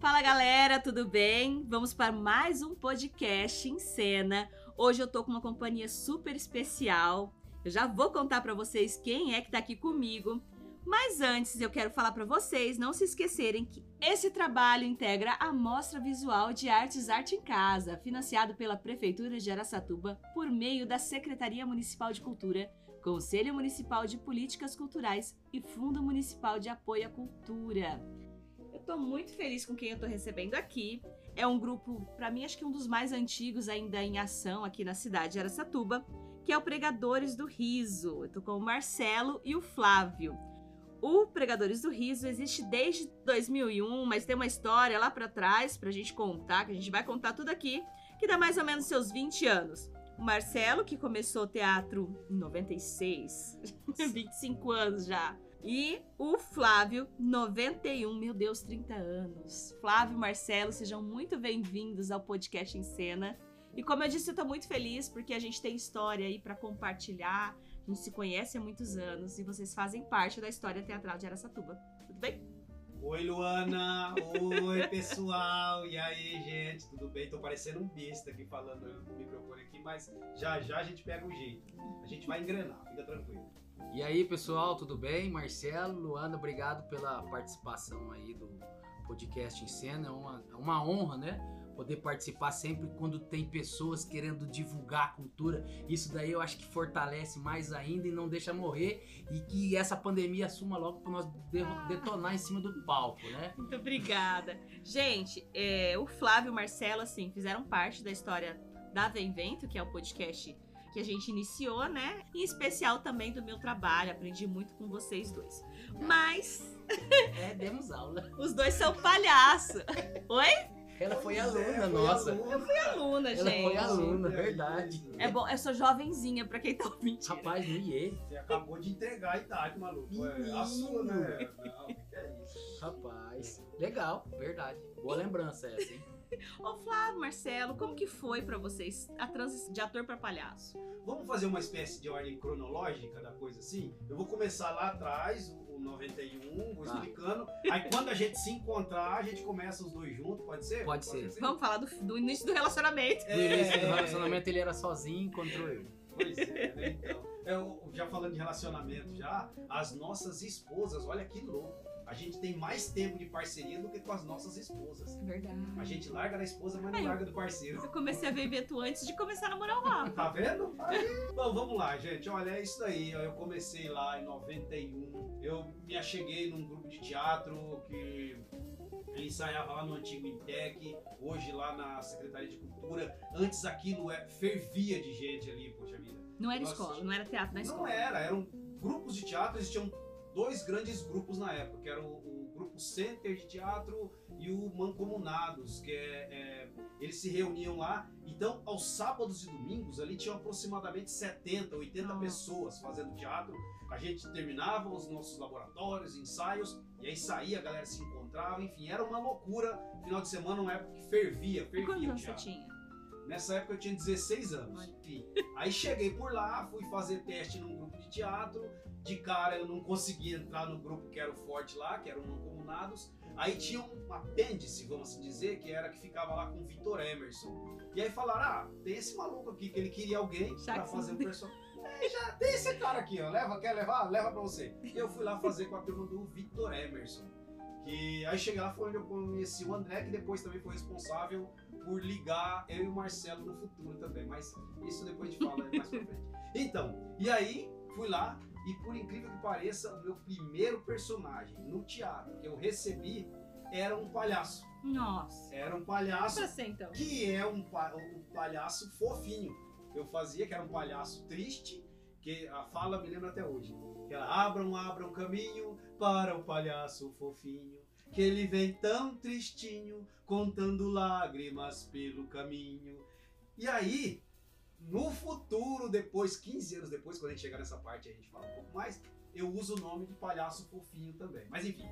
Fala galera, tudo bem? Vamos para mais um podcast em cena. Hoje eu tô com uma companhia super especial. Eu já vou contar para vocês quem é que tá aqui comigo. Mas antes eu quero falar para vocês não se esquecerem que esse trabalho integra a Mostra Visual de Artes Arte em Casa, financiado pela Prefeitura de Araçatuba por meio da Secretaria Municipal de Cultura, Conselho Municipal de Políticas Culturais e Fundo Municipal de Apoio à Cultura. Eu tô muito feliz com quem eu tô recebendo aqui. É um grupo, para mim, acho que um dos mais antigos ainda em ação aqui na cidade de Araçatuba, que é o Pregadores do Riso. Eu tô com o Marcelo e o Flávio. O Pregadores do Riso existe desde 2001, mas tem uma história lá para trás pra gente contar, que a gente vai contar tudo aqui, que dá mais ou menos seus 20 anos. O Marcelo, que começou teatro em 96, 25 anos já. E o Flávio, 91, meu Deus, 30 anos. Flávio e Marcelo, sejam muito bem-vindos ao podcast em cena. E como eu disse, eu tô muito feliz porque a gente tem história aí para compartilhar. A gente se conhece há muitos anos e vocês fazem parte da história teatral de Aracatuba. Tudo bem? Oi, Luana! Oi, pessoal! E aí, gente? Tudo bem? Tô parecendo um besta aqui falando no microfone aqui, mas já já a gente pega o jeito. A gente vai engrenar, fica tranquilo. E aí, pessoal, tudo bem? Marcelo, Luana, obrigado pela participação aí do podcast em cena. É uma, é uma honra, né? Poder participar sempre quando tem pessoas querendo divulgar a cultura. Isso daí eu acho que fortalece mais ainda e não deixa morrer. E que essa pandemia assuma logo para nós detonar em cima do palco, né? Muito obrigada. Gente, é, o Flávio e o Marcelo, assim, fizeram parte da história da Vem Vento, que é o podcast que a gente iniciou, né? Em especial também do meu trabalho, aprendi muito com vocês dois. Mas. É, demos aula. Os dois são palhaço. Oi? Ela foi é, aluna foi nossa. aluna. Eu fui aluna, Ela gente. foi aluna, verdade. É bom, eu sou jovenzinha, pra quem tá ouvindo. Rapaz, no IE. Você acabou de entregar a idade, maluco. É a sua, né? Não, o que que é isso? Rapaz. Legal, verdade. Boa lembrança essa, hein? Ô Flávio, Marcelo, como que foi pra vocês a transição de ator pra palhaço? Vamos fazer uma espécie de ordem cronológica da coisa assim? Eu vou começar lá atrás, o o 91, vou Tá. explicando. Aí quando a gente se encontrar, a gente começa os dois juntos, pode ser? Pode ser. Vamos falar do, do início do relacionamento. No início do É. relacionamento ele era sozinho, encontrou eu. Pois é, né? Então, eu, já falando de relacionamento já, as nossas esposas, olha que louco. A gente tem mais tempo de parceria do que com as nossas esposas. É verdade. A gente larga da esposa, mas Aí, não larga do parceiro. Eu comecei a ver evento antes de começar a namorar o Rafa. Tá vendo? Aí, bom, vamos lá, gente. Olha, é isso daí. ó. Eu comecei lá em 91. Eu me acheguei num grupo de teatro que ensaiava lá no antigo Intec, hoje lá na Secretaria de Cultura. Antes aquilo é, fervia de gente ali, poxa vida. Não era Nossa. escola, não era teatro na Não escola. era, eram grupos de teatro, existiam dois grandes grupos na época, que era o, o grupo Center de Teatro e o Mancomunados, que é, é, eles se reuniam lá. Então, aos sábados e domingos, ali tinham aproximadamente 70, 80 Nossa. pessoas fazendo teatro. A gente terminava os nossos laboratórios, ensaios, e aí saía, a galera se encontrava, enfim, era uma loucura. Final de semana, uma época que fervia, fervia quantos o você tinha? Nessa época eu tinha 16 anos. Aí cheguei por lá, fui fazer teste num grupo de teatro. De cara eu não consegui entrar no grupo que era o forte lá, que eram mancomunados. Aí tinha um apêndice, vamos assim dizer, que era que ficava lá com o Vitor Emerson. E aí falaram: ah, tem esse maluco aqui que ele queria alguém que fazer o personagem. É, já tem esse cara aqui, ó. Leva, quer levar? Leva pra você. E eu fui lá fazer com a turma do Vitor Emerson. Que aí cheguei lá, foi onde eu conheci o André, que depois também foi responsável por ligar eu e o Marcelo no futuro também. Mas isso depois a gente fala mais pra frente. Então, e aí fui lá e por incrível que pareça, o meu primeiro personagem no teatro que eu recebi era um palhaço. Nossa. Era um palhaço você então. que é um, pa- um palhaço fofinho. Eu fazia, que era um palhaço triste, que a fala me lembra até hoje. Que era abram, abram caminho para o palhaço fofinho, que ele vem tão tristinho, contando lágrimas pelo caminho. E aí, no futuro, depois, 15 anos depois, quando a gente chegar nessa parte a gente fala um pouco mais, eu uso o nome de palhaço fofinho também. Mas enfim.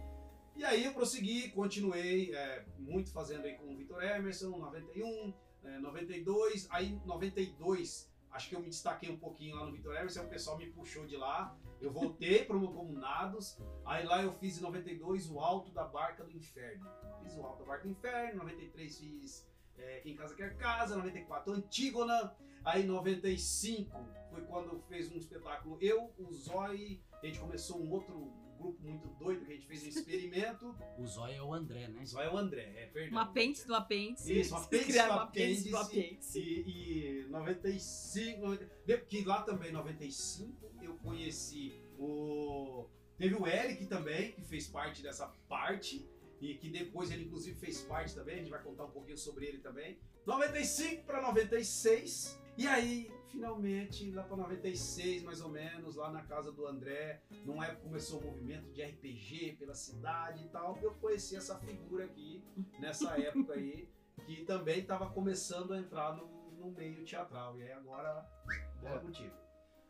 E aí eu prossegui, continuei é, muito fazendo aí com o Vitor Emerson, 91, é, 92, aí 92 a acho que eu me destaquei um pouquinho lá no Vitor Emerson, o pessoal me puxou de lá. Eu voltei para o Comunados, aí lá eu fiz em 92 o Alto da Barca do Inferno. Fiz o Alto da Barca do Inferno, 93 fiz é, Quem Casa Quer Casa, 94 Antígona, aí 95 foi quando fez um espetáculo eu, o Zói, a gente começou um outro grupo muito doido que a gente fez um experimento. O Zóio é o André, né? O Zói é o André, é verdade. Um apêndice do apêndice. Isso, um apêndice Criaram do apêndice do apêndice. E, e 95, 90, de- que lá também, 95, eu conheci o. Teve o Eric também, que fez parte dessa parte. E que depois ele, inclusive, fez parte também. A gente vai contar um pouquinho sobre ele também. 95 para 96. E aí, finalmente, lá para 96, mais ou menos, lá na casa do André, numa época começou o movimento de RPG pela cidade e tal. Eu conheci essa figura aqui, nessa época aí, que também estava começando a entrar no, no meio teatral. E aí agora, bola É. contigo.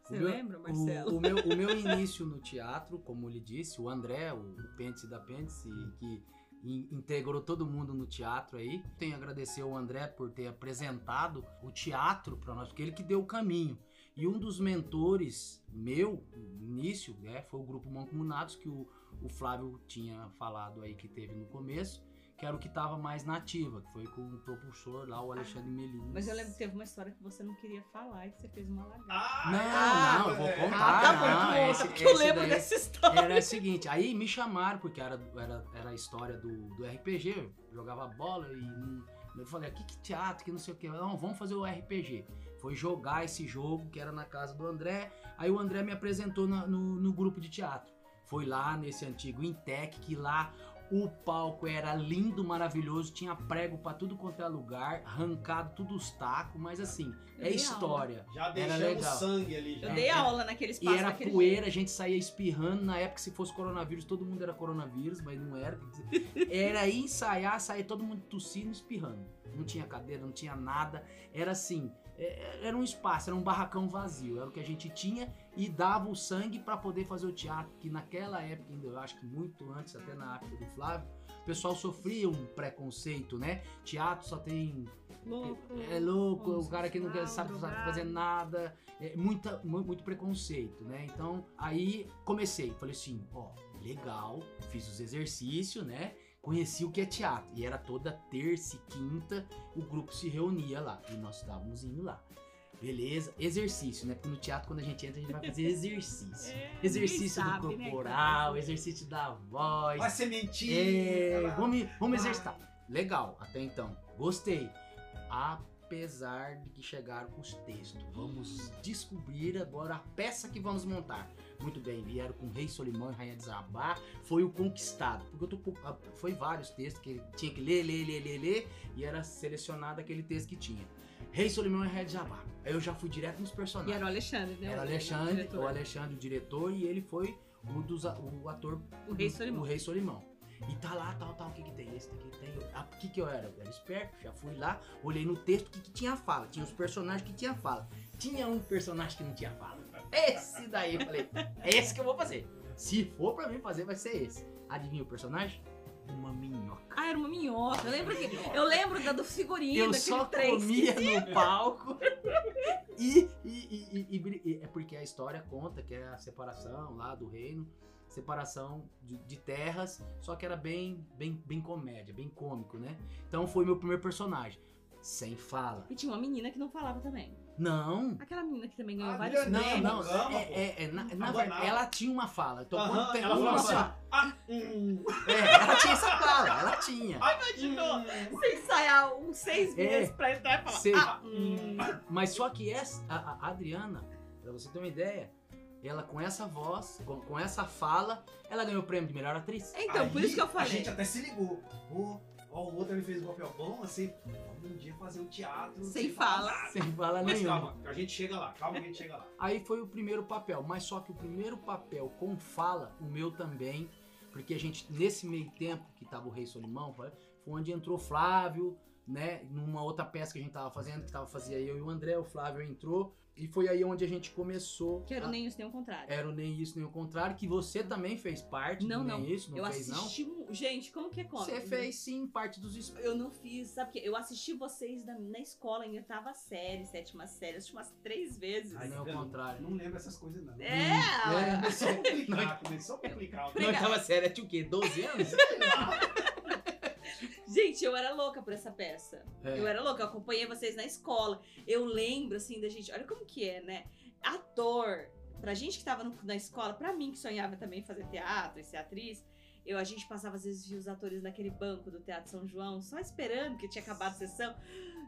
Você O meu- lembra, Marcelo? O, o meu, o meu início no teatro, como ele disse, o André, o, o Pêndice da Pêndice, que integrou todo mundo no teatro aí. Tenho a agradecer ao André por ter apresentado o teatro para nós, porque ele que deu o caminho. E um dos mentores meu, no início, né, foi o grupo Mancomunados, que o, o Flávio tinha falado aí que teve no começo, que era o que estava mais nativa, que foi com o propulsor lá, o Alexandre Melins. Mas eu lembro que teve uma história que você não queria falar e que você fez uma lagarta. Ah, Não, não, eu vou é. contar. Ah, tá não, bom, conta, esse- porque eu lembro dessa história. Era o seguinte, aí me chamaram, porque era, era, era a história do, do RPG, eu jogava bola e não- eu falei, que, que teatro, que não sei o que, não, vamos fazer o RPG. Foi jogar esse jogo que era na casa do André, aí o André me apresentou na- no, no grupo de teatro. Foi lá nesse antigo Intec, que lá o palco era lindo, maravilhoso, tinha prego pra tudo quanto é lugar, arrancado tudo os tacos, mas assim, é história. Já Era deixamos legal. sangue ali. Já. Eu dei aula naquele E espaço era daquele poeira, a gente saía espirrando. Na época, se fosse coronavírus, todo mundo era coronavírus, mas não era. Era ensaiar, sair todo mundo tossindo, espirrando. Não tinha cadeira, não tinha nada. Era assim, era um espaço, era um barracão vazio. Era o que a gente tinha e dava o sangue para poder fazer o teatro. Que naquela época, ainda, eu acho que muito antes, até na época do Flávio, o pessoal sofria um preconceito, né? Teatro só tem Louco. é louco, o cara que não quer, sabe, sabe fazer nada, é, muita, mu- muito preconceito, né? Então, aí comecei, falei assim, ó, legal, fiz os exercícios, né? Conheci o que é teatro. E era toda terça e quinta o grupo se reunia lá. E nós estávamos indo lá. Beleza, exercício, né? Porque no teatro, quando a gente entra, a gente vai fazer exercício. É, Exercício do sabe, né, corporal, cara? exercício da voz. Vai sementinha. É, vamos, vamos Vai. exercitar. Legal, até então. Gostei. Apesar de que chegaram com os textos. Vamos descobrir agora a peça que vamos montar. Muito bem, vieram com Rei Solimão e Rainha de Zabá. Foi o Conquistado. Porque eu tô, ah, foi vários textos que tinha que ler, ler, ler, ler, ler. E era selecionado aquele texto que tinha. Rei Solimão e Rainha de Zabá. Aí eu já fui direto nos E personagens. era o Alexandre, né? Era o o Alexandre, diretor. o Alexandre, o diretor, e ele foi o, dos, o ator O Rei Solimão. O Rei Solimão. E tá lá, tal, tal, o que que tem? Esse daqui tem. O que que eu era? Eu era esperto, já fui lá, olhei no texto o que que tinha fala. Tinha os personagens que tinha fala. Tinha um personagem que não tinha fala. Esse daí, eu falei, é esse que eu vou fazer. Se for pra mim fazer, vai ser esse. Adivinha o personagem? Uma minhoca. Ah, era uma minhoca. Eu lembro, que, eu lembro da do figurino, Eu só trem. comia no palco. E, e, e- e é porque a história conta que é a separação lá do reino, separação de, de terras, só que era bem, bem, bem comédia, bem cômico, né? Então foi meu primeiro personagem. Sem fala. E tinha uma menina que não falava também. Não. Aquela menina que também ganhou vários Não, prêmios. não. Gama, é, é- é- na, na verdade, ela tinha uma fala. Então, Aham, quando tem ela uma falava assim, fala- ah, hum, É, ela tinha essa fala, ela tinha. Imaginou? hum. Você ensaiar uns seis É. meses pra entrar e falar. Sei. Ah, hum. Mas só que essa, a, a Adriana, pra você ter uma ideia, ela com essa voz, com, com essa fala, ela ganhou o prêmio de melhor atriz. Então, por Aí, isso que eu A falei. gente até se ligou. Pô, ó, o outro ele fez um papel bom, assim, vamos um dia fazer um teatro. Sem falar fala. nada. Sem fala Mas nenhuma. calma, a gente chega lá, calma que a gente chega lá. Aí foi o primeiro papel, mas só que o primeiro papel com fala, o meu também, porque a gente, nesse meio tempo que tava o Rei Solimão, foi foi onde entrou Flávio, né? Numa outra peça que a gente tava fazendo, que tava fazia eu e o André, o Flávio entrou. E foi aí onde a gente começou. Que era a- nem isso, nem o contrário. Era o Nem Isso Nem o Contrário, que você também fez parte Não, do não. Nem Isso, não eu fez assisti. mu- Gente, como que é não? como? Você fez sim parte dos Eu não fiz, sabe o quê? Eu assisti vocês na, na escola em oitava série, sétima série, eu assisti umas três vezes. Ai, Nem tá o contrário. Não lembro essas coisas, não. É! Começou a complicar, começou a complicar. Não, Obrigada. oitava série, tinha o quê? 12 anos? Sei lá. Gente, eu era louca por essa peça. É. Eu era louca, eu acompanhei vocês na escola. Eu lembro, assim, da gente. Olha como que é, né? Ator, pra gente que tava no- na escola, pra mim que sonhava também fazer teatro e ser atriz, eu, a gente passava às vezes via os atores naquele banco do Teatro São João, só esperando que tinha acabado a sessão.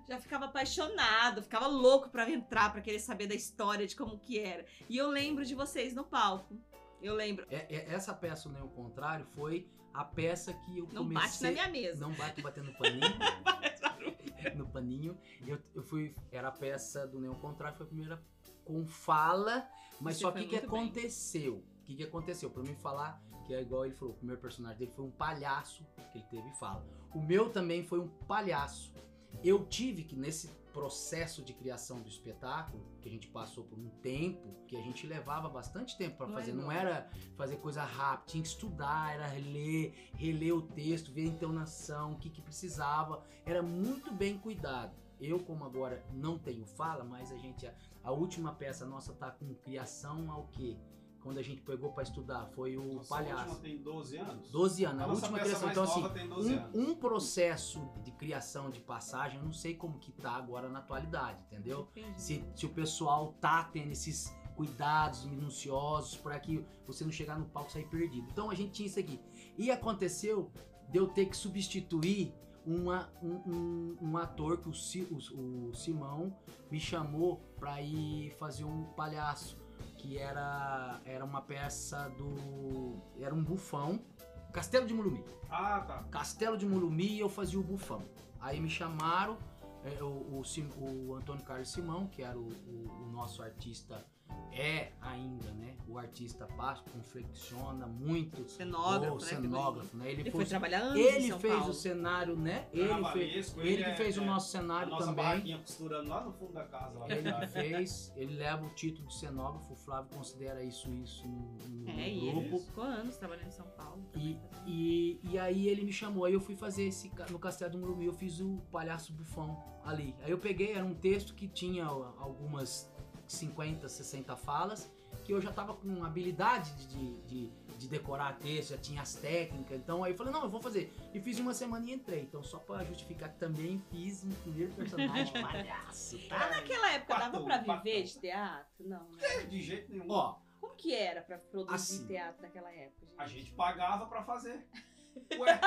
Já ficava apaixonado, ficava louco pra entrar, pra querer saber da história, de como que era. E eu lembro de vocês no palco. Eu lembro. É- é- essa peça, o Nem o Contrário, foi a peça que eu Não comecei... bate na minha mesa. Não bate batendo no paninho. no paninho. Eu, eu fui. Era a peça do Nem o Contrário, foi a primeira com fala. Mas Você só que que muito bem. aconteceu? O que, que aconteceu? Pra mim falar, que é igual ele falou, o primeiro personagem dele foi um palhaço que ele teve fala. O meu também foi um palhaço. Eu tive que, nesse processo de criação do espetáculo, que a gente passou por um tempo, que a gente levava bastante tempo fazer, é não não. era fazer coisa rápida, tinha que estudar, era ler, reler o texto, ver a entonação, o que, que precisava, era muito bem cuidado. Eu, como agora não tenho fala, mas a gente, a, a última peça nossa tá com criação ao quê? Quando a gente pegou pra estudar, foi o Nossa, a última palhaço. tem 12 anos? 12 anos, A a, última criação. mais Então, assim, nova tem 12 anos. um, um processo de criação de passagem, eu não sei como que tá agora na atualidade, entendeu? Se, se o pessoal tá tendo esses cuidados minuciosos para que você não chegar no palco e sair perdido. Então a gente tinha isso aqui. E aconteceu de eu ter que substituir uma, um, um, um ator que o, o, o Simão me chamou para ir fazer um palhaço que era era uma peça do era um bufão Castelo de Mulumi Ah, tá. Castelo de Mulumi e eu fazia o bufão. Aí me chamaram, é, o, o, o Antônio Carlos Simão, que era o, o- o nosso artista, é ainda, né? O artista plástico, confecciona muito. Cenógrafo, o né? cenógrafo, né? Ele, Ele foi, foi trabalhar anos em ele São fez Paulo. o cenário, né? Ele, fez, ele que é- fez o é nosso A cenário nossa também. costurando lá no fundo da casa. Lá Ele atrás. fez, ele leva o título de cenógrafo, o Flávio considera isso isso no, no- no É, e grupo. ele ficou anos trabalhando em São Paulo. E, e, e aí ele me chamou, aí eu fui fazer esse no Castelo do Murumbi, eu fiz o palhaço bufão ali. Aí eu peguei, era um texto que tinha algumas 50, 60 falas, que eu já tava com habilidade de, de, de- de decorar texto, já tinha as técnicas, então aí eu falei, não, eu vou fazer. E fiz uma semana e entrei. Então só pra justificar que também fiz um primeiro personagem palhaço, tá? Mas naquela época dava Patum, pra viver de teatro? Não, né? É, De jeito nenhum. Ó, Como que era pra produzir Assim. teatro naquela época, gente? A gente pagava pra fazer. Ué,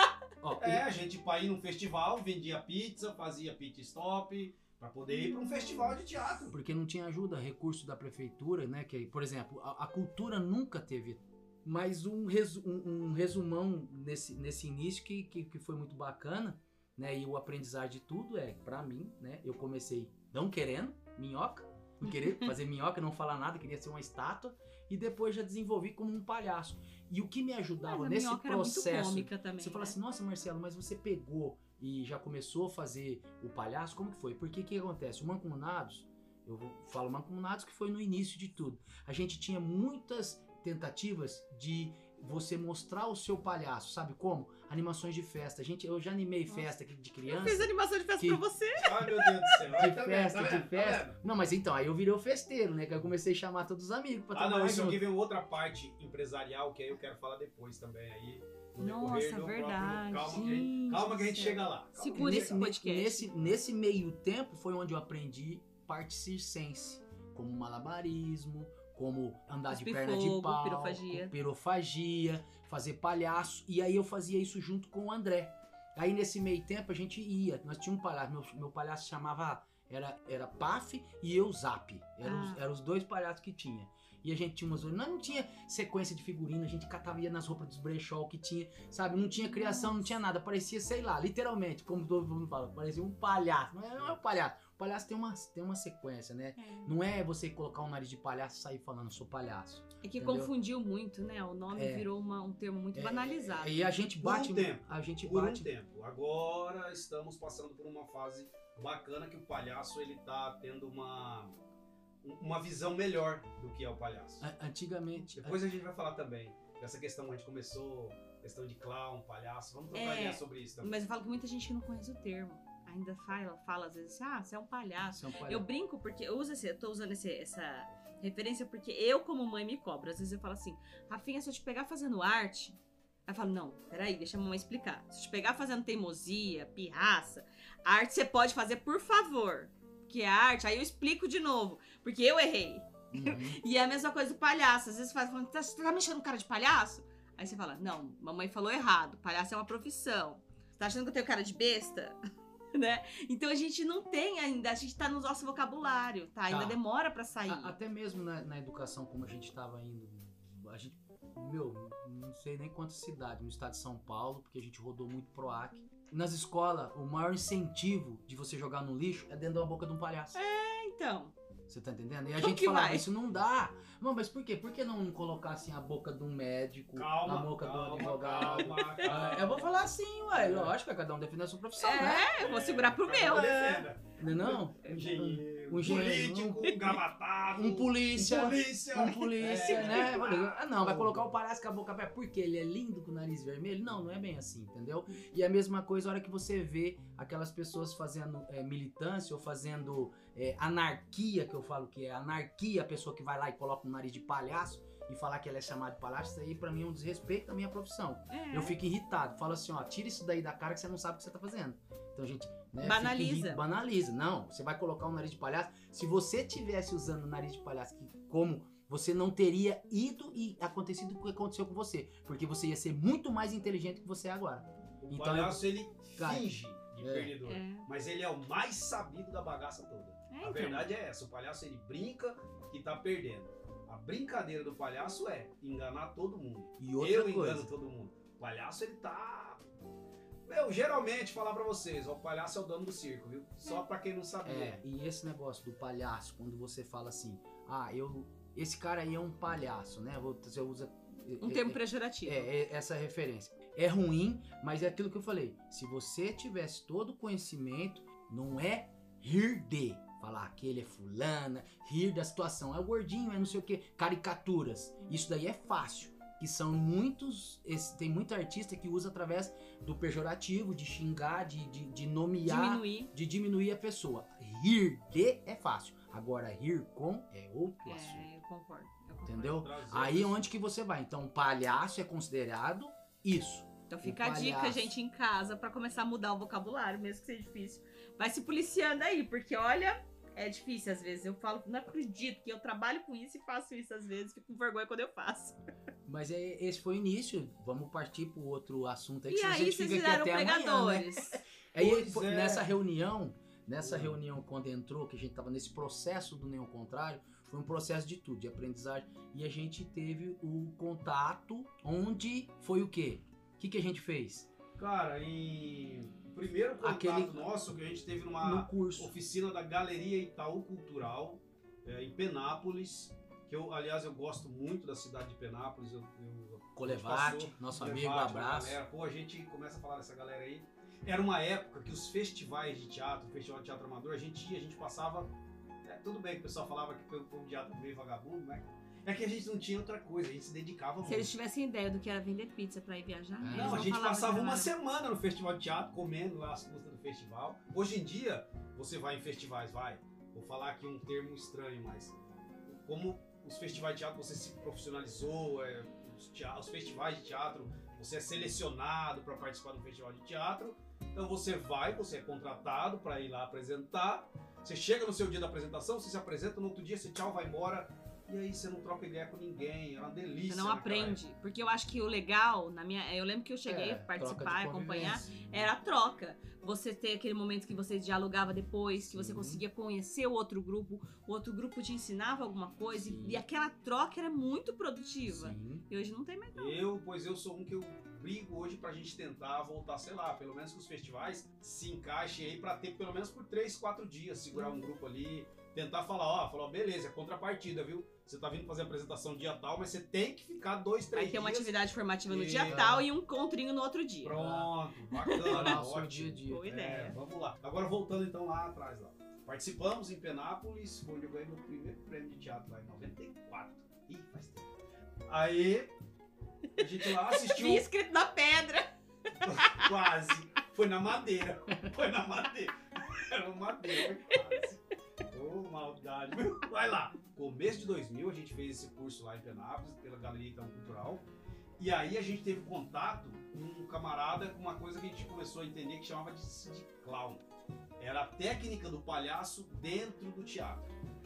ó, é, a gente pra ir num festival, vendia pizza, fazia pit stop, pra poder ir pra um festival de teatro. porque não tinha ajuda, recurso da prefeitura, né? Que, por exemplo, a, a cultura nunca teve. Mas um, resu- um- um resumão nesse, nesse início que, que, que foi muito bacana, né? E o aprendizado de tudo é, pra mim, né? Eu comecei não querendo, minhoca, não querer fazer minhoca, não falar nada, queria ser uma estátua, e depois já desenvolvi como um palhaço. E o que me ajudava Mas a nesse minhoca era muito processo cômica também, você fala né? assim, nossa Marcelo, mas você pegou e já começou a fazer o palhaço, como que foi? Porque o que acontece? O Mancomunados, eu falo Mancomunados que foi no início de tudo. A gente tinha muitas tentativas de você mostrar o seu palhaço, sabe como? Animações de festa. A gente, eu já animei Nossa. festa aqui de Eu criança. fiz animação de festa que- pra você. Ai, meu Deus do céu. De Ai, tá vendo, festa, tá de vendo, tá festa. vendo? Não, mas então, aí eu virei o festeiro, né? Que eu comecei a chamar todos os amigos pra Ah, não, trabalhar isso junto. aqui vem outra parte empresarial que aí eu quero falar depois também aí. No Nossa, decorrer do verdade. Calma que, a gente- Gente calma que a gente do céu. chega lá. Segura esse podcast. Nesse, nesse meio tempo foi onde eu aprendi parte circense, como malabarismo, como andar de perna de pau, pirofagia. pirofagia, fazer palhaço. E aí eu fazia isso junto com o André. Aí nesse meio tempo a gente ia, nós tínhamos um palhaço, meu, meu palhaço chamava, era, era Paf e eu Zap. Eram, os, Ah. eram os dois palhaços que tinha. E a gente tinha umas. Nós não tinha sequência de figurino, a gente catava ia nas roupas dos brechó que tinha, sabe? Não tinha criação, não tinha nada. Parecia, sei lá, literalmente, como todo mundo fala, parecia um palhaço. Não é, não é um palhaço. O palhaço tem uma, tem uma sequência, né? É. Não é você colocar um nariz de palhaço e sair falando, sou palhaço. É que Entendeu? confundiu muito, né? O nome É. virou uma- um termo muito É, banalizado. E a gente Por um bate. tempo. A gente por um bate. tempo. Agora estamos passando por uma fase bacana que o palhaço ele tá tendo uma uma visão melhor do que é o palhaço. Antigamente. Depois a gente vai falar também dessa questão a gente começou questão de clown, palhaço. Vamos trocar É, ideia sobre isso também. Mas eu falo que muita gente que não conhece o termo. Ainda fala, fala às vezes, ah, você é um palhaço. São palhaço. Eu brinco porque eu uso esse, eu tô usando esse- essa referência porque eu, como mãe, me cobro. Às vezes eu falo assim, Rafinha, se eu te pegar fazendo arte. Aí eu falo, não, peraí, deixa a mamãe explicar. Se eu te pegar fazendo teimosia, pirraça, arte você pode fazer, por favor. Que é arte, aí eu explico de novo. Porque eu errei. Uhum. E é a mesma coisa do palhaço. Às vezes você fala, tá, você tá me cara de palhaço? Aí você fala, não, mamãe falou errado. Palhaço é uma profissão. Você tá achando que eu tenho cara de besta? né? Então a gente não tem ainda, a gente tá no nosso vocabulário, tá? Ainda Tá. demora pra sair. A- até mesmo na, na educação, como a gente estava indo, a gente, meu, não sei nem quantas cidades, no estado de São Paulo, porque a gente rodou muito PROAC. Nas escolas, o maior incentivo de você jogar no lixo é dentro da boca de um palhaço. Então, Você tá entendendo? E a gente falava, vai? isso não dá. Não, mas por quê? Por que não colocar assim a boca de um médico, Calma, a boca calma, do advogado? calma, Ah, calma. eu vou falar assim, ué, lógico, é cada um defende a sua profissão, né? é, eu vou segurar pro meu. Defenda. Não é não? Engenheiro, Um engenheiro, político, um gravatado, Um polícia. um polícia. Um polícia, É. né? Ah, não, vai colocar o palhaço com a boca aberta. Porque ele é lindo com o nariz vermelho? Não, não é bem assim, entendeu? E a mesma coisa a hora que você vê aquelas pessoas fazendo é, militância ou fazendo é, anarquia, que eu falo que é anarquia, a pessoa que vai lá e coloca um nariz de palhaço e falar que ela é chamada de palhaço, isso aí pra mim é um desrespeito à minha profissão. É. Eu fico irritado. Falo assim, ó, tira isso daí da cara que você não sabe o que você tá fazendo. Então, gente, né, Banaliza. irri- Banaliza. Não, você vai colocar um nariz de palhaço. Se você tivesse usando o nariz de palhaço que, como você não teria ido e acontecido o que aconteceu com você. Porque você ia ser muito mais inteligente que você é agora. O Então, palhaço, ele Cara, finge de é. perdedor. É. Mas ele é o mais sabido da bagaça toda. É, A então. verdade é essa, o palhaço ele brinca que tá perdendo. A brincadeira do palhaço é enganar todo mundo. E outra Eu coisa. engano todo mundo. O palhaço ele tá. Eu geralmente falar pra vocês, ó, o palhaço é o dono do circo, viu? Só pra quem não sabia. É, e esse negócio do palhaço, quando você fala assim, ah, eu. Esse cara aí é um palhaço, né? Você usa. Um é, termo é, pejorativo. É, é essa referência. É ruim, mas é aquilo que eu falei. Se você tivesse todo o conhecimento, não é rir de. Falar que ele é fulana, rir da situação. É o gordinho, é não sei o que. Caricaturas. Isso daí é fácil. Que são muitos. esse- tem muito artista que usa através do pejorativo, de xingar, de, de, de nomear, Diminuir. de diminuir a pessoa. Rir de é fácil. Agora, rir com é outro assunto. É, eu concordo. eu concordo. Entendeu? Aí onde que você vai? Então, palhaço é considerado isso. Então fica a dica, gente, em casa, pra começar a mudar o vocabulário, mesmo que seja difícil. Vai se policiando aí, porque olha, é difícil às vezes. Eu falo, não acredito que eu trabalho com isso e faço isso às vezes, fico com vergonha quando eu faço. Mas é- esse foi o início. Vamos partir para outro assunto aí, E que a aí gente vocês fica aqui viraram até amanhã, né? pregadores. Aí foi- é. nessa reunião, nessa Hum. reunião quando entrou, que a gente tava nesse processo do nenhum contrário, foi um processo de tudo, de aprendizagem. E a gente teve o contato, onde foi o quê? O que, que a gente fez? Cara, em o primeiro contato Aquele- nosso que a gente teve no numa curso. oficina da Galeria Itaú Cultural, é, em Penápolis, que eu, aliás, eu gosto muito da cidade de Penápolis. Eu, eu, Colevate, passou, nosso Levate, amigo, uma abraço. galera. Pô, a gente começa a falar dessa galera aí. Era uma época que os festivais de teatro, o Festival de Teatro Amador, a gente ia, a gente passava. é, tudo bem que o pessoal falava que foi um povo de teatro meio vagabundo, né? É que a gente não tinha outra coisa, a gente se dedicava Se muito. eles tivessem ideia do que era vender pizza pra ir viajar, É. eles Não, a gente passava uma semana no festival de teatro, comendo lá as custas do festival. Hoje em dia, você vai em festivais, vai. Vou falar aqui um termo estranho, mas como os festivais de teatro você se profissionalizou, é, os, tea- os festivais de teatro, você é selecionado para participar do festival de teatro. Então você vai, você é contratado para ir lá apresentar. Você chega no seu dia da apresentação, você se apresenta, no outro dia você tchau, vai embora. E aí você não troca ideia com ninguém, é uma delícia. Você não naquela aprende. Porque eu acho que o legal, na minha. Eu lembro que eu cheguei É, a participar, acompanhar. Era a troca. Você ter aquele momento que você dialogava depois, que você Sim. conseguia conhecer o outro grupo, o outro grupo te ensinava alguma coisa, Sim. e, e aquela troca era muito produtiva. Sim. E hoje não tem mais. Eu, pois eu sou um que eu brigo hoje pra gente tentar voltar, sei lá, pelo menos que os festivais se encaixem aí pra ter pelo menos por 3, 4 dias, segurar um grupo ali, tentar falar, ó, falar, ó, beleza, é contrapartida, viu? Você tá vindo fazer a apresentação dia tal, mas você tem que ficar dois, três Vai ter uma dias. atividade formativa no E- dia tal e um encontrinho no outro dia. Pronto, Lá bacana, ótimo. dia dia. Boa É, ideia. vamos lá. Agora voltando então lá atrás lá. Participamos em Penápolis, foi onde eu ganhei meu primeiro prêmio de teatro lá em 94. Ih, faz tempo. Aí, a gente lá assistiu Vi escrito na pedra. quase. Foi na madeira. Foi na madeira. Era uma madeira, foi quase. Ô, maldade. viu? Vai lá. Começo de 2000 a gente fez esse curso lá em Penápolis, pela Galeria Itão Cultural. E aí a gente teve contato com um camarada com uma coisa que a gente começou a entender que chamava de, de clown. Era a técnica do palhaço dentro do teatro.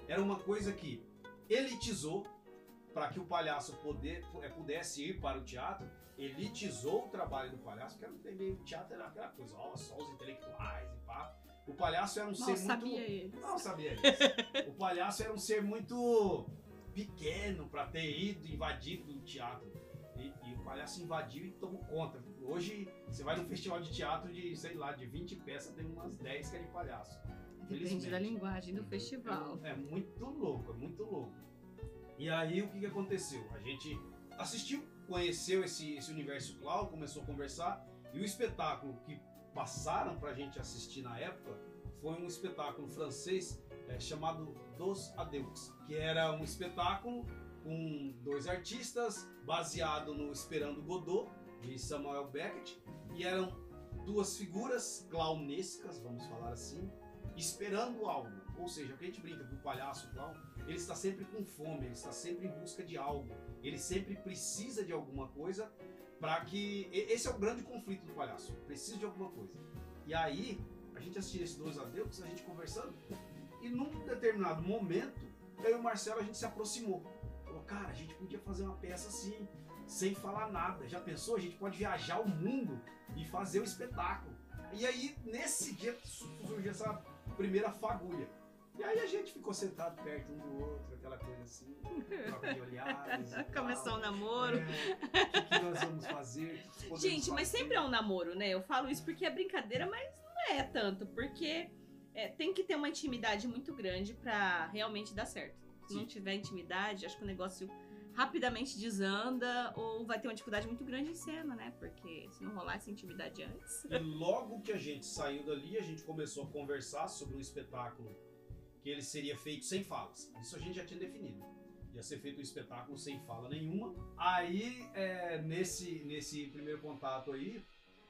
Era uma coisa que elitizou para que o palhaço poder, eh, pudesse ir para o teatro, elitizou o trabalho do palhaço, porque era o teatro era aquela coisa, ó, só os intelectuais e pá. O palhaço era um Mal ser sabia muito. ele. Não sabia isso. o palhaço era um ser muito pequeno para ter ido invadido o teatro. E, e o palhaço invadiu e tomou conta. Hoje, você vai num festival de teatro de, sei lá, de 20 peças, tem umas 10 que é de palhaço. Depende da linguagem do festival. É, é muito louco, é muito louco. E aí o que, que aconteceu? A gente assistiu, conheceu esse, esse universo clown, começou a conversar, e o espetáculo que passaram pra gente assistir na época foi um espetáculo francês é, chamado Dos Adeus, que era um espetáculo com dois artistas, baseado no Esperando Godot, de Samuel Beckett, e eram duas figuras clownescas, vamos falar assim, esperando algo. Ou seja, o que a gente brinca com o palhaço, clown, ele está sempre com fome, ele está sempre em busca de algo, ele sempre precisa de alguma coisa para que. Esse é o grande conflito do palhaço, precisa de alguma coisa. E aí, a gente assistia esses dois adeus, a gente conversando, e num determinado momento, eu e o Marcelo a gente se aproximou. Falou, cara, a gente podia fazer uma peça assim, sem falar nada. Já pensou? A gente pode viajar o mundo e fazer o espetáculo. E aí, nesse dia, surgiu essa primeira fagulha. E aí a gente ficou sentado perto um do outro, aquela coisa assim, troca de olhares. Começou o namoro. É, o que, que nós vamos fazer? O que Gente, mas fazer? sempre é um namoro, né? Eu falo isso porque é brincadeira, mas não é tanto, porque é, tem que ter uma intimidade muito grande pra realmente dar certo. Se não tiver intimidade, acho que o negócio rapidamente desanda ou vai ter uma dificuldade muito grande em cena, né? Porque se não rolar essa intimidade antes. E logo que a gente saiu dali, a gente começou a conversar sobre um espetáculo que ele seria feito sem falas. Isso a gente já tinha definido. Ia ser feito um espetáculo sem fala nenhuma. Aí, é, nesse, nesse primeiro contato aí,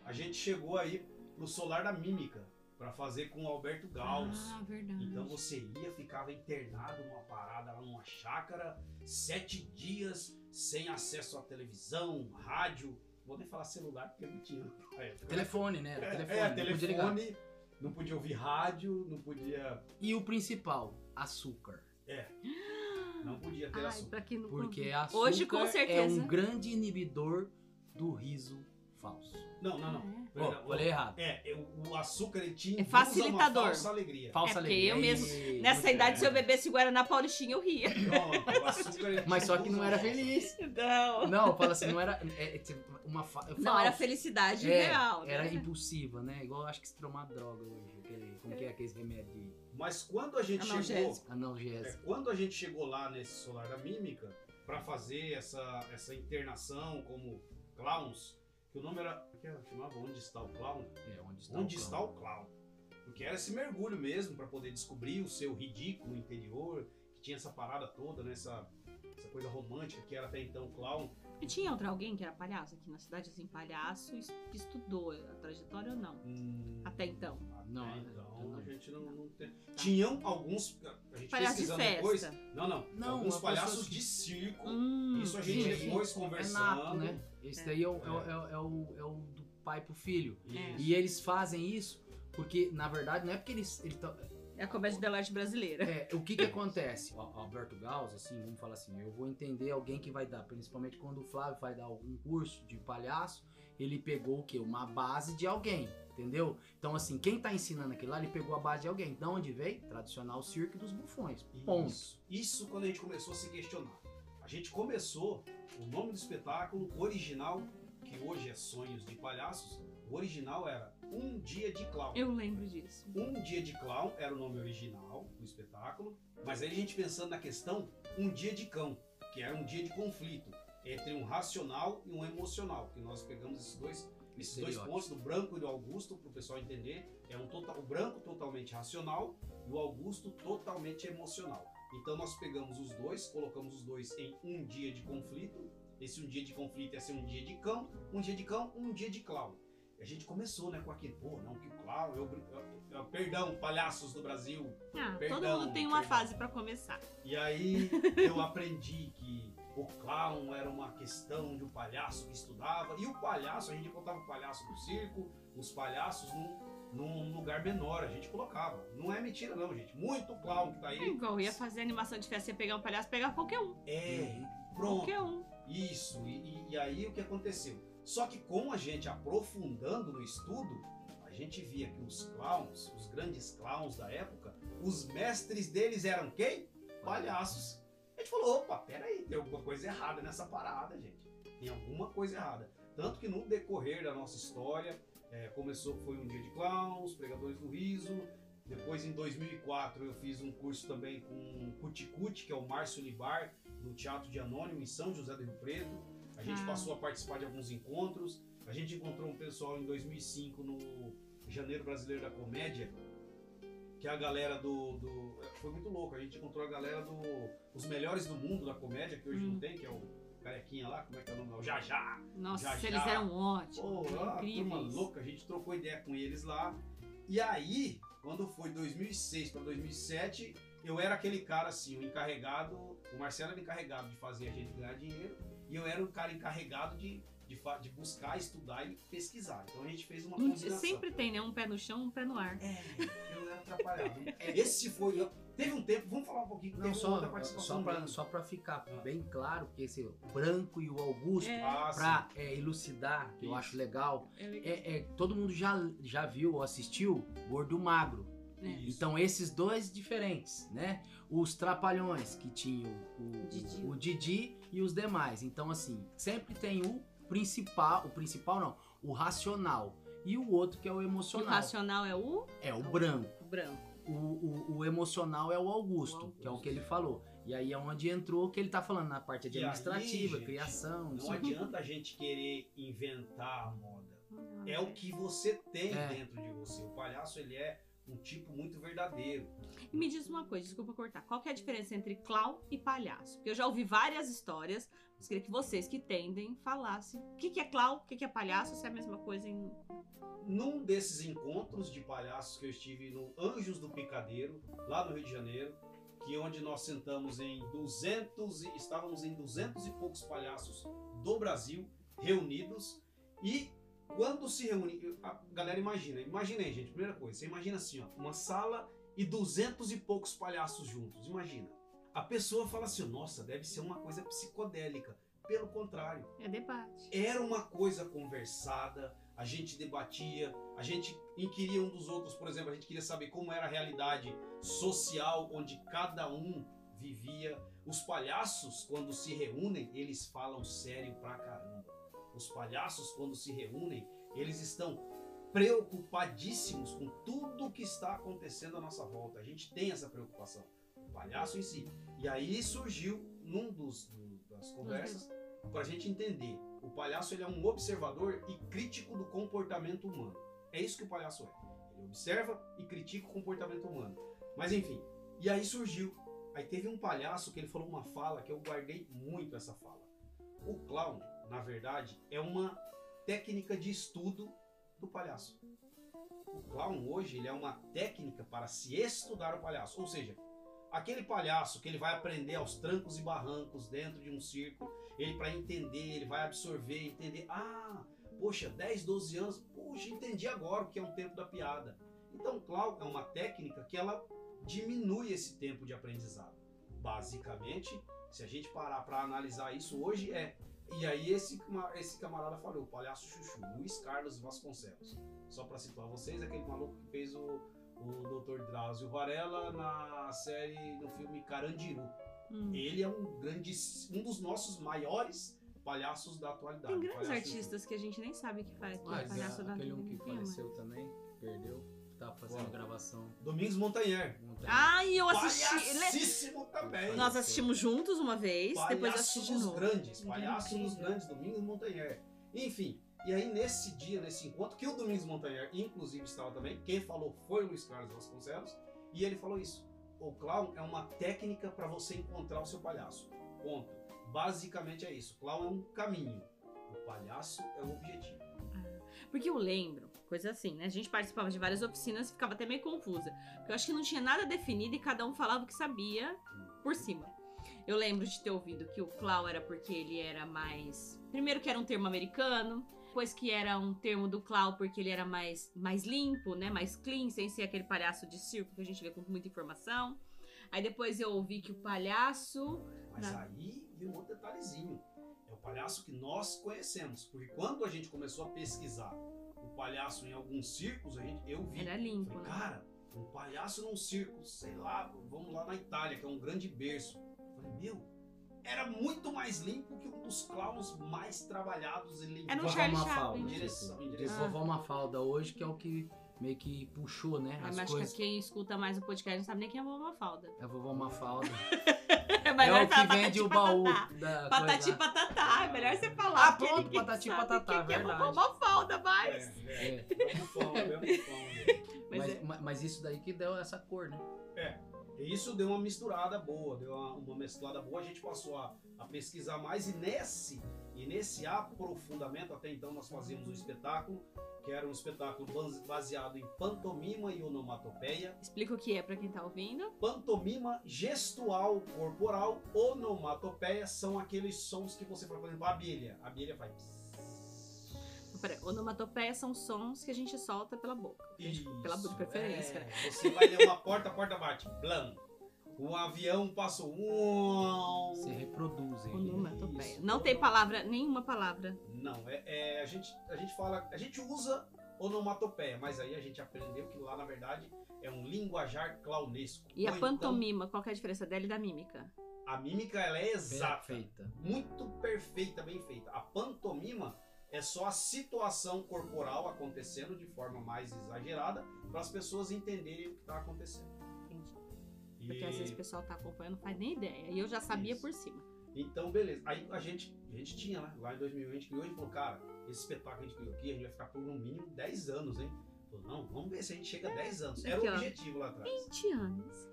a gente chegou aí pro Solar da Mímica para fazer com o Alberto Gauss. Ah, verdade. Então você ia, ficava internado numa parada lá numa chácara, sete dias sem acesso à televisão, rádio. Vou nem falar celular porque não tinha. época. Telefone, né? É, telefone, é, ligar. telefone, não podia ouvir rádio, não podia. E o principal, açúcar. Não podia ter Ai, assunto. pra quem não Porque açúcar Hoje, com é certeza. um grande inibidor do riso falso. Não, não, não. Ah, Ó, falei errado. É, o- o açúcar ele tinha É facilitador. falsa alegria. Falsa É, porque alegria. eu mesmo, Ei, Nessa idade, se eu bebesse Guaraná Paulistinha, eu ria. O açúcar Mas te só que não era feliz. Não. Não, fala assim, não era. É, é tipo uma fa... Não, era felicidade É, real. né? Era impulsiva, né? Igual eu acho que se tomar droga hoje. Aquele, como que é aqueles remédios de Mas quando a gente chegou. Analgésico. É, analgésico? quando a gente chegou lá nesse Solar da Mímica para fazer essa, essa internação como clowns, que o nome era. como que chamava Onde está o clown? É, onde está Onde o está o clown? Porque era esse mergulho mesmo para poder descobrir o seu ridículo interior, que tinha essa parada toda, né? essa, essa coisa romântica que era até então o clown. E tinha outro alguém que era palhaço aqui na cidade, assim, palhaço, que estudou a trajetória ou não? Hum, Até então. até Não, então não. a gente não, não tem. Tinham alguns. A gente Palhaço de pesquisando festa. depois. Não, não. Não, alguns uma palhaços pessoa que- de circo. Hum, Isso a gente sim, depois sim. conversando. É nato, né? Esse É. daí é o, é, o- é o- é o, é o do pai pro filho. É. E eles fazem isso porque, na verdade, não é porque eles. eles tão- É a comédia de arte brasileira. é, o que que acontece? O Alberto Gauss, assim, vamos falar assim, eu vou entender alguém que vai dar, principalmente quando o Flávio vai dar algum curso de palhaço, ele pegou o quê? Uma base de alguém, entendeu? Então, assim, quem tá ensinando aquilo lá, ele pegou a base de alguém. De onde veio? Tradicional circo dos bufões. Ponto. Isso. Isso quando a gente começou a se questionar. A gente começou, o nome do espetáculo original que hoje é Sonhos de Palhaços, o original era Um Dia de Clown. Eu lembro disso. Um Dia de Clown era o nome original do espetáculo, mas aí a gente pensando na questão Um Dia de Cão, que era um dia de conflito entre um racional e um emocional, que nós pegamos esses dois, esses dois pontos do branco e do Augusto para o pessoal entender. É um total, o branco totalmente racional e o Augusto totalmente emocional. Então nós pegamos os dois, colocamos os dois em um dia de conflito. Esse um dia de conflito ia ser um dia de cão, um dia de cão, um dia de clown. E a gente começou, né, com aquele, pô, não, que clown, eu, eu- eu- perdão, palhaços do Brasil, Ah, todo Perdão, mundo tem uma perdão. fase pra começar. e aí eu aprendi que o clown era uma questão de um palhaço que estudava. E o palhaço, a gente botava o palhaço no circo, os palhaços num, num lugar menor, a gente colocava. Não é mentira não, gente. Muito clown que tá É aí. igual, ia fazer animação de festa, ia pegar um palhaço, pegar qualquer um. É, pronto. Qualquer um. Isso, e, e- e aí o que aconteceu? Só que com a gente aprofundando no estudo, a gente via que os clowns, os grandes clowns da época, os mestres deles eram quem? Palhaços. A gente falou, opa, peraí, tem alguma coisa errada nessa parada, gente. Tem alguma coisa errada. Tanto que no decorrer da nossa história, é, começou, foi um dia de clowns, pregadores do riso. Depois, em 2004, eu fiz um curso também com o Cuticute, que é o Márcio Libar, no Teatro de Anônimo, em São José do Rio Preto. A gente Ah. passou a participar de alguns encontros. A gente encontrou um pessoal em 2005 no Janeiro Brasileiro da Comédia, que é a galera do, do- Foi muito louco, a gente encontrou a galera do. Os melhores do mundo da comédia, que hoje Hum. não tem, que é o carequinha lá, como é que é o nome? O Jajá. Nossa, Já, já. eles eram ótimos. Pô, turma louca, a gente trocou ideia com eles lá. E aí, quando foi 2006 para 2007, eu era aquele cara assim, o encarregado, o Marcelo era encarregado de fazer a gente ganhar dinheiro, e eu era o cara encarregado de, de, fa- de buscar, estudar e pesquisar. Então a gente fez uma Um- combinação. sempre tem, né? Um pé no chão, um pé no ar. É, eu era atrapalhado. Esse foi. Teve um tempo, vamos falar um pouquinho que Não, só, só, pra, só pra ficar Ah. bem claro que esse branco e o Augusto, É. Ah, pra é, elucidar, que eu acho legal, É legal. é, é, todo mundo já, já viu ou assistiu Gordo Magro. Isso. Então esses dois diferentes, né? Os trapalhões que tinham o Didi. o, o Didi e os demais. Então assim, sempre tem o principal, o principal não, o racional e o outro que é o O emocional. racional é o É o branco. branco. O, o, o emocional é o Augusto, O que é o Augusto. que ele falou. E aí é onde entrou o que ele tá falando na parte E aí, administrativa, gente, criação, Não adianta a gente querer inventar a moda. É o que você tem É. dentro de você. O palhaço, ele é um tipo muito verdadeiro. E me diz uma coisa, desculpa cortar. Qual que é a diferença entre clown e palhaço? Porque eu já ouvi várias histórias, mas queria que vocês que entendem falassem o que, que é clown, o que, que é palhaço, se é a mesma coisa em. Num desses encontros de palhaços que eu estive no Anjos do Picadeiro, lá no Rio de Janeiro, que onde nós sentamos em 200 e estávamos em 200 e poucos palhaços do Brasil reunidos e quando se reúne, a galera imagina, aí, gente, primeira coisa, você imagina assim, ó, uma sala e 200 e poucos palhaços juntos, imagina. A pessoa fala assim, nossa, deve ser uma coisa psicodélica. Pelo contrário, É debate. era uma coisa conversada, a gente debatia, a gente inquiria um dos outros, por exemplo, a gente queria saber como era a realidade social onde cada um vivia. Os palhaços, quando se reúnem, eles falam sério pra caramba. Os palhaços, quando se reúnem, eles estão preocupadíssimos com tudo que está acontecendo à nossa volta. A gente tem essa preocupação. O palhaço em si. E aí surgiu, num dos, do- das conversas, para a gente entender. O palhaço ele é um observador e crítico do comportamento humano. É isso que o palhaço é. Ele observa e critica o comportamento humano. Mas enfim, e aí surgiu. Aí teve um palhaço que ele falou uma fala que eu guardei muito essa fala. O clown, na verdade, é uma técnica de estudo do palhaço. O clown hoje ele é uma técnica para se estudar o palhaço. Ou seja, aquele palhaço que ele vai aprender aos trancos e barrancos dentro de um circo, ele para entender, ele vai absorver, entender, ah, poxa, 10, 12 anos, poxa, entendi agora o que é um tempo da piada. Então, clown é uma técnica que ela diminui esse tempo de aprendizado. Basicamente, se a gente parar para analisar isso hoje é e aí esse, esse camarada falou, o palhaço chuchu, Luiz Carlos Vasconcelos. Só para situar vocês, aquele maluco que fez o, o Dr. Drauzio Varela na série, no filme Carandiru. Hum. Ele é um grande, um dos nossos maiores palhaços da atualidade. Tem grandes artistas que a gente nem sabe que faz. Que é Mas palhaço da aquele um que Filma. faleceu também, perdeu, tava fazendo Qual? gravação. Domingos Montanher. ontem. Ai, eu assisti. ele- Palhacíssimo também. Nós assistimos juntos uma vez, depois eu assisti Palhaço de dos novo. grandes, era palhaço dos grandes, Domingos Montanher. Enfim, e aí nesse dia, nesse encontro, que o Domingos Montanher inclusive estava também, quem falou foi o Luiz Carlos Vasconcelos, e ele falou isso. O clown é uma técnica para você encontrar o seu palhaço. Ponto. Basicamente é isso. Clown é um caminho. O palhaço é o objetivo. Porque eu lembro, coisa assim, né? A gente participava de várias oficinas e ficava até meio confusa. Porque eu acho que não tinha nada definido e cada um falava o que sabia por cima. Eu lembro de ter ouvido que o clown era porque ele era mais. Primeiro que era um termo americano, depois que era um termo do clown porque ele era mais, mais limpo, né? Mais clean, sem ser aquele palhaço de circo que a gente vê com muita informação. Aí depois eu ouvi que o palhaço. Mas Tá. aí vem um outro detalhezinho. É o palhaço que nós conhecemos. Porque quando a gente começou a pesquisar o palhaço em alguns circos, a gente, eu vi. Era limpo, Falei, né? cara, um palhaço num circo, sei lá, vamos lá na Itália, que é um grande berço. Eu Falei, meu, era muito mais limpo que um dos clowns mais trabalhados e limpos. Era um Charlie Chaplin. Em direção, em direção. Ah. Vovó Mafalda hoje, que é o que meio que puxou, né? As mas acho coisas. que quem escuta mais o podcast não sabe nem quem é a Vovó Falda. É a Vovó Mafalda. É é o que falar vende o baú da Patati coisa. patatá, é melhor você falar. Ah, pronto, patati patatá, que é verdade. vovó Mafalda, mas... É, É, é, é é? Mas mas, é- ma- mas isso daí que deu essa cor, né? E isso deu uma misturada boa, deu uma, uma mesclada boa, a gente passou a, a pesquisar mais e nesse, e nesse aprofundamento, até então nós fazíamos um espetáculo, que era um espetáculo base- baseado em pantomima e onomatopeia, Explica o que é pra quem tá ouvindo. pantomima gestual corporal, onomatopeia são aqueles sons que você faz, por exemplo, a abelha, a abelha faz... Peraí, onomatopeia são sons que a gente solta pela boca. Gente- pela Isso, de preferência. é. Você vai ler uma porta, a porta bate, blam. Um avião passou, uau. Se reproduzem. Onomatopeia. Não tem palavra, nenhuma palavra. Não, é, é, a, gente, a gente fala, a gente usa onomatopeia, mas aí a gente aprendeu que lá na verdade é um linguajar clownesco. E Ou a então, pantomima, qual que é a diferença dela e da mímica? a mímica ela é exata, Perfeita. muito perfeita, bem feita. A pantomima é só a situação corporal acontecendo de forma mais exagerada para as pessoas entenderem o que está acontecendo. Porque às vezes o pessoal tá acompanhando, não faz nem ideia. E eu já sabia Isso. por cima. Então, beleza. Aí a gente, a gente tinha, né? Lá em 2000 a gente criou e falou, cara, esse espetáculo que a gente criou aqui, a gente vai ficar por no mínimo 10 anos, hein? Falou, não, vamos ver se a gente chega a 10 anos. Era o objetivo lá atrás. 20 anos.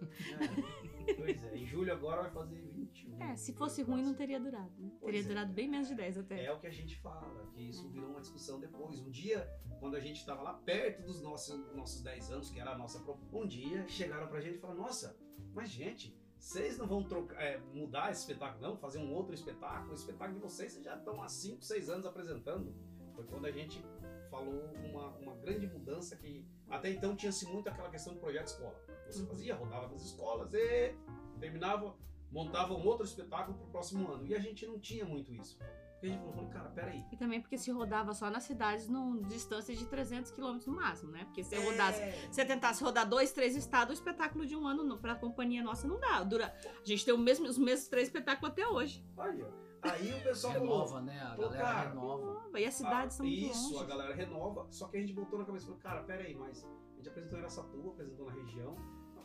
É, pois é, em julho agora vai fazer 21. É, se fosse ruim não teria durado, né? Teria é. durado bem menos de 10 até. É o que a gente fala, que isso virou uma discussão depois. Um dia, quando a gente estava lá perto dos nossos, nossos 10 anos, que era a nossa um dia chegaram pra gente e falaram, nossa, mas gente, vocês não vão trocar, é, mudar esse espetáculo, não? Fazer um outro espetáculo? O espetáculo de vocês, vocês já estão há 5, 6 anos apresentando. Foi quando a gente falou uma, uma grande mudança que até então tinha-se muito aquela questão do projeto escola. Você Uhum. fazia, rodava nas escolas e terminava, montava um outro espetáculo pro próximo ano. E a gente não tinha muito isso. E a gente falou, cara, peraí. E também porque se rodava só nas cidades num distância de 300 km no máximo, né? Porque se rodasse, É, se tentasse rodar dois, três estados, o espetáculo de um ano no- pra companhia nossa não dá. Dura, a gente tem o mesmo, os mesmos três espetáculos até hoje. Olha, aí o pessoal falou. Renova, né? A Falou, galera cara, renova. E as cidades ah, são muito Isso, a galera renova. Só que a gente botou na cabeça e falou, cara, peraí, mas a gente apresentou em Araçatuba, apresentou na região.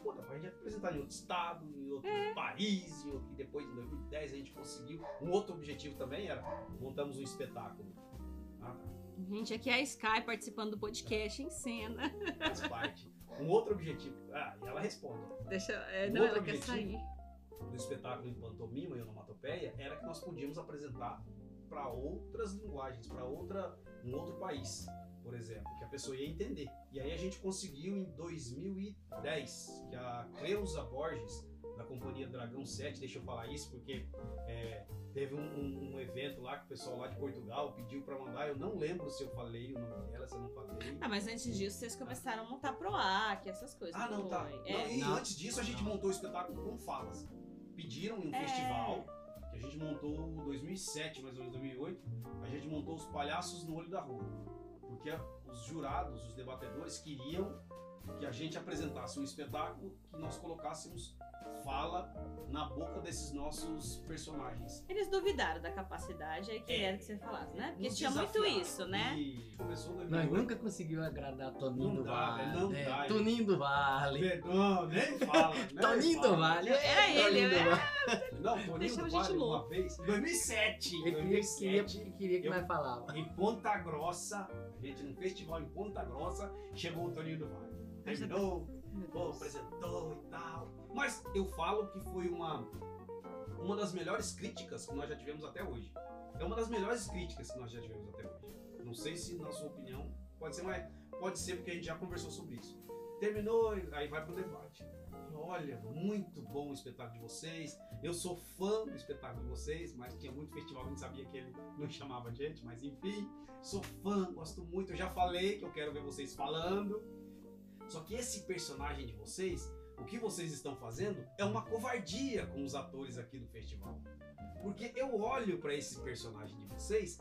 Pô, dá pra gente apresentar em outro estado, em outro É. país, em outro- e depois em 2010 a gente conseguiu. Um outro objetivo também era montamos um espetáculo. Ah, tá. Gente, aqui é a Sky participando do podcast em cena. Faz parte. Um outro objetivo. Ah, e ela responde. Deixa, é, Um não, outro ela quer objetivo? sair. do espetáculo em pantomima e onomatopeia era que nós podíamos apresentar para outras linguagens, para outra um outro país, por exemplo, que a pessoa ia entender. E aí a gente conseguiu em 2010 que a Cleusa Borges da companhia Dragão 7, deixa eu falar isso porque é, teve um, um- um evento lá que o pessoal lá de Portugal pediu para mandar. Eu não lembro se eu falei o nome dela, se eu não falei. Ah, mas antes disso vocês começaram a montar ProAC, essas coisas. Ah, não, tá. Não, É. e Não. antes disso a gente Não. montou o espetáculo com falas. Pediram em um É. festival, que a gente montou em 2007, mais ou menos 2008, a gente montou os palhaços no olho da rua. Porque os jurados, os debatedores queriam que a gente apresentasse um espetáculo que nós colocássemos fala na boca desses nossos personagens. Eles duvidaram da capacidade aí que É. era que você falasse, né? Porque tinha muito isso, né? E começou no Nós nunca conseguiu agradar Toninho Não do dá, Vale. não né? dá, Toninho do Vale. Não, nem fala. nem Toninho do Vale. Era ele, Toninho do né? Não, Toninho Deixava do a gente Vale uma louco. vez, em 2007. Ele queria, queria, 2007, queria que eu- nós falava. em Ponta Grossa, a gente num festival em Ponta Grossa, chegou o Toninho do Vale. Terminou, pô, apresentou e tal. Mas eu falo que foi uma, uma das melhores críticas que nós já tivemos até hoje. É uma das melhores críticas que nós já tivemos até hoje. Não sei se, na sua opinião, pode ser, mas pode ser porque a gente já conversou sobre isso. Terminou, aí vai pro debate. Olha, muito bom o espetáculo de vocês. Eu sou fã do espetáculo de vocês, mas tinha muito festival que a gente sabia que ele não chamava a gente, mas enfim, sou fã, gosto muito. Eu já falei que eu quero ver vocês falando. Só que esse personagem de vocês, o que vocês estão fazendo é uma covardia com os atores aqui do festival. Porque eu olho para esse personagem de vocês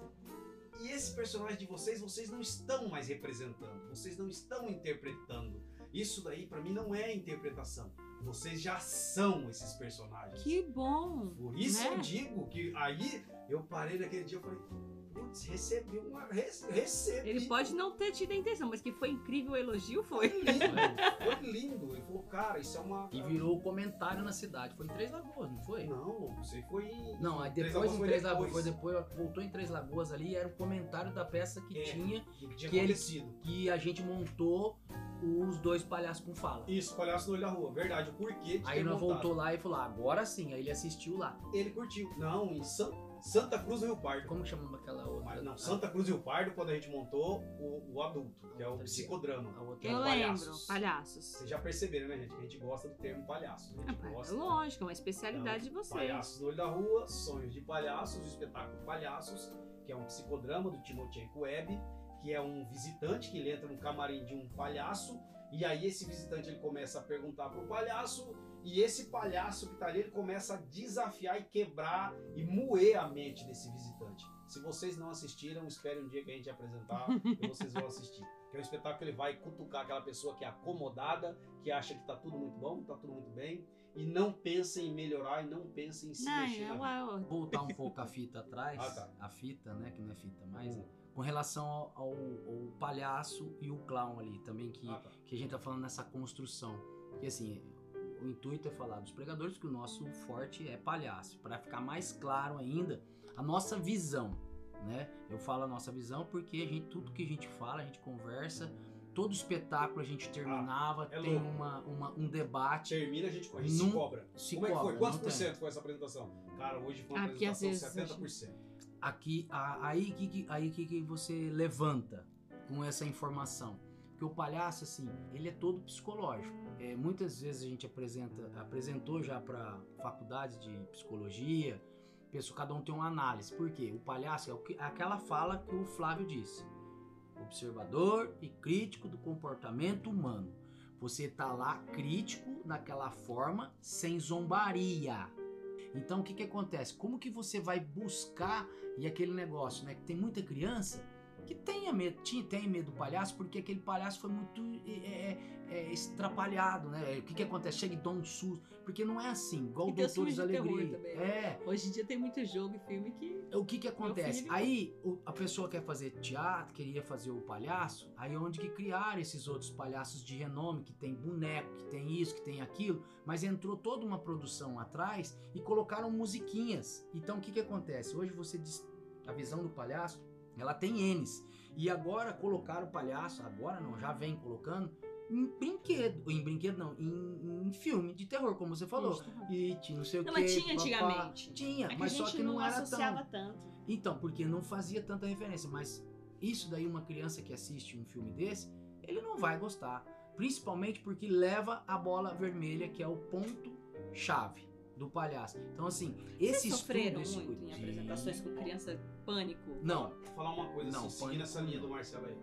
e esse personagem de vocês, vocês não estão mais representando, vocês não estão interpretando. Isso daí para mim não é interpretação. Vocês já são esses personagens. Que bom! Por isso né? eu digo que aí eu parei naquele dia e falei, putz, recebi uma. Rece, recebi. Ele pode não ter tido a intenção, mas que foi incrível o elogio, foi. Foi lindo, foi lindo. Ele falou, cara, isso é uma. E virou comentário na cidade. Foi em Três Lagoas, não foi? Não, não sei, foi em. Não, aí depois em foi Três Lagoas, depois. foi depois, voltou em Três Lagoas ali, era o comentário da peça que É. tinha, que tinha que ele- que a gente montou os dois palhaços com fala. Isso, palhaço no olho da rua, verdade. O porquê de Aí nós montado. voltou lá e falou, ah, agora sim. Aí ele assistiu lá. Ele curtiu. Não, em San- Santa Cruz do Rio Pardo. Como que chamava aquela outra? Mas não, Santa Cruz do Rio Pardo, quando a gente montou o, o adulto, que é o psicodrama. A outra. Eu palhaços. lembro, palhaços. Vocês já perceberam, né, gente? Que a gente gosta do termo palhaço. A Ah, gente pá, gosta. Lógico, é uma especialidade de vocês. Palhaços no Olho da Rua, Sonhos de Palhaços, o espetáculo Palhaços, que é um psicodrama do Timothy Webb, que é um visitante que ele entra no camarim de um palhaço, e aí esse visitante ele começa a perguntar pro palhaço, e esse palhaço que tá ali, ele começa a desafiar e quebrar e moer a mente desse visitante. Se vocês não assistiram, esperem um dia que a gente apresentar e vocês vão assistir. Que é um espetáculo que ele vai cutucar aquela pessoa que é acomodada, que acha que tá tudo muito bom, tá tudo muito bem, e não pensa em melhorar e não pensa em se Não, mexer é. Voltar um pouco a fita atrás, Ah, tá. a fita, né, que não é fita mais, Hum. com relação ao, ao- ao palhaço e o clown ali, também que, Ah, tá. que a gente tá falando nessa construção. Que assim, o intuito é falar dos pregadores que o nosso forte é palhaço, para ficar mais claro ainda a nossa visão, né? Eu falo a nossa visão porque a gente, tudo que a gente fala, a gente conversa, todo espetáculo a gente terminava, é tem uma, uma- um debate, Termina, a gente, a gente Não se cobra. se Como é que cobra, foi? Quantos não por cento foi essa apresentação? Cara, hoje foi uma Ah, porque às apresentação vezes 70%. aqui a- aí que, que- aí que, que você levanta com essa informação que o palhaço assim ele é todo psicológico É, muitas vezes a gente apresenta apresentou já para faculdades de psicologia pessoa cada um tem uma análise por quê o palhaço é o que- é aquela fala que o Flávio disse observador e crítico do comportamento humano você tá lá crítico naquela forma sem zombaria então o que que acontece? Como que você vai buscar e aquele negócio, né? Que tem muita criança que tenha medo, tinha, tem medo do palhaço porque aquele palhaço foi muito é, é, é, estrapalhado, né? O que que acontece? Chega e dá um susto, porque não é assim, igual E Doutores da Alegria. também, né? É, Hoje em dia tem muito jogo e filme que. o que que acontece? Aí o- a pessoa quer fazer teatro, queria fazer o palhaço, aí onde que criaram esses outros palhaços de renome, que tem boneco, que tem isso, que tem aquilo, mas entrou toda uma produção atrás e colocaram musiquinhas. Então o que que acontece? Hoje você diz, a visão do palhaço, ela tem N's. E agora colocaram o palhaço, agora não, já vem colocando em brinquedo, em brinquedo não, em, em filme de terror, como você falou. It, não sei o Não, que. mas tinha antigamente. Tinha, É que mas a só gente que não, era associava tão. tanto. Então, porque não fazia tanta referência, mas isso daí uma criança que assiste um filme desse, ele não vai gostar, principalmente porque leva a bola vermelha, que é o ponto chave do palhaço. Então assim, esse Vocês sofreram estudo, esse muito em apresentações com criança pânico? Não, Vou falar uma coisa Não, assim, seguindo essa linha do Marcelo aí.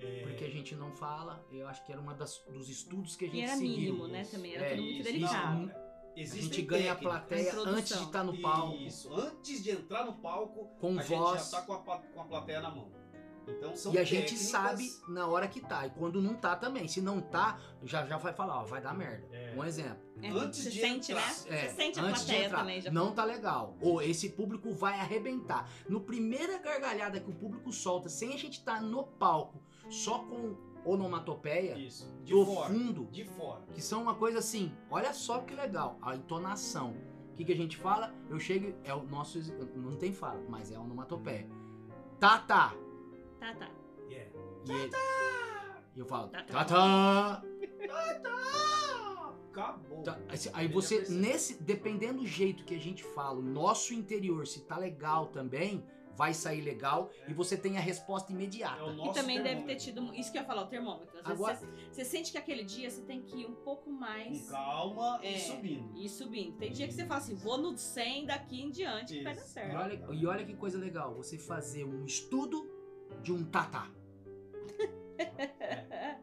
É, porque a gente não fala, eu acho que era uma das dos estudos que a gente E era seguiu. mínimo, né? Também era É, tudo muito delicado. não, A existem gente ganha a plateia introdução. antes de estar no palco, Isso, antes de entrar no palco, com a voz. gente já tá com a, com a plateia na mão. Então são E a gente técnicas- sabe na hora que tá. E quando não tá também. Se não tá, já, já vai falar, ó, vai dar merda. É. Um exemplo. É, Antes você de sente, entrar. né? É, você sente a antes de plateia entrar, também. Já não tá legal. Ou esse público vai arrebentar. No primeira gargalhada que o público solta, sem a gente tá no palco, só com onomatopeia Isso. De do fora. fundo, De fora. que são uma coisa assim, olha só que legal, a entonação. O que, que a gente fala? Eu chego, é o nosso, não tem fala, mas é a onomatopeia. Tá, tá. Tá, tá. Yeah. E ele- e eu falo, Tá, tá, tá. tá. Acabou. Tá, Aí Ele você, já percebe. nesse, dependendo do jeito que a gente fala, o nosso interior, se tá legal também, vai sair legal e você tem a resposta imediata. É o E nosso também deve ter termômetro. tido. Isso que eu ia falar, o termômetro. Às Agora- vezes você, você sente que aquele dia você tem que ir um pouco mais. Com calma É. e subindo. E subindo. Tem dia que você fala assim, vou no 100 daqui em diante que vai dar Isso. E certo. olha, e olha que coisa legal, você fazer um estudo de um tatá.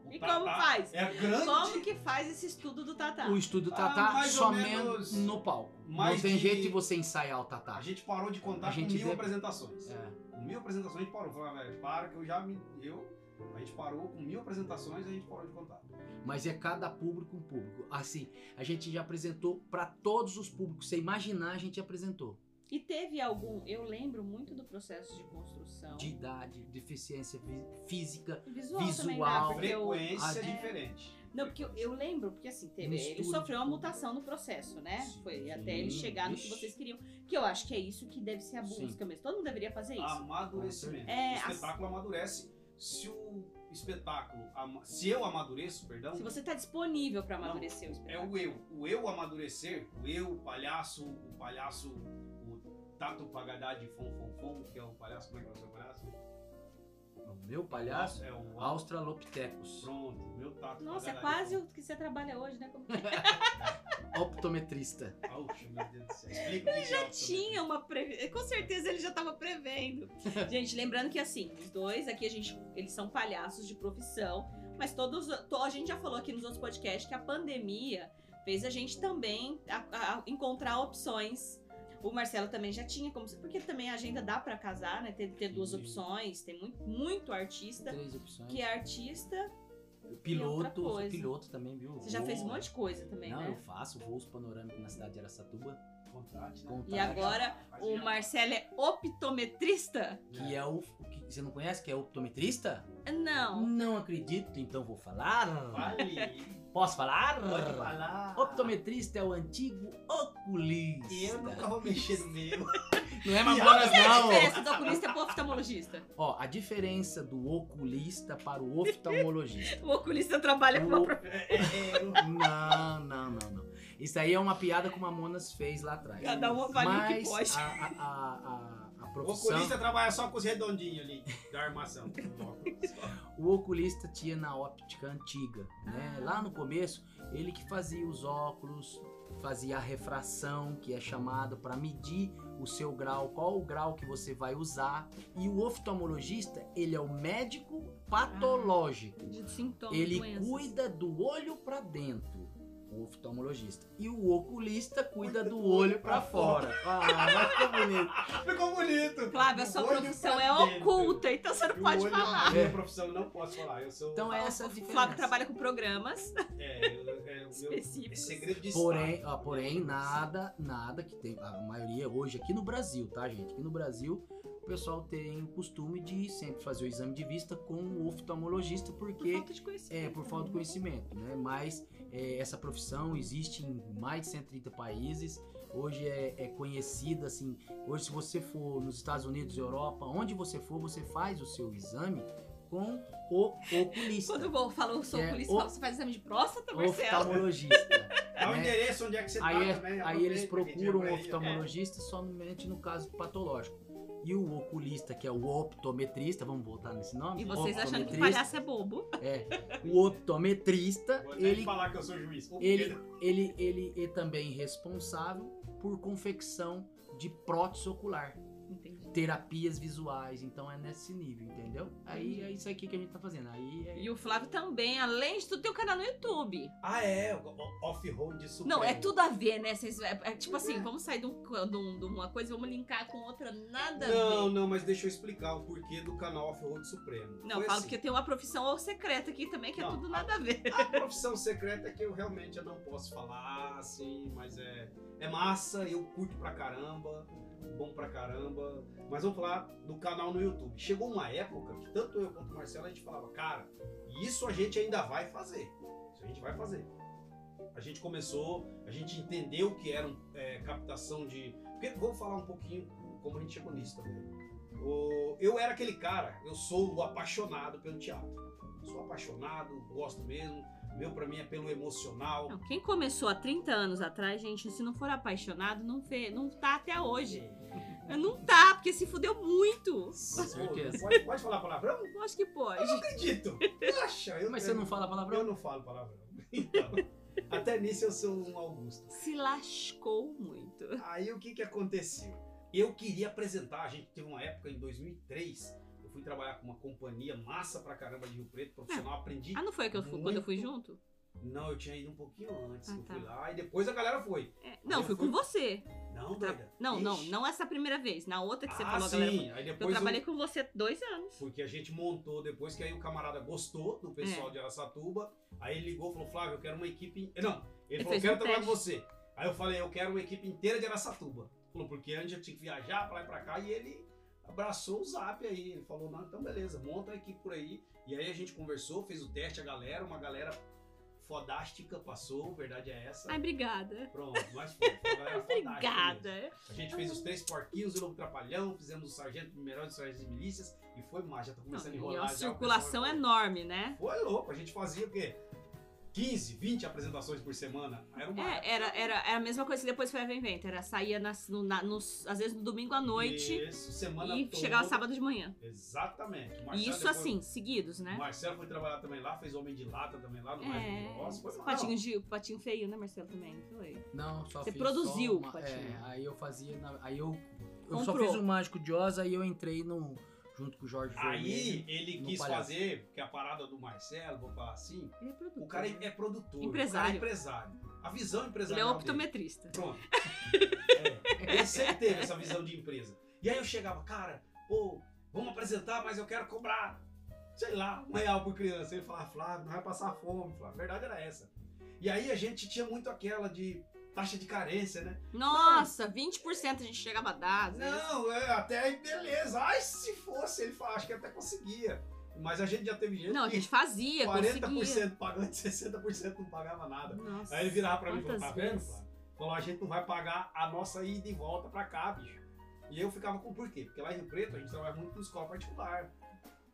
O e tatá como faz? É grande. Como que faz esse estudo do Tatá? O estudo Ah, tatá ou somente no palco. mais Não tem de- jeito de você ensaiar o tatá. A gente parou de contar A gente com mil deve- apresentações. É. Com mil apresentações a gente parou. Falou, "Ah, velho, para que eu já me. Eu. A gente parou com mil apresentações a gente parou de contar. Mas é cada público um público. Assim, a gente já apresentou pra todos os públicos. Você imaginar, a gente apresentou. E teve algum. Eu lembro muito do processo de construção. De idade, deficiência fí- física. Visual, também visual, dá, porque eu- Frequência a- diferente. Não, porque eu, eu lembro, porque assim, teve, No ele sofreu uma mutação no processo, né? Sim, Foi até sim, ele chegar no que vocês queriam. Que eu acho que é isso que deve ser a Sim. busca mesmo. Todo mundo deveria fazer isso. Amadurecimento. É, o espetáculo amadurece se o espetáculo. Se eu amadureço, perdão. Se você tá disponível pra amadurecer o É espetáculo. o eu. O eu amadurecer, o eu, o palhaço, o palhaço, tato pagadade fom fom fom, que é o palhaço, como é que é o seu palhaço? O meu palhaço, É o Australopithecus. Pronto, meu tato Nossa, é quase o que você trabalha hoje, né? Como... Optometrista. Auxa, meu Deus do céu. Explica que é já auto- tinha uma pre... com certeza ele já tava prevendo. gente, lembrando que assim, os dois aqui a gente, eles são palhaços de profissão, mas todos, to- a gente já falou aqui nos outros podcasts que a pandemia fez a gente também a- a- encontrar opções. O Marcelo também já tinha, como porque também a agenda dá pra casar, né? Ter, ter duas Sim. opções, tem muito, muito artista que é artista. piloto, sou piloto também, viu? Você já fez um monte de coisa também, Não, né? eu faço voos panorâmicos na cidade de Aracatuba. Contrate, né? Contrate. E agora o Marcelo é optometrista? Que é o. o que você não conhece? Que é optometrista? Não. Não acredito, então vou falar. Fale. Posso falar? Pode falar. Optometrista é o antigo oculista. Eu nunca vou mexer no meu. Não é mais E bonas, Qual é a não. diferença do oculista pro oftalmologista? Ó, a diferença do oculista para o oftalmologista. O oculista trabalha com uma O-. É, é, é, Não, não, não, não. Isso aí é uma piada que o Mamonas fez lá atrás. Cada um avalia o que pode. a, a, a, a, a O profissão. oculista trabalha só com os redondinhos ali da armação. O oculista tinha na óptica antiga, né? Ah. Lá no começo, ele que fazia os óculos, fazia a refração, que é chamado para medir o seu grau, qual o grau que você vai usar. E o oftalmologista, ele é o médico patológico. de sintomas, ele doenças. cuida do olho para dentro. O oftalmologista. E o oculista cuida do olho para fora. Ah, mas ficou bonito. Ficou bonito. Flávia, a sua profissão pra é dentro. oculta, então você não pode falar. A minha profissão não posso falar. Eu sou. Então é essa diferença. Flávio trabalha com programas É, eu- é, o meu. É específicos. segredo de Porém, ó, porém nada, nada que tem. A maioria hoje aqui no Brasil, tá, gente? Aqui no Brasil, o pessoal tem o costume de sempre fazer o exame de vista com o oftalmologista, Por porque falta de conhecimento. é por falta de conhecimento, né? Mas é, essa profissão existe em mais de 130 países. Hoje é, é conhecida assim. Hoje, se você for nos Estados Unidos, Europa, onde você for, você faz o seu exame com o oculista, Quando eu falo, eu sou É, oculista, o- você faz exame de próstata, Marcelo? oftalmologista. É o né? endereço onde é que você Aí, tá é- também. aí eles procuram um ó. oftalmologista somente no caso patológico. E o oculista, que é o optometrista, vamos voltar nesse nome? E vocês achando que palhaço é bobo. É, o optometrista, Vou ele, falar que eu sou juiz. Ele, ele, ele é também responsável por confecção de prótese ocular. Entendi. Terapias visuais. Então é nesse nível, entendeu? Aí é isso aqui que a gente tá fazendo. Aí é... E o Flávio também, além de tudo, tem o canal no YouTube. Ah, é, off-road supremo. Não, é tudo a ver, né? Vocês- é, é tipo assim, vamos sair de, um- de um- de uma coisa e vamos linkar com outra, nada a Não, ver. não, mas deixa eu explicar o porquê do canal Off-Road Supremo. Não, Foi falo assim, que tem uma profissão secreta aqui também, que é Não, tudo a- nada a ver. A profissão secreta é que eu realmente eu não posso falar, assim, mas é, é massa, eu curto pra caramba, bom pra caramba. Mas vamos falar do canal no YouTube. Chegou uma época que tanto eu quanto o Marcelo a gente falava, cara, isso a gente ainda vai fazer. Isso a gente vai fazer. A gente começou, a gente entendeu o que era é, captação de. Porque, vou falar um pouquinho como a gente chegou nisso também. O- eu era aquele cara, eu sou o apaixonado pelo teatro. Sou apaixonado, gosto mesmo. Meu, pra mim, é pelo emocional. Não, quem começou há 30 anos atrás, gente, se não for apaixonado, não, fez, não tá até hoje. Não tá, porque se fudeu muito. Com certeza. Pode, pode falar palavrão? Eu acho que pode. Eu não acredito. Poxa, eu Mas você não fala palavrão? Eu não falo palavrão. Então, até nisso eu sou um Augusto. Se lascou muito. Aí o que que aconteceu? Eu queria apresentar, a gente teve uma época em 2003, eu fui trabalhar com uma companhia massa pra caramba de Rio Preto, profissional, aprendi. Ah, não foi que eu fui, quando eu fui junto? Não, eu tinha ido um pouquinho antes, Ah, eu fui tá. lá e depois a galera foi. É, não, eu fui fui- com você. Não, Tra- doida. Não, não, Ixi. não essa primeira vez. Na outra que você ah, falou, sim. galera. Aí Eu depois trabalhei com você dois anos. Porque a gente montou depois que aí o camarada gostou do pessoal É. de Araçatuba. Aí ele ligou e falou: Flávio, eu quero uma equipe. Não, ele, Ele falou: fez quero um trabalhar com você. Aí eu falei: eu quero uma equipe inteira de Araçatuba. Falou: porque antes eu tinha que viajar pra lá e pra cá. E ele abraçou o zap aí. Ele falou: não, então beleza, monta a equipe por aí. E aí a gente conversou, fez o teste, a galera, uma galera fodástica passou, verdade é essa. Ai, obrigada. Pronto, mas foi. mesmo. Obrigada. A gente fez os três porquinhos, o lobo trapalhão, fizemos o sargento melhor dos sargentos de milícias e foi mais, já tá Não, começando a e enrolar. é já, o circulação pessoal- enorme, né? Foi louco, a gente fazia o quê? 15, 20 apresentações por semana. Era uma É, era, era, era a mesma coisa que depois foi a Vento. Era saía nas, no, na- nos, às vezes no domingo à noite Isso, semana e toda. chegava sábado de manhã. Exatamente. O E Marcelo isso depois- assim, seguidos, O né? Marcelo foi trabalhar também lá, fez Homem de Lata também lá no É, Mais Grosso. Foi mal. patinho, de, patinho feio, né, Marcelo, também? Foi. Não, só Você fiz produziu só o uma- patinho. É, aí eu fazia. aí eu. Eu só Comprou. fiz o Mágico de Oz, aí eu entrei no. Junto com o Jorge Aí Vermelho. ele no quis palhaço. fazer, porque a parada do Marcelo, vou falar assim, Ele é produtor. o cara né? é produtor. Empresário. O cara é empresário. A visão Ele é empresarial dele. optometrista. Pronto. É, ele sempre teve essa visão de empresa. E aí eu chegava, cara, pô, vamos apresentar, mas eu quero cobrar, sei lá, um real por criança. Ele falava, Flávio, não vai passar fome. Flávio. A verdade era essa. E aí a gente tinha muito aquela de taxa de carência, né? Nossa, 20% a gente chegava a dar. Não, é, até aí beleza. Ai, se fosse, ele fala, acho que até conseguia. Mas a gente já teve gente Não, a gente fazia, 40% conseguia. pagando e 60% não pagava nada. Nossa, Aí ele virava pra mim e falou, tá vendo? Falou, a gente não vai pagar a nossa ida e volta pra cá, bicho. E eu ficava com por quê? Porque lá em Rio Preto a gente trabalha muito com escola particular.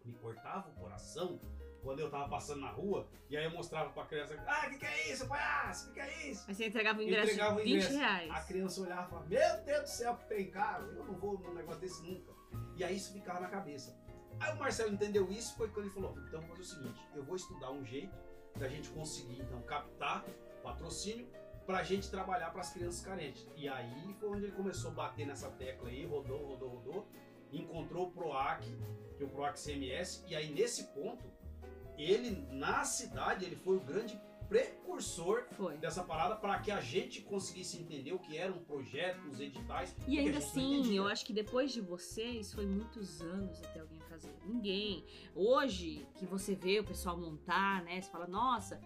Me cortava o coração quando eu tava passando na rua e aí eu mostrava pra criança, ah, o que, que é isso, palhaço? O que, que é isso? Aí você entregava o ingresso Entregava de 20 ingresso. reais. A criança olhava e falava, meu Deus do céu, que tem caro, eu não vou num negócio desse nunca. E aí isso ficava na cabeça. Aí o Marcelo entendeu isso, foi quando ele falou, então vamos fazer o seguinte, eu vou estudar um jeito da gente conseguir então captar patrocínio pra gente trabalhar para as crianças carentes. E aí foi onde ele começou a bater nessa tecla aí, rodou, rodou, rodou, encontrou o PROAC, que é o PROAC CMS, e aí nesse ponto, ele na cidade, ele foi o grande precursor Foi. dessa parada para que a gente conseguisse entender o que era um projeto, os editais. E ainda assim, eu acho que depois de vocês, foi muitos anos até alguém fazer. Ninguém. Hoje, que você vê o pessoal montar, né? Você fala, nossa.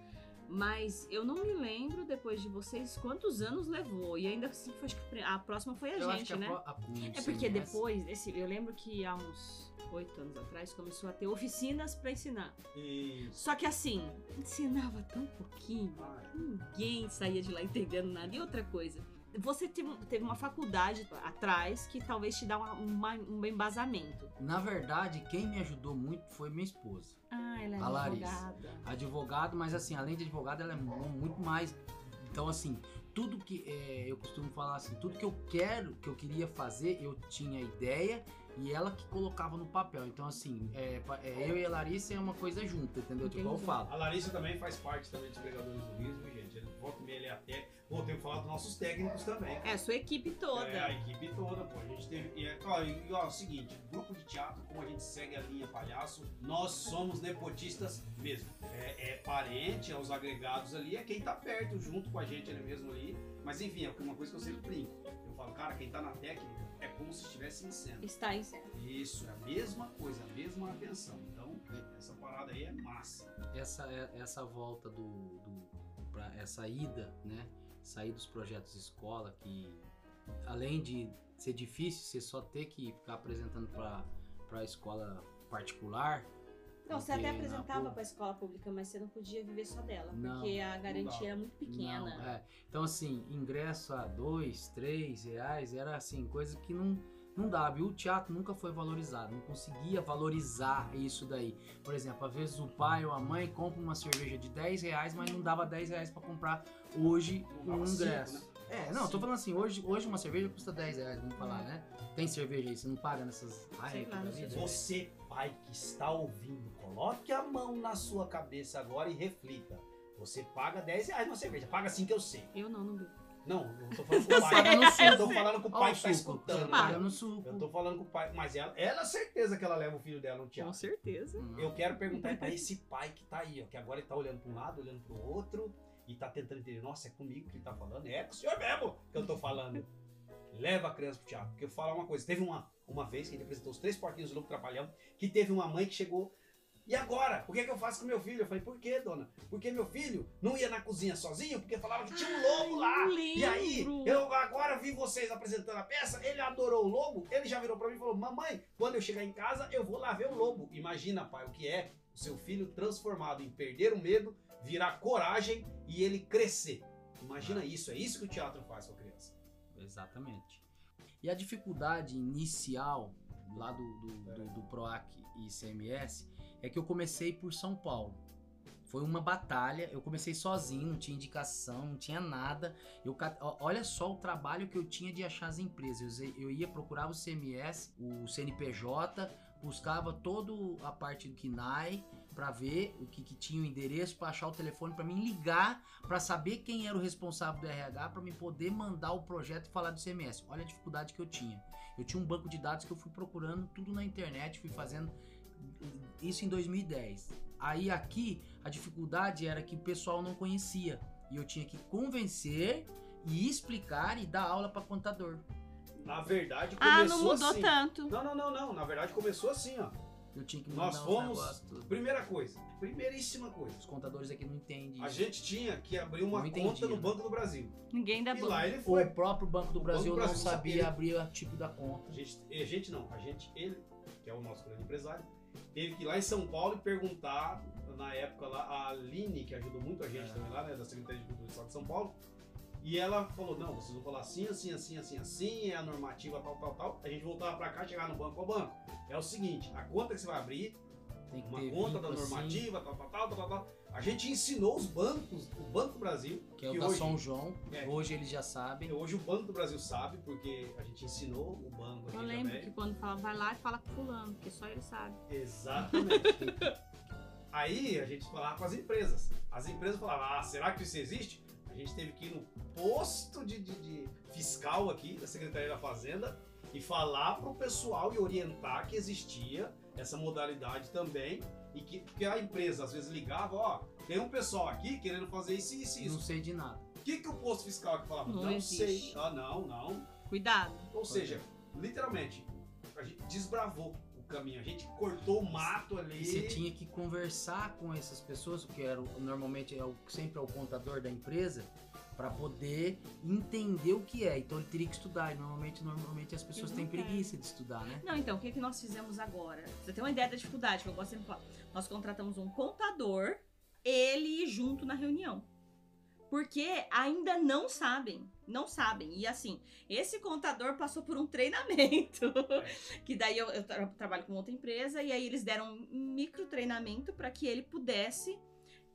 Mas eu não me lembro, depois de vocês, quantos anos levou. E ainda assim, foi, acho que a próxima foi a Eu gente, a né? pro- a- o É porque depois, esse, eu lembro que há uns oito anos atrás começou a ter oficinas pra ensinar. Isso. Só que assim, ensinava tão pouquinho, Ai, ninguém saía de lá entendendo nada. E outra coisa, você teve, uma faculdade atrás que talvez te dá uma- uma- um embasamento. Na verdade, quem me ajudou muito foi minha esposa. Ah, ela é A Larissa. advogada. Advogado, mas assim, além de advogado, ela é mu- muito mais. Então, assim, tudo que. é, eu costumo falar assim, tudo que eu quero, que eu queria fazer, eu tinha ideia e ela que colocava no papel. Então, assim, é, é, eu e a Larissa é uma coisa junta, entendeu? Tipo, eu Entendi. falo. A Larissa também faz parte também dos pregadores do viu, gente. Volta e meia, ele é até. Pô, tem que falar dos nossos técnicos também. É, a sua equipe toda. É, a equipe toda, pô. A gente teve. E, é, ó, e, ó, é o seguinte, grupo de teatro, como a gente segue a linha palhaço, nós somos nepotistas mesmo. É, é parente, é os agregados ali, é quem tá perto, junto com a gente ali mesmo ali. Mas enfim, é uma coisa que eu sempre brinco. Eu falo, cara, quem tá na técnica é como se estivesse em cena. Está em cena. Isso, é a mesma coisa, a mesma atenção. Então, essa parada aí é massa. Essa, é- essa volta do, do para essa ida, né? Sair dos projetos escola, que além de ser difícil, você só ter que ficar apresentando para a escola particular. Não, você até apresentava para a escola pública, mas você não podia viver só dela, Não, porque a garantia era muito pequena. Não, é. Então, assim, ingresso a dois, três reais era assim, coisa que não, não dava. E o teatro nunca foi valorizado, não conseguia valorizar isso daí. Por exemplo, às vezes o pai ou a mãe compra uma cerveja de 10 reais, mas não dava 10 reais pra comprar hoje um ingresso. né? É, não, tô falando assim, hoje, hoje uma cerveja custa 10 reais, vamos falar, né? Tem cerveja aí, você não paga nessas Heineken lá? Você, pai que está ouvindo, coloque a mão na sua cabeça agora e reflita. Você paga 10 reais uma cerveja. Paga assim que eu sei. Eu não, não bebo. Não, não tô falando com o Eu pai. sei, Eu, eu tô falando com o pai que tá suco, escutando. paga né? no suco. Eu tô falando com o pai. Mas ela, ela é certeza que ela leva o filho dela no Com teatro. certeza. Hum. Eu quero perguntar pra esse pai que tá aí, ó, que agora ele tá olhando pra um lado, olhando pro outro e tá tentando entender. Nossa, é comigo que ele tá falando? É com o senhor mesmo que eu tô falando. Leva a criança pro teatro. Porque eu vou falar uma coisa. Teve uma, uma vez que a gente apresentou os três porquinhos do Lobo Trapalhão, que teve uma mãe que chegou. E agora? O que, é que eu faço com meu filho? Eu falei, por quê, dona? Porque meu filho não ia na cozinha sozinho, porque falava que tinha um lobo lá. eu E aí, eu agora vi vocês apresentando a peça, ele adorou o lobo, ele já virou pra mim e falou: Mamãe, quando eu chegar em casa, eu vou lá ver o lobo. Imagina, pai, o que é o seu filho transformado em perder o medo, virar coragem e ele crescer. Imagina isso, é isso que o teatro faz com a criança. Exatamente. E a dificuldade inicial lá do, do, do, do PROAC e ICMS é que eu comecei por São Paulo. Foi uma batalha, eu comecei sozinho, não tinha indicação, não tinha nada. Eu, olha só o trabalho que eu tinha de achar as empresas. Eu, eu ia procurar o CMS, o CNPJ, buscava toda a parte do KINAI para ver o que, que tinha o endereço, para achar o telefone, para mim ligar, para saber quem era o responsável do RH, para me poder mandar o projeto e falar do CMS. Olha a dificuldade que eu tinha. Eu tinha um banco de dados que eu fui procurando tudo na internet, fui fazendo isso em 2010. Aí aqui a dificuldade era que o pessoal não conhecia e eu tinha que convencer e explicar e dar aula para contador. Na verdade, Ah, começou não mudou assim. tanto. Não, não, não, não. Na verdade, começou assim, ó. Eu tinha que Nós fomos- negócios. Primeira coisa, primeiríssima coisa. Os contadores aqui não entendem A isso. gente tinha que abrir uma Não conta no né? Banco do Brasil. Ninguém dá E lá ele O foi. próprio Banco do O Brasil, Banco do não Brasil sabia sabia. abrir o tipo da conta. A gente, a gente não, a gente, ele, que é o nosso grande empresário, teve que ir lá em São Paulo e perguntar, na época lá, a Aline, que ajudou muito a gente É. também lá, né, da Secretaria de Cultura do Estado de São Paulo, e ela falou, não, vocês vão falar assim, assim, assim, assim, assim, é a normativa tal, tal, tal. A gente voltava pra cá, chegar no banco, ô banco, é o seguinte, a conta que você vai abrir, Tem que uma conta da assim, normativa, tal, tal, tal, tal, tal, tal. A gente ensinou os bancos, o Banco do Brasil, que é o que da hoje- São João. É. Hoje eles já sabem. hoje o Banco do Brasil sabe, porque a gente ensinou o banco aqui Eu lembro também. que quando fala, vai lá e fala com fulano, porque só ele sabe. Exatamente. Aí a gente falava com as empresas. As empresas falavam, ah, será que isso existe? A gente teve que ir no posto de, de- de fiscal aqui da Secretaria da Fazenda e falar pro pessoal e orientar que existia essa modalidade também e que, que a empresa às vezes ligava, ó, tem um pessoal aqui querendo fazer isso, isso, e Não isso. sei de nada. O que, que o posto fiscal aqui falava? Não Não, existe. sei. Ah, não, não. Cuidado. Ou seja, literalmente, a gente desbravou o caminho, a gente cortou o mato ali. E você tinha que conversar com essas pessoas, que era, normalmente é o, sempre é o contador da empresa, para poder entender o que é. Então ele teria que estudar. E normalmente, normalmente as pessoas têm preguiça de estudar, né? Não, então, o que, que nós fizemos agora? Você tem uma ideia da dificuldade, que eu gosto sempre de falar. Nós contratamos um contador, ele junto na reunião. Porque ainda não sabem. Não sabem. E assim, esse contador passou por um treinamento. que daí eu, eu tra- trabalho com outra empresa, e aí eles deram um micro treinamento para que ele pudesse.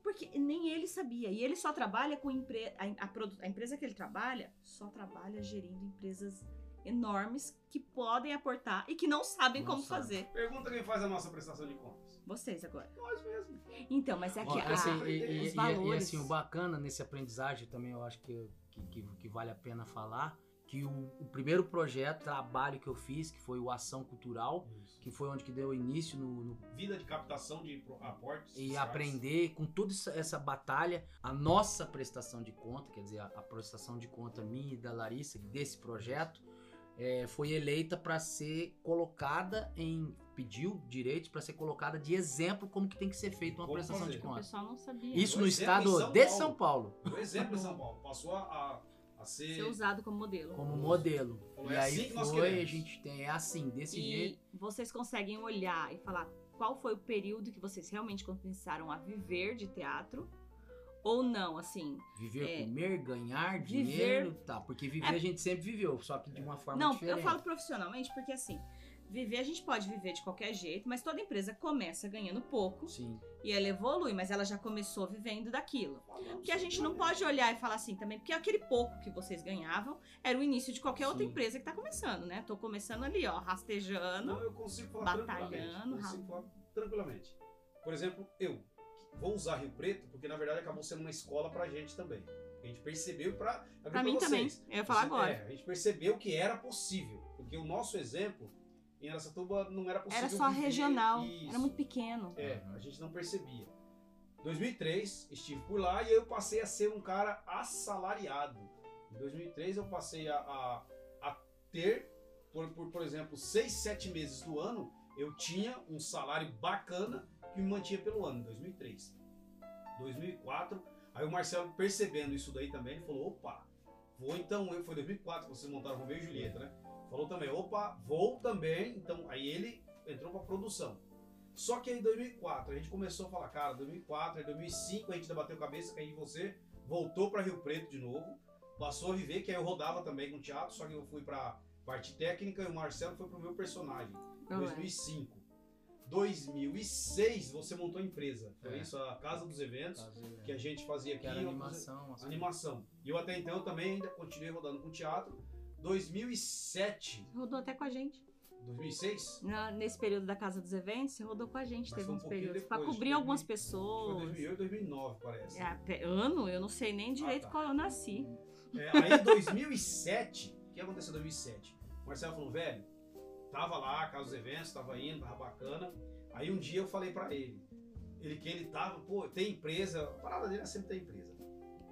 Porque nem ele sabia. E ele só trabalha com empre a, a, a empresa que ele trabalha só trabalha gerindo empresas enormes que podem aportar e que não sabem Não como sabem. fazer. Pergunta quem faz a nossa prestação de contas. Vocês agora. Nós mesmos. Então, mas é que a- assim, ah, e, e- os e- valores. e, assim, o bacana nesse aprendizagem também, eu acho que, que, que- que vale a pena falar, que o, o primeiro projeto, trabalho que eu fiz, que foi o Ação Cultural, que foi onde que deu início no, no Vida de captação de aportes. e sociais. aprender com toda essa, essa batalha, a nossa prestação de conta, quer dizer, a, a prestação de conta minha e da Larissa, desse projeto, é, foi eleita para ser colocada em. pediu direito para ser colocada de exemplo como que tem que ser feita uma prestação de fazer. o conta. pessoal não sabia. Isso Um no estado São de Paulo. São Paulo, Por exemplo, em São Paulo. Passou a, a, a ser. Ser usado como modelo. como modelo. Falou, e é aí assim que nós foi, a queremos. gente tem, é assim, desse E jeito. vocês conseguem olhar e falar qual foi o período que vocês realmente começaram a viver de teatro ou não, assim. Viver, é, comer, ganhar viver- dinheiro, tá? Porque viver É. a gente sempre viveu, só que de uma forma não, diferente. eu falo profissionalmente porque assim, viver a gente pode viver de qualquer jeito, mas toda empresa começa ganhando pouco Sim. e ela evolui, mas ela já começou vivendo daquilo. Falamos Que a gente não pode olhar e falar assim também, porque aquele pouco que vocês ganhavam era o início de qualquer outra Sim. empresa que tá começando, né? Tô começando ali, ó, rastejando. Não, eu consigo falar Batalhando, tranquilamente. Consigo Raul. falar tranquilamente. Por exemplo, eu vou usar Rio Preto porque na verdade acabou sendo uma escola pra gente também. A gente percebeu pra, abrir Pra mim também. vocês. Eu ia falar Você- agora. é, a gente percebeu que era possível, porque o nosso exemplo em Aracatuba não era possível Era só regional, isso. era muito pequeno. É, a gente não percebia. 2003, estive por lá e eu passei a ser um cara assalariado. Em 2003 eu passei a, a, a ter, por, por, por exemplo, 6, 7 meses do ano, eu tinha um salário bacana que me mantinha pelo ano, em 2003. 2004, aí o Marcelo percebendo isso daí também, ele falou, opa, vou então, eu- foi 2004 que vocês montaram Romeu e Julieta, né? Falou também, opa, vou também, então, aí ele entrou pra produção. Só que aí em 2004 a gente começou a falar, cara, 2004, aí 2005 a gente debateu cabeça, que aí você voltou pra Rio Preto de novo, passou a viver, que aí eu rodava também com teatro, só que eu fui pra parte técnica e o Marcelo foi pro meu personagem. Lembro. 2005. 2006 você montou a empresa, foi É. isso, a Casa dos Eventos, é, que a gente fazia aqui. que era animação. as animação. E eu até então também ainda continuei rodando com teatro. 2007, Rodou até com a gente. 2006, Na- nesse período da Casa dos Eventos, você rodou com a gente, Mas teve foi um uns pouquinho períodos. Pra depois, cobrir 2000, algumas foi pessoas. 2008, 2009 parece. É, ano, eu não sei nem direito tá. qual eu nasci. É, aí em 2007, o que aconteceu em 2007? O Marcelo falou, velho, tava lá, casa dos eventos, tava indo, tava bacana. Aí um dia eu falei pra ele, ele que ele tava, pô, tem empresa, a parada dele é sempre ter empresa.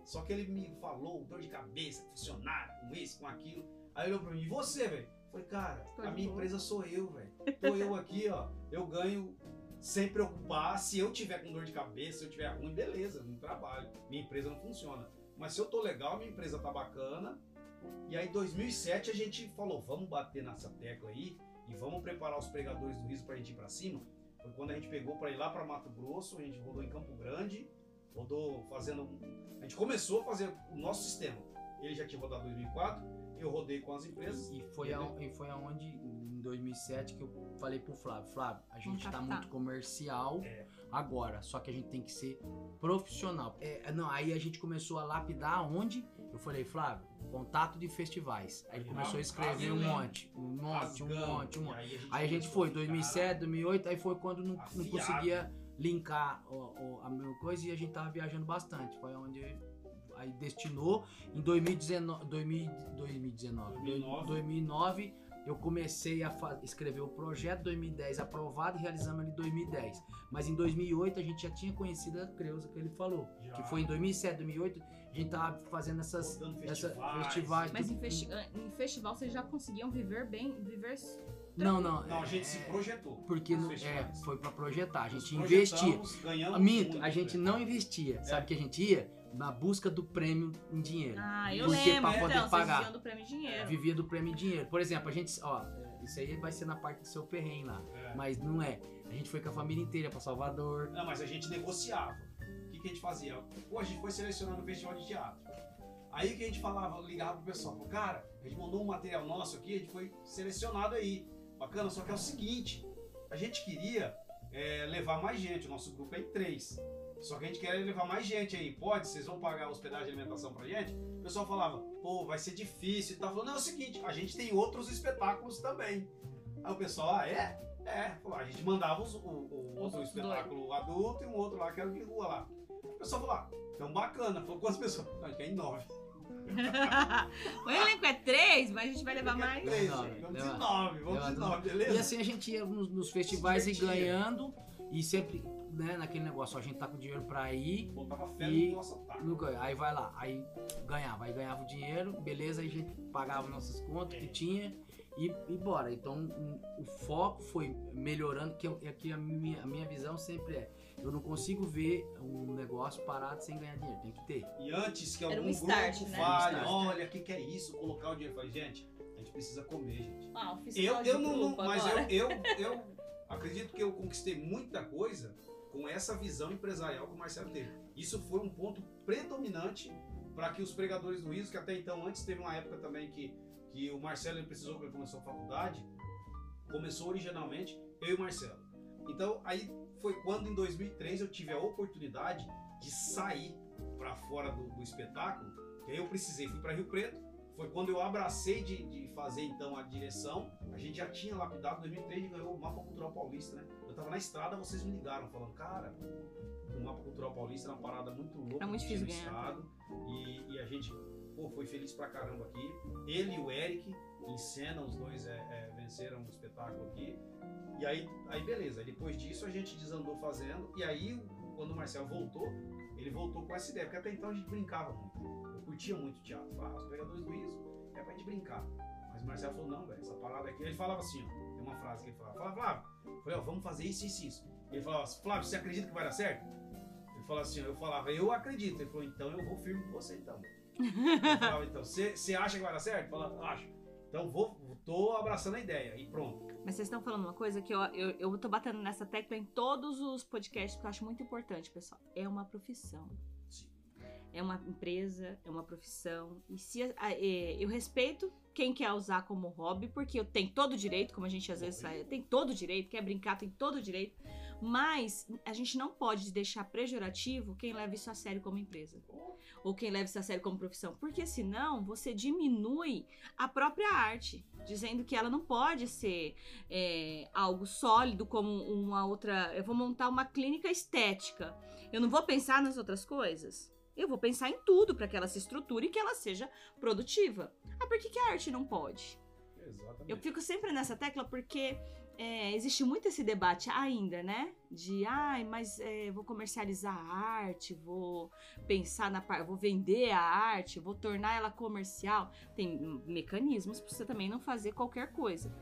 Só que ele me falou, dor de cabeça, funcionário, com isso, com aquilo. Aí olhou pra mim, e você, velho? Falei, cara, Tô a minha boa. empresa sou eu, velho. Tô eu aqui, ó. Eu ganho sem preocupar. Se eu tiver com dor de cabeça, se eu tiver ruim, beleza, não trabalho. Minha empresa não funciona. Mas se eu tô legal, minha empresa tá bacana. E aí, em 2007, a gente falou: vamos bater nessa tecla aí e vamos preparar os pregadores do riso pra gente ir pra cima. Foi quando a gente pegou pra ir lá pra Mato Grosso, a gente rodou em Campo Grande, rodou fazendo. A gente começou a fazer o nosso sistema. Ele já tinha rodado em 2004, eu rodei com as empresas. E foi, a, e foi aonde, em 2007, que eu falei pro Flávio, Flávio, a gente tá captar. muito comercial É. agora, só que a gente tem que ser profissional. É, não, aí a gente começou a lapidar onde? Eu falei, Flávio, contato de festivais. Aí ele começou a escrever um monte, um monte, um monte, um monte. Aí a gente, Aí a gente foi, a ficar 2007, 2008, aí foi quando não, não conseguia linkar o- o- a mesma coisa e a gente tava viajando bastante. Foi onde aí destinou em 2019, 2000 2019, 2009. 2009 eu comecei a escrever o projeto 2010 aprovado e realizamos ele em 2010. Mas em 2008 a gente já tinha conhecido a Creuza que ele falou, Já. que foi em 2007, 2008 a gente tava fazendo essas essa- festivais. festivais. Mas em, festi- em festival vocês já conseguiam viver bem, viver Não, não. Não, a gente é- se projetou. Porque não, é, foi pra projetar, a gente Nos investia. Minto, a gente né? não investia. Sabe que a gente ia? Na busca do prêmio em dinheiro. Ah, eu Porque lembro. pra poder então, vocês pagar. viviam do prêmio em dinheiro. Vivia do prêmio em dinheiro. Por exemplo, a gente. Ó, isso aí vai ser na parte do seu perrengue lá. É. Mas não é. A gente foi com a família inteira pra Salvador. Não, mas a gente negociava. O que, que a gente fazia? Pô, a gente foi selecionado no festival de teatro. Aí o que a gente falava, ligava pro pessoal, falou, cara, a gente mandou um material nosso aqui, a gente foi selecionado aí. Bacana, só que é o seguinte, a gente queria é, levar mais gente, o nosso grupo é em três. Só que a gente quer levar mais gente aí. Pode? Vocês vão pagar hospedagem e alimentação pra gente? O pessoal falava, pô, vai ser difícil e tal. Falou, não, é o seguinte, a gente tem outros espetáculos também. Aí o pessoal, ah, é? É. A gente mandava os- o, o outro Os espetáculo adulto e um outro lá que era de rua lá. O pessoal falou, ah, então bacana. Falou, quantas pessoas? Não, a gente quer em nove. o elenco é três, mas a gente vai levar Quer mais. três, Nove, gente. Vamos de nove, vamos de nove. beleza? E assim a gente ia nos, nos festivais e ganhando. E sempre, né, naquele negócio, ó, a gente tá com dinheiro pra ir. Botava fé E- no nosso ataque. no. Aí vai lá, aí ganhava, aí ganhava o dinheiro, beleza, aí a gente pagava nossas contas que tinha e, e bora. Então um, o foco foi melhorando, que eu, é que a minha, a minha visão sempre é, eu não consigo ver um negócio parado sem ganhar dinheiro, tem que ter. E antes que algum um start, grupo né? fale, Um olha, o que, que é isso? Colocar o dinheiro. Falei, gente, a gente precisa comer, gente. Ah, o Eu, eu não, não- mas agora. eu, eu, eu acredito que eu conquistei muita coisa com essa visão empresarial que o Marcelo teve. Isso foi um ponto predominante para que os pregadores do riso, que até então, antes teve uma época também que, que o Marcelo ele precisou, quando ele começou a faculdade, começou originalmente eu e o Marcelo. Então, aí foi quando em 2003 eu tive a oportunidade de sair para fora do, do espetáculo, que aí eu precisei, fui para Rio Preto, foi quando eu abracei de, de fazer então a direção. A gente já tinha lapidado, em 2003 a gente ganhou o Mapa Cultural Paulista, né? Eu tava na estrada, vocês me ligaram falando, cara, o Mapa Cultural Paulista era uma parada muito louca. Era muito difícil ganhar, estado, e, e a gente, pô, foi feliz pra caramba aqui. Ele e o Eric em cena, os dois é, é, venceram o espetáculo aqui. E aí, aí beleza, depois disso a gente desandou fazendo, e aí quando o Marcelo voltou, ele voltou com essa ideia, porque até então a gente brincava muito. Eu curtia muito teatro. Falava, os pegadores do riso é pra gente brincar. Mas o Marcelo falou, não, velho, essa parada aqui. Ele falava assim, ó, uma frase que ele falava, fala, Flávio, falei, ó, vamos fazer isso, isso, isso. Ele falava, Flávio, você acredita que vai dar certo? Ele falava assim, eu falava, eu acredito. Ele falou, então eu vou firme com você então. Falava, então, você acha que vai dar certo? Ele falava, acho. Então vou, tô abraçando a ideia e pronto. Mas vocês estão falando uma coisa que eu, eu, eu tô batendo nessa tecla em todos os podcasts, porque eu acho muito importante, pessoal. É uma profissão. É uma empresa, é uma profissão. E se é, eu respeito quem quer usar como hobby, porque eu tenho todo o direito, como a gente às vezes fala, tem todo o direito, quer brincar, tem todo o direito. Mas a gente não pode deixar pejorativo quem leva isso a sério como empresa. Ou quem leva isso a sério como profissão. Porque senão você diminui a própria arte. Dizendo que ela não pode ser é, algo sólido como uma outra. Eu vou montar uma clínica estética. Eu não vou pensar nas outras coisas. Eu vou pensar em tudo para que ela se estruture e que ela seja produtiva. Ah, por que, que a arte não pode? Exatamente. Eu fico sempre nessa tecla porque é, existe muito esse debate ainda, né? De, ai, mas é, vou comercializar a arte, vou pensar na parte, vou vender a arte, vou tornar ela comercial. Tem mecanismos para você também não fazer qualquer coisa.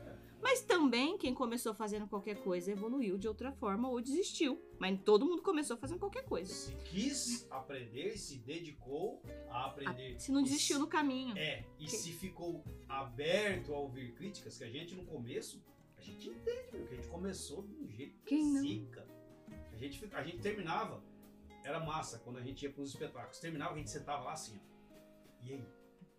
Mas também quem começou fazendo qualquer coisa evoluiu de outra forma ou desistiu. Mas todo mundo começou fazendo qualquer coisa. Se quis aprender, se dedicou a aprender. Se não desistiu no caminho. É, e se ficou aberto a ouvir críticas, que a gente no começo, a gente entende, meu, que a gente começou de um jeito Quem zica. A gente, a gente terminava, era massa quando a gente ia para os espetáculos. Terminava, a gente sentava lá assim, ó. E aí?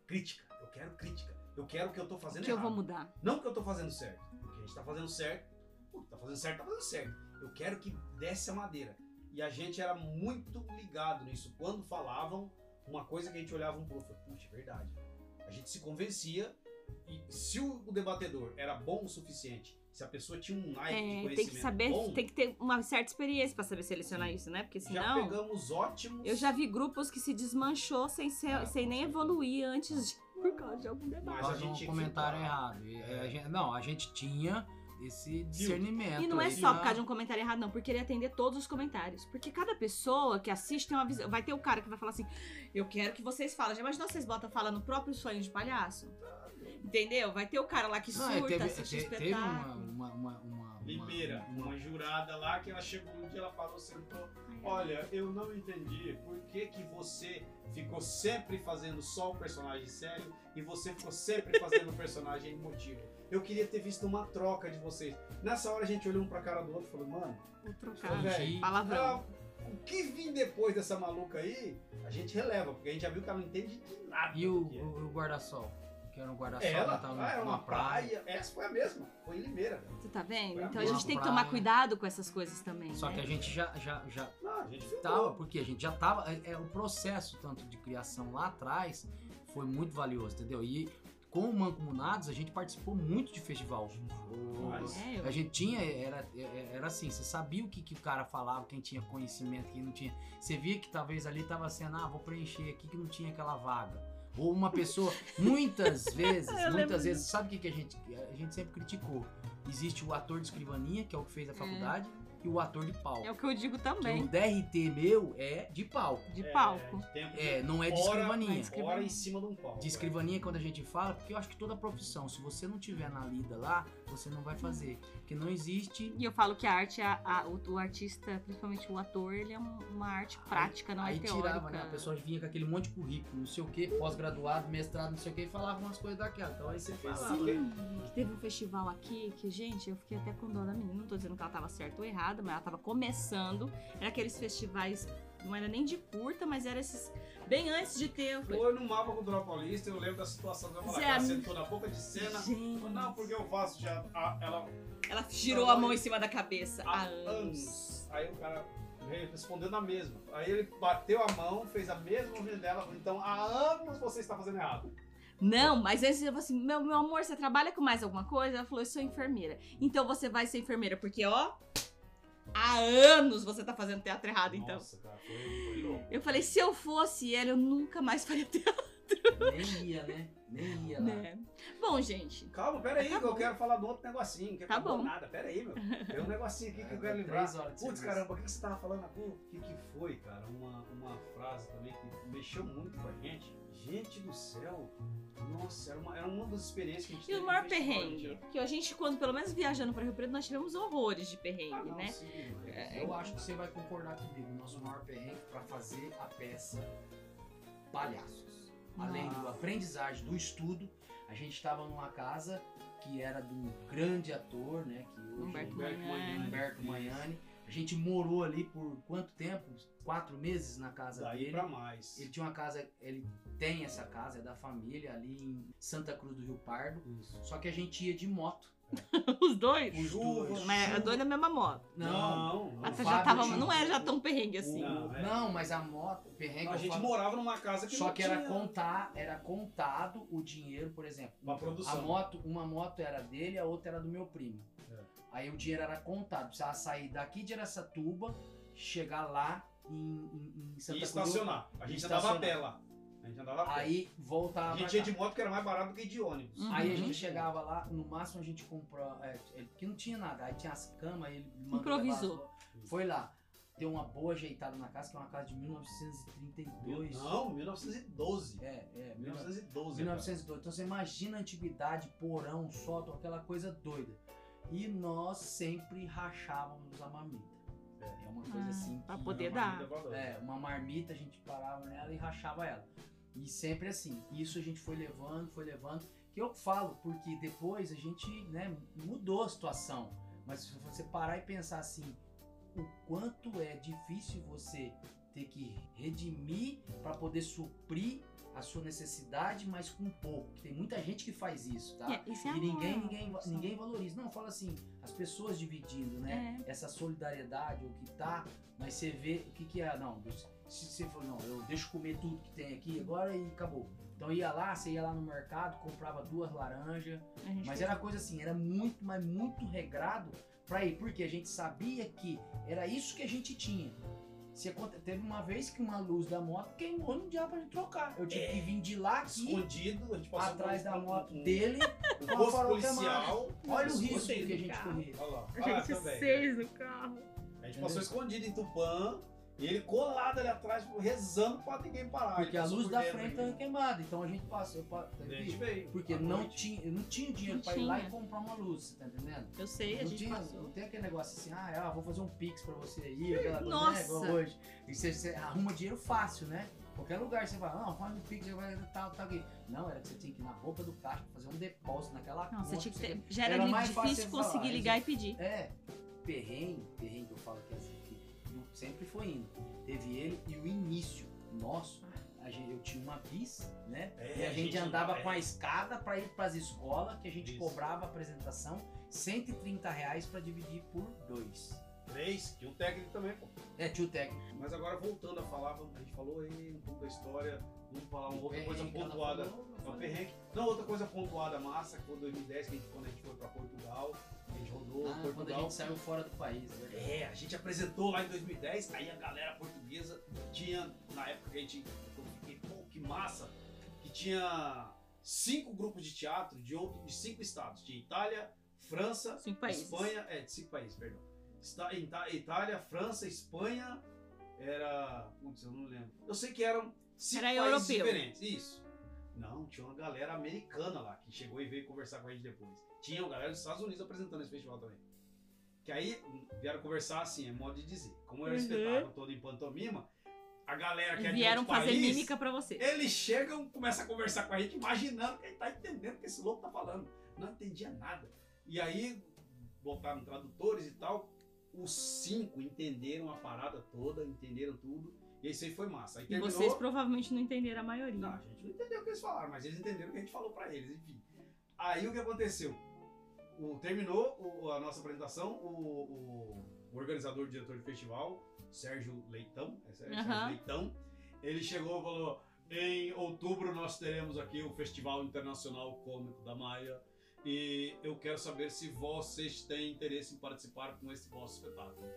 Crítica, eu quero crítica. Eu quero o que eu tô fazendo Que eu errado. vou mudar. Não que eu tô fazendo certo. Porque a gente tá fazendo certo. Pô, tá fazendo certo, tá fazendo certo. Eu quero que desce a madeira. E a gente era muito ligado nisso. Quando falavam uma coisa que a gente olhava um pro outro, puxa, é verdade. A gente se convencia e se o, debatedor era bom o suficiente, se a pessoa tinha um naipe de É, conhecimento tem que saber, bom, tem que ter uma certa experiência para saber selecionar isso, né? Porque já senão. pegamos ótimos. Eu já vi grupos que se desmanchou sem, ser, Ah, sem nem evoluir antes de, por causa de algum debate. Mas a gente um que comentário errado. É, a gente- não, a gente tinha esse discernimento. E não é só por causa de um comentário errado, não, por querer atender todos os comentários. Porque cada pessoa que assiste tem uma visão. Vai ter o cara que vai falar assim: Eu quero que vocês falem. Já imaginou vocês botam fala no próprio sonho de palhaço? Entendeu? Vai ter o cara lá que Não, surta, é, teve, assiste o te- teve uma, espetáculo. uma, uma, uma- Limeira, uma- jurada lá que ela chegou um dia, ela parou, sentou. Olha, eu não entendi por que, que você ficou sempre fazendo só o personagem sério e você ficou sempre fazendo o personagem emotivo. Eu queria ter visto uma troca de vocês. Nessa hora a gente olhou um pra cara do outro e falou, mano, Vou trocar. velho, Palavrão. ah, o que vim depois dessa maluca aí, a gente releva, porque a gente já viu que ela não entende de nada. E o, é. o, o guarda-sol? Que era um guarda-sol, ah, era numa uma praia. Essa foi a mesma. Foi em Limeira. Você tá vendo? Foi a Então a mesma gente tem que praia. tomar cuidado com essas coisas também. Só né? que a gente já, já, já Não, a gente filmou. tava, porque a gente já tava. É, é, o processo tanto de criação lá atrás foi muito valioso, entendeu? E com o Mancomunados a gente participou muito de festival. É, A gente tinha, era, era assim, você sabia o que, que o cara falava, quem tinha conhecimento, quem não tinha. Você via que talvez ali tava sendo, ah, vou preencher aqui que não tinha aquela vaga. Ou uma pessoa, muitas vezes, muitas vezes, sabe o que, que a gente. A gente sempre criticou. Existe o ator de escrivaninha, que é o que fez a faculdade, e o ator de palco. é o que eu digo Que também. o DRT meu é de palco. De É, palco. de É, não é de Hora- escrivaninha. Hora em cima de um pau. De escrivaninha, quando a gente fala, porque eu acho que toda profissão, se você não tiver na lida lá, você não vai fazer. Porque não existe. E eu falo que a arte, a- a- o, o artista, principalmente o ator, ele é um- uma arte prática, não aí é teórica. tirava, né? A pessoa vinha com aquele monte de currículo, não sei o que, pós-graduado, mestrado, não sei o que, e falava umas coisas daquela. Então aí você falava. sim. Que teve um festival aqui que, gente, eu fiquei até com dó da menina. Não tô dizendo que ela tava certa ou errada, mas ela tava começando. Era aqueles festivais, não era nem de curta, mas era esses. Bem antes de ter. eu falei, Foi no mapa cultural paulista, eu lembro da situação da. Ela sentou na boca de cena. Gente. Falou, Não, porque eu faço já. a- ela Ela girou a mão em cima da cabeça há há anos. anos. Aí o cara veio respondendo a mesma. Aí ele bateu a mão, fez a mesma movimento dela. falou, Então há anos você está fazendo errado. Não, mas antes eu falei assim: meu, meu amor, você trabalha com mais alguma coisa? Ela falou: eu sou enfermeira. Então você vai ser enfermeira, porque ó. Há anos você tá fazendo teatro errado, então. Nossa, cara, foi, foi louco. Eu falei, se eu fosse ela, eu nunca mais faria teatro, Nem ia, né? Nem ia lá. né? Bom, gente, Calma, pera aí, Tá que eu quero falar de um outro negocinho. Não quer Tá bom. nada, pera aí, meu. Tem um negocinho aqui que eu quero lembrar. Putz, caramba, o que que você tava falando aqui? O que que foi, cara? Uma, uma frase também que mexeu muito com a gente. Gente do céu, nossa, era uma, era uma das experiências que a gente e o maior de perrengue? Que a gente, quando pelo menos viajando para Rio Preto, nós tivemos horrores de perrengue, Ah, não, né? sim, É, Eu acho que você vai concordar comigo. Nosso maior perrengue pra fazer a peça Palhaços. Além do aprendizagem, do estudo, a gente estava numa casa que era de um grande ator, né? Que hoje Humberto é Humberto. Manhani. Humberto Manhani. A gente morou ali por quanto tempo? Quatro meses na casa Daí dele. pra mais. Ele tinha uma casa, ele tem essa casa, é da família, ali em Santa Cruz do Rio Pardo. Isso. Só que a gente ia de moto. Os dois? Os dois. Mas a dois na mesma moto. Não, não. não. Até já tava, tinha- não era já tão perrengue assim. Não, é. não, mas a moto, o perrengue. a gente falo- morava numa casa que Só não que era tinha contar, era contado o dinheiro, por exemplo. uma A produção. moto, uma moto era dele, a outra era do meu primo. Aí o dinheiro era contado, precisava sair daqui de Aracatuba, chegar lá em, em, em Santa E Cruz. estacionar. A gente E andava a estacionar. pé lá. A gente andava a pé. Aí voltava. a gente ia de moto que era mais barato do que de ônibus. Uhum. Aí a gente chegava lá, no máximo a gente comprou, é, porque não tinha nada, aí tinha as camas, ele mandou Improvisou. levar Foi lá, deu uma boa ajeitada na casa, que é uma casa de 1932. Não, 1912. É, é, 1912. 1902. Então você imagina a antiguidade, porão, sótão, aquela coisa doida. E nós sempre rachávamos a marmita. É uma coisa Ah, assim. pra poder cara. dar. Uma marmita É, uma marmita a gente parava nela e rachava ela. E sempre assim. Isso a gente foi levando, foi levando. Que eu falo, porque depois a gente né, mudou a situação. Mas se você parar e pensar assim, o quanto é difícil você ter que redimir para poder suprir a sua necessidade, mas com pouco. Tem muita gente que faz isso, tá? É, isso é E ninguém, ninguém, ninguém valoriza. Não, fala assim, as pessoas dividindo, né? É. Essa solidariedade, o que tá, mas você vê o que, que é. Não, se você falou, não, eu deixo comer tudo que tem aqui agora e acabou. Então ia lá, você ia lá no mercado, comprava duas laranjas, mas era coisa assim, era muito, mas muito regrado pra ir, porque a gente sabia que era isso que a gente tinha. Se aconte- Teve uma vez que uma luz da moto queimou no dia pra gente trocar. Eu tive que vir de lá aqui, Escondido, a gente passou atrás da moto um- dele. Um com a policial. Olha o risco que a gente carro. corria. Olha lá. A gente seis no carro. A gente passou escondido em Tupã. E ele colado ali atrás, rezando pra ninguém parar. Porque a luz da frente estava queimada. Então a gente passou. pa- A gente veio. Porque não noite. tinha, eu não tinha dinheiro Não pra ir lá e comprar uma luz, você tá entendendo? Eu sei, a não, gente tinha, passou. não tem aquele negócio assim, ah, vou fazer um pix pra você aí, aquela coisa, Nossa! né, igual hoje. E você, você arruma dinheiro fácil, né? Qualquer lugar você fala, não, faz um pix, vai tal, tal aqui. Não, era que você tinha que ir na boca do caixa fazer um depósito naquela Não, você conta tinha que pra ter, já era, Era difícil você falar, conseguir aí ligar você- e pedir. É, perrengue, perrengue que eu falo que é assim, que eu sempre foi indo. Teve ele e o início nosso, a gente, eu tinha uma bis, né? É, e a, a gente, gente andava andava- com a escada para ir para as escolas, que a gente Isso. cobrava a apresentação, 130 reais para dividir por dois. Três, tinha um técnico também, pô. É, tio técnico. Mas agora voltando a falar, a gente falou aí um pouco da história, vamos falar uma outra coisa pontuada. falou, É falei. perrengue. Não, outra coisa pontuada massa, que foi 2010, que a gente, quando a gente foi pra Portugal, a gente rodou Ah, quando a Portugal. gente saiu fora do país, é verdade. É, a gente apresentou lá em 2010, aí a galera portuguesa tinha, na época que a gente, eu fiquei, pô, que massa, que tinha cinco grupos de teatro de, outro, de cinco estados, de Itália, França, Cinco países. Espanha, é, de cinco países, perdão. Ita- Itália, França, Espanha, era, putz, eu não lembro. Eu sei que eram cinco Era países europeu. diferentes, isso. Não, tinha uma galera americana lá, que chegou e veio conversar com a gente depois. Tinha uma galera dos Estados Unidos apresentando esse festival também. Que aí vieram conversar assim, é modo de dizer. Como era um Uhum. espetáculo todo em pantomima, a galera que é de Vieram fazer país, mímica pra você. eles chegam, começam a conversar com a gente, imaginando que a gente tá entendendo o que esse louco tá falando. Não entendia nada. E aí, botaram tradutores e tal. Os cinco entenderam a parada toda, entenderam tudo. E isso aí foi massa. Aí E terminou. vocês provavelmente não entenderam a maioria. Não, a gente não entendeu o que eles falaram, mas eles entenderam o que a gente falou pra eles, enfim. Aí o que aconteceu? O, terminou o- a nossa apresentação, o, o- organizador, o diretor do festival, Sérgio Leitão, é Sérgio, Sérgio Aham. Leitão, ele chegou e falou: em outubro nós teremos aqui o Festival Internacional Cômico da Maia. E eu quero saber se vocês têm interesse em participar com esse vosso espetáculo.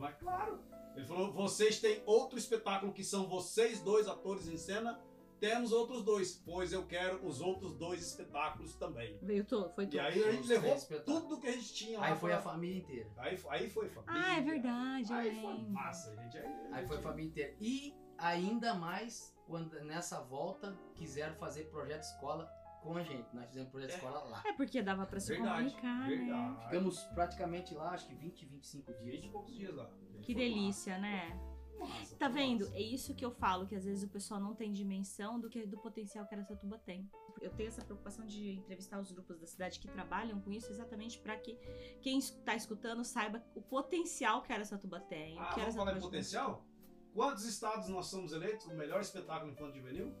Mas claro. Ele falou: vocês têm outro espetáculo que são vocês dois atores em cena. Temos outros dois, pois eu quero os outros dois espetáculos também. Veio todo, foi E tudo. aí a gente levou tudo que a gente tinha lá. Aí foi pra- a família inteira. Aí, aí foi família. Ah, é verdade, Aí foi lembro. massa, gente. Aí, Aí foi a família inteira. E ainda mais, quando nessa volta, quiseram fazer projeto escola com a gente. Nós fizemos projeto É. escola lá. É porque dava pra se Verdade, comunicar, né? verdade. Ficamos praticamente lá, acho que 20, 25 dias. 20 e poucos dias lá. Que delícia, né? massa, Tá vendo? massa. É isso que eu falo, que às vezes o pessoal não tem dimensão do que do potencial que Aracatuba tem. Eu tenho essa preocupação de entrevistar os grupos da cidade que trabalham com isso, exatamente para que quem está escutando saiba o potencial que Aracatuba tem. Ah, que vamos falar em potencial? Quantos estados nós somos eleitos o melhor espetáculo infantil juvenil?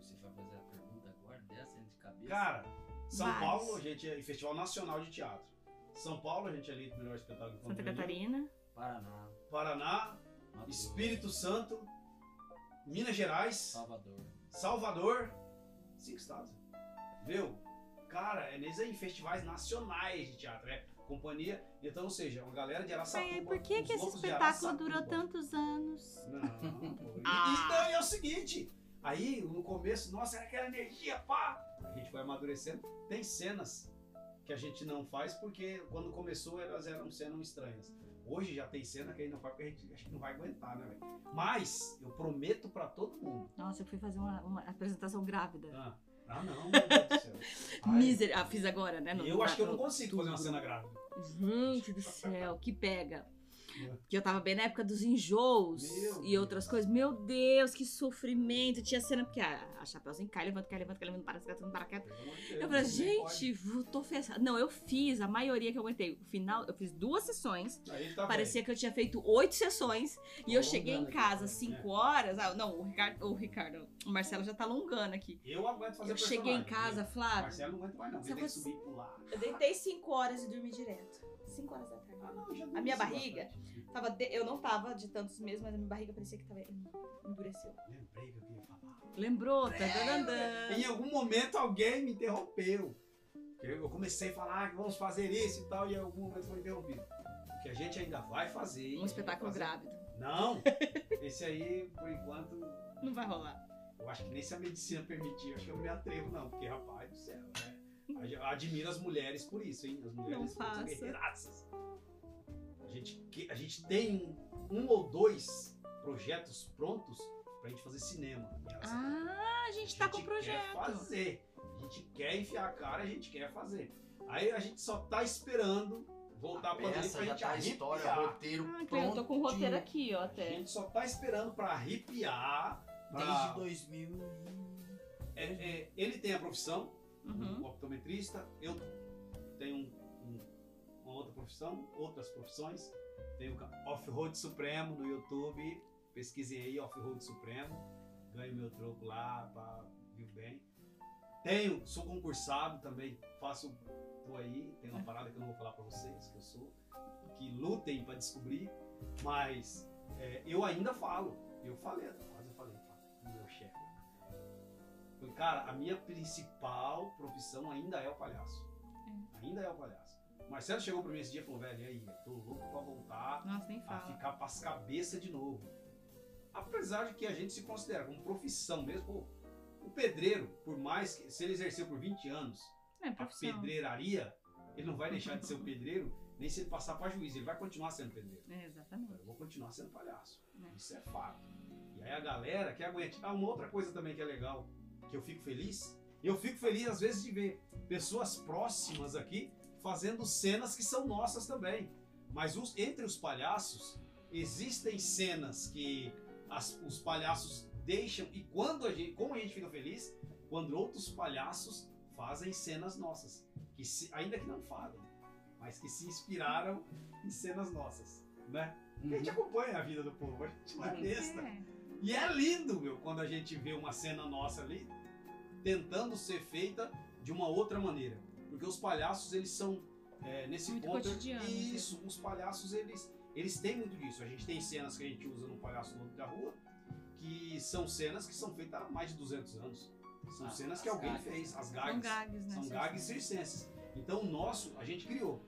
Você vai fazer a pergunta agora, dessa entre cabeça? Cara, São Vários. Paulo, a gente é Festival Nacional de Teatro. São Paulo, a gente é eleito o melhor espetáculo infantil Santa juvenil. Catarina. Paraná, Paraná, Grosso, Espírito Santo, Minas Gerais, Salvador. Salvador, cinco estados. Viu? Cara, é nesses aí, festivais nacionais de teatro, é companhia. Então, ou seja, uma galera de Araçatuba. Mas por que, os que esse espetáculo durou tantos anos? Não, pô. E, Ah. e daí é o seguinte, aí no começo, nossa, era aquela energia, pá! A gente foi amadurecendo. Tem cenas que a gente não faz porque quando começou elas eram cenas estranhas. Hoje já tem cena que a gente não faz porque a gente acho que não vai aguentar, né, velho? Mas eu prometo pra todo mundo. Nossa, eu fui fazer uma, uma apresentação grávida. Ah, ah não, meu Deus do céu. Ai, Miser... Ah, fiz agora, né? no- Eu acho que eu não no- consigo fazer uma cena grávida. Gente do céu, que pega. Que eu tava bem na época dos enjoos Meu e outras coisas. Meu Deus, que sofrimento. Tinha cena, porque a, a Chapeuzinho cai, levanta, cai, levanta, cai, levanta, para, para, para, Deus, Eu falei, pode. gente, vou- tô fechada. Não, eu fiz a maioria que eu aguentei. O final, eu fiz duas sessões. Tá Parecia que eu tinha feito oito sessões. E eu Alongando cheguei em casa né? às 5 horas. Ah, não, o Ricardo, o Ricardo, o Marcelo já tá alongando aqui. Eu aguento fazer Eu cheguei em casa? Flávio. Marcelo não aguenta mais não. Tem que coisa- subir pular. Eu deitei 5 horas e dormi direto. 5 horas da tarde. Ah, não, já A minha barriga? bastante. Tava de- Eu não tava de tantos meses, mas a minha barriga parecia que tava endureceu. Lembrei que eu queria falar. Lembrou? Tá É, Em algum momento alguém me interrompeu. Eu comecei a falar que vamos fazer isso e tal, e em algum momento foi interrompido. O que a gente ainda vai fazer. Um espetáculo fazer- grávido. Não! Esse aí, por enquanto, Não vai rolar. eu acho que nem se a medicina permitir, eu acho que eu não me atrevo, não, porque, rapaz do céu, né? Admiro as mulheres por isso, hein? As mulheres são guerreiraças. A gente, a gente tem um, ou dois projetos prontos pra gente fazer cinema. em Araçatuba. Ah, a gente tá com o quer projeto. fazer. A gente quer enfiar a cara, a gente quer fazer. Aí a gente só tá esperando voltar A pra dentro peça pra já gente tá a história, roteiro Ah, pronto. eu tô com o roteiro aqui, ó, A até. gente só tá esperando pra arrepiar. pra- Desde 2000 e... É, é, ele tem a profissão, Uhum. o optometrista. Eu tenho um- um- uma outra profissão, outras profissões. Tenho Off-Road Supremo no YouTube. Pesquisem aí, Off-Road Supremo. ganho meu troco lá, pá, vivo bem. Tenho, sou concursado também, faço, tô aí, tem uma parada que eu não vou falar pra vocês, que eu sou, que lutem pra descobrir, mas é, eu ainda falo, eu falei. Falei, Cara, a minha principal profissão ainda é o palhaço. Ainda é o palhaço. O Marcelo chegou pra mim esse dia e falou, velho, e aí, eu tô louco pra voltar Nossa, nem a fala. ficar pras cabeças de novo. Apesar de que a gente se considera como profissão mesmo, o pedreiro, por mais que se ele exerceu por 20 anos É, a pedreiraria, ele não vai deixar de ser o pedreiro, nem se ele passar para juiz, ele vai continuar sendo pedreiro. É, exatamente. Eu vou continuar sendo palhaço. É. Isso é fato. E aí a galera que aguenta. Ah, uma outra coisa também que é legal, que eu fico feliz, eu fico feliz às vezes de ver pessoas próximas aqui fazendo cenas que são nossas também. Mas os- entre os palhaços, existem cenas que as- os palhaços deixam, e quando a gente, como a gente fica feliz, quando outros palhaços fazem cenas nossas. Que se- ainda que não falem, mas que se inspiraram em cenas nossas. Né? Porque a gente acompanha a vida do povo, a gente não é besta. É. E é lindo, meu, quando a gente vê uma cena nossa ali tentando ser feita de uma outra maneira. Porque os palhaços, eles são, é, nesse Muito ponto... né? Isso, os palhaços, eles, eles têm muito disso. A gente tem cenas que a gente usa no Palhaço Louco da Rua, que são cenas que são feitas há mais de 200 anos. São Ah, cenas que alguém gags. fez, as São gags. gags, né? São gags circenses. Então o nosso, a gente criou.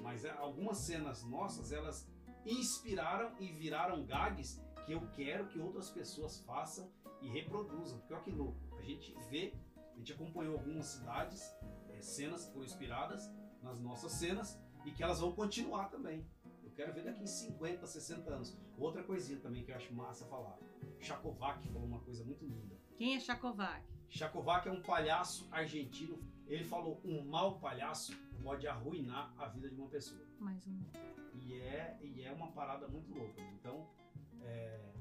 Mas é, algumas cenas nossas, elas inspiraram e viraram gags que eu quero que outras pessoas façam e reproduzam. Porque olha que louco. Gente vê, a gente acompanhou algumas cidades, é, cenas que foram inspiradas nas nossas cenas e que elas vão continuar também. Eu quero ver daqui em 50, 60 anos. Outra coisinha também que eu acho massa falar. Chacovac falou uma coisa muito linda. Quem é Chacovac? Chacovac é um palhaço argentino. Ele falou: um mau palhaço pode arruinar a vida de uma pessoa. Mais um. E é, e é uma parada muito louca. Então, é,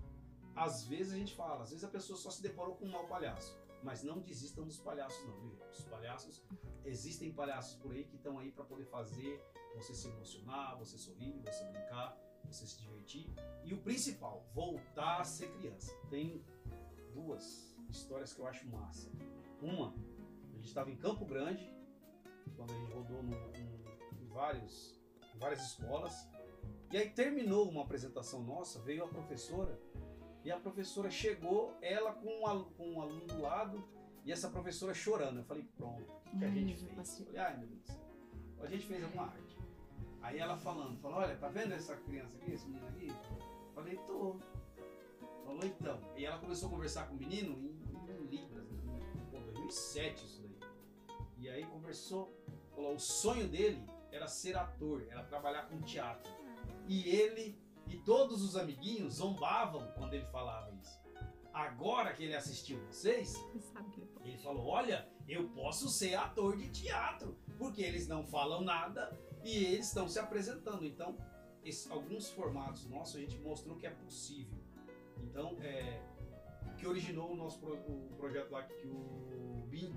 às vezes a gente fala, às vezes a pessoa só se deparou com um mau palhaço. Mas não desistam dos palhaços, não. viu? Os palhaços, existem palhaços por aí que estão aí para poder fazer você se emocionar, você sorrir, você brincar, você se divertir. E o principal, voltar a ser criança. Tem duas histórias que eu acho massa. Uma, a gente estava em Campo Grande, quando a gente rodou no- em, vários, em várias escolas. E aí terminou uma apresentação nossa, veio a professora, e a professora chegou, ela com um, alu- com um aluno do lado, e essa professora chorando. Eu falei, pronto, o que, que a gente fez? Eu falei, ai meu Deus do céu. A gente fez alguma arte. Aí ela falando, falou, olha, tá vendo essa criança aqui, esse menino aqui? Eu falei, tô. Falou então. E ela começou a conversar com o menino em, em Libras, né? Pô, 2007 isso daí. E aí conversou, falou, o sonho dele era ser ator, era trabalhar com teatro. E ele e todos os amiguinhos zombavam quando ele falava isso. Agora que ele assistiu vocês, que ele ele falou: Olha, eu posso ser ator de teatro, porque eles não falam nada e eles estão se apresentando. Então, esse- alguns formatos nossos a gente mostrou que é possível. Então, é, que originou o nosso pro- o projeto lá que o Bim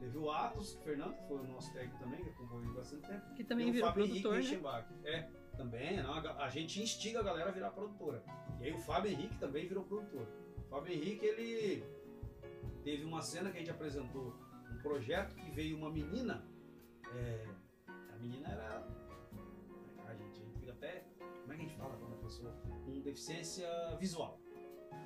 teve o Atos, que o Fernando, que foi o nosso técnico também, que acompanhou bastante tempo. Que também virou Fábio produtor, Henrique né? É, também, não, a, a gente instiga a galera a virar produtora. E aí o Fábio Henrique também virou produtor. O Fábio Henrique, ele teve uma cena que a gente apresentou um projeto que veio uma menina. é, a menina era. A gente, a gente fica até. Como é que a gente fala quando a pessoa com deficiência visual?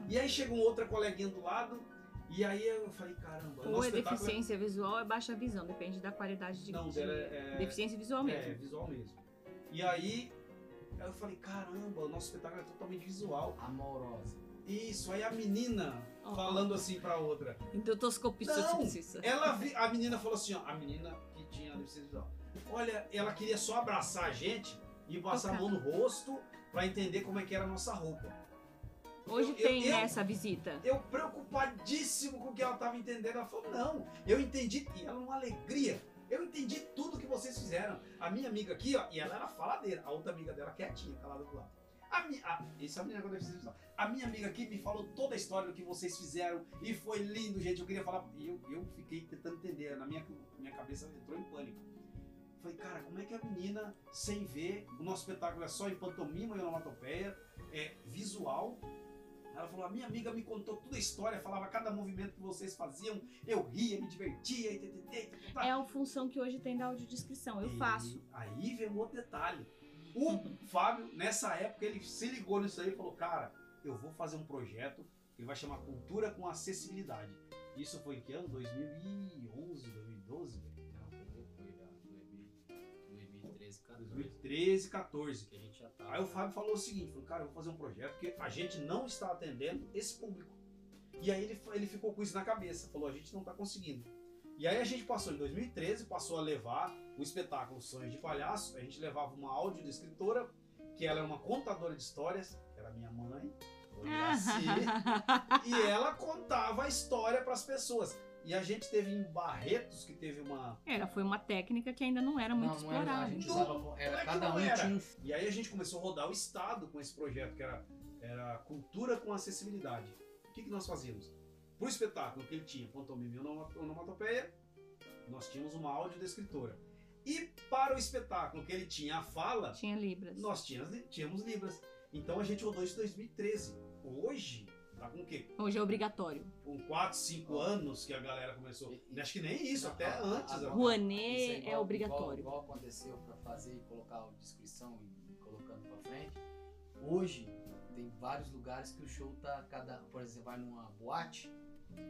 E aí chegou outra coleguinha do lado, e aí eu falei, caramba, Ou nosso é deficiência visual ou é baixa visão, depende da qualidade de, Não, de- é- deficiência visual É, mesmo. visual mesmo. E aí, aí eu falei, caramba, o nosso espetáculo é totalmente visual. Amorosa. Isso, aí a menina Ó. falando assim pra outra. Endotoscopia Não, precisa. Ela vi, a menina falou assim, ó, a menina que tinha deficiência visual. Olha, ela queria só abraçar a gente e passar a mão no rosto pra entender como é que era a nossa roupa. Hoje eu- tem eu- essa visita. Eu preocupadíssimo com o que ela tava entendendo. Ela falou, não, eu entendi. E ela uma alegria. Eu entendi tudo que vocês fizeram. A minha amiga aqui, ó, e ela era faladeira. A outra amiga dela quietinha, calada do lado. A minha, a, essa é a menina com deficiência visual. A minha amiga aqui me falou toda a história do que vocês fizeram. E foi lindo, gente. Eu queria falar. Eu, eu fiquei tentando entender. Na minha, minha cabeça entrou em pânico. Falei, cara, como é que a menina, sem ver, o nosso espetáculo é só em pantomima e onomatopeia, é visual, Ela falou, a minha amiga me contou toda a história, falava cada movimento que vocês faziam, eu ria, me divertia, e ttt, ttt, É a função que hoje tem da audiodescrição. Eu E faço. Aí vem um outro detalhe. O Fábio, nessa época, ele se ligou nisso aí e falou, cara, eu vou fazer um projeto que vai chamar Cultura com Acessibilidade. Isso foi em que ano? 2011, 2012? 14. 2013, 14. Que a gente já tava. Aí o Fábio falou o seguinte, falou, cara, eu vou fazer um projeto porque a gente não está atendendo esse público. E aí ele, ele ficou com isso na cabeça, falou, a gente não está conseguindo. E aí a gente passou em 2013, passou a levar o espetáculo Sonhos de Palhaço, a gente levava uma audiodescritora, que ela era uma contadora de histórias, que era minha mãe, Iraci, e ela contava a história para as pessoas. E a gente teve em Barretos, que teve uma, Era, foi uma técnica que ainda não era muito não, não era, a explorada. gente Não, usava, é era, que cada um era? tinha E aí a gente começou a rodar o estado com esse projeto, que era, era Cultura com Acessibilidade. O que, que nós fazíamos? Pro espetáculo que ele tinha, pantomima e onoma- onomatopeia, nós tínhamos uma audiodescritora. E para o espetáculo que ele tinha a fala, Tinha Libras. nós tínhamos, tínhamos Libras. Então a gente rodou isso em 2013. Hoje, tá com o quê? Hoje é obrigatório. Com 4, 5 anos que a galera começou. E- Acho que nem isso, Não, até a- antes. a- até. Rouanet é igual- obrigatório. Igual, igual aconteceu para fazer e colocar a descrição e colocando para frente. Hoje tem vários lugares que o show tá cada, por exemplo, vai numa boate,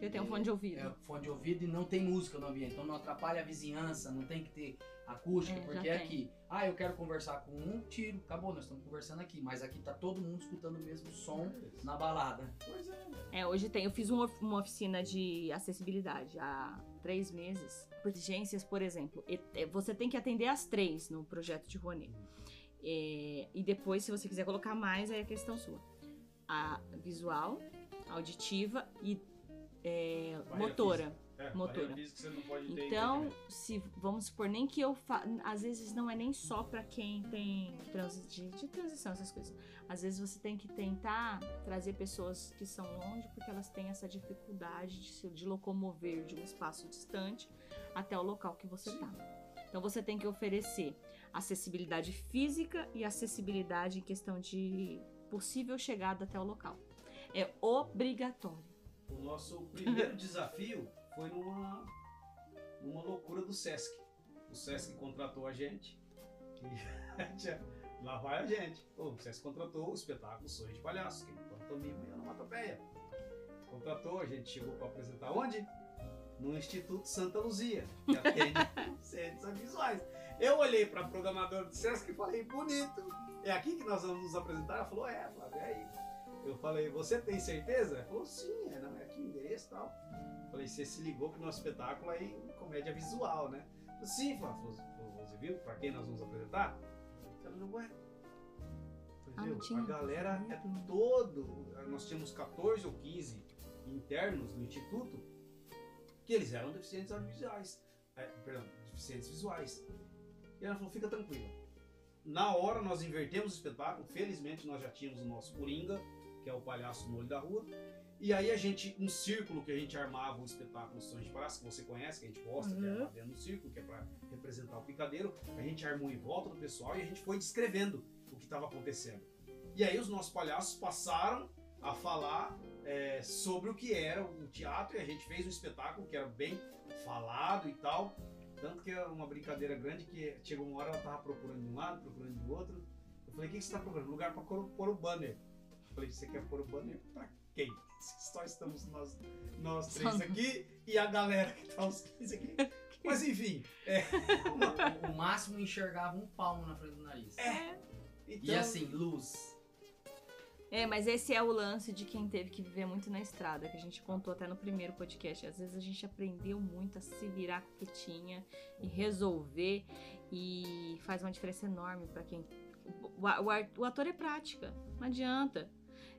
Eu tenho um fone de ouvido. é fone de ouvido e não tem música no ambiente, então não atrapalha a vizinhança, não tem que ter acústica, É, porque tem. aqui, ah, eu quero conversar com um, tiro, acabou, nós estamos conversando aqui, mas aqui tá todo mundo escutando o mesmo som na balada. Pois é. É, hoje tem. Eu fiz uma, uma oficina de acessibilidade há três meses. Urgências, por exemplo. E- é, Você tem que atender as três no projeto de Rouanet. É, e depois, se você quiser colocar mais, aí é questão sua. A visual, auditiva e é, motora. É, Motora. ter Então, internet. se vamos supor, nem que eu fa... às vezes não é nem só pra quem tem transi... de, de transição essas coisas. Às vezes você tem que tentar trazer pessoas que são longe porque elas têm essa dificuldade de se de locomover de um espaço distante até o local que você Sim. tá. Então você tem que oferecer acessibilidade física e acessibilidade em questão de possível chegada até o local. É obrigatório. O nosso primeiro desafio foi numa, numa loucura do Sesc. O Sesc contratou a gente e lá vai a gente. O Sesc contratou o espetáculo Sonho de Palhaço, que é pantomima e onomatopeia. Contratou, a gente chegou para apresentar onde? No Instituto Santa Luzia, que atende centros visuais. Eu olhei para a programadora do Sesc e falei, bonito, é aqui que nós vamos nos apresentar? Ela falou, é, Flávio, é aí. Eu falei, você tem certeza? Ela falou, sim, é, não, é aqui o endereço e tal. Falei, você se ligou que o nosso espetáculo é em comédia visual, né? Falei, sim, você viu para quem nós vamos apresentar? Ela falou, ué. Ah, falei, não "Viu? tinha a galera é todo. Nós tínhamos 14 ou 15 internos no instituto que eles eram deficientes audiovisuais. É, perdão, deficientes visuais. E ela falou, fica tranquila. Na hora nós invertemos o espetáculo, felizmente nós já tínhamos o nosso Coringa, que é o palhaço no olho da rua. E aí a gente, um círculo que a gente armava o espetáculo Sonhos de Palhaço, que você conhece, que a gente gosta, que é Uhum. lá dentro do círculo, que é para representar o picadeiro, a gente armou em volta do pessoal e a gente foi descrevendo o que estava acontecendo. E aí os nossos palhaços passaram a falar é, sobre o que era o teatro e a gente fez um espetáculo que era bem falado e tal. Tanto que é uma brincadeira grande que chegou uma hora ela tava procurando de um lado, procurando do outro. Eu falei, o que que você tá procurando? Lugar para pôr o banner. Eu falei, você quer pôr o banner pra quem? Só estamos nós, nós três Só- aqui e a galera que tá os 15 aqui. Mas enfim, é, uma- O, o máximo enxergava um palmo na frente do nariz. É. então, E assim, luz. É, mas esse é o lance de quem teve que viver muito na estrada, que a gente contou até no primeiro podcast. Às vezes a gente aprendeu muito a se virar com o que tinha e resolver, e faz uma diferença enorme pra quem. O, o, o ator é prática, não adianta.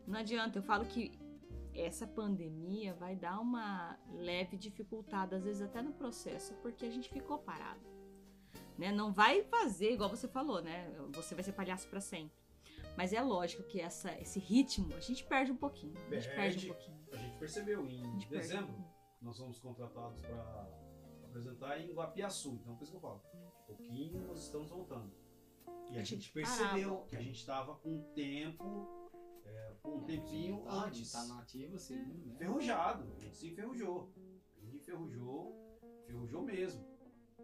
Não adianta. Eu falo que essa pandemia vai dar uma leve dificultada, às vezes até no processo, porque a gente ficou parado. Né? Não vai fazer igual você falou, né? Você vai ser palhaço pra sempre. Mas é lógico que essa, esse ritmo a gente perde um pouquinho. A gente perde, Perde. um pouquinho. a gente percebeu em gente um dezembro. nós fomos contratados para apresentar em Guapiaçu. Então, por isso que eu falo, de pouquinho nós estamos voltando. E a, A gente gente percebeu parava. que a gente estava com tempo, um tempinho Tá, antes. Tá nativo, assim, né? Enferrujado, a gente se enferrujou. A gente enferrujou, enferrujou mesmo.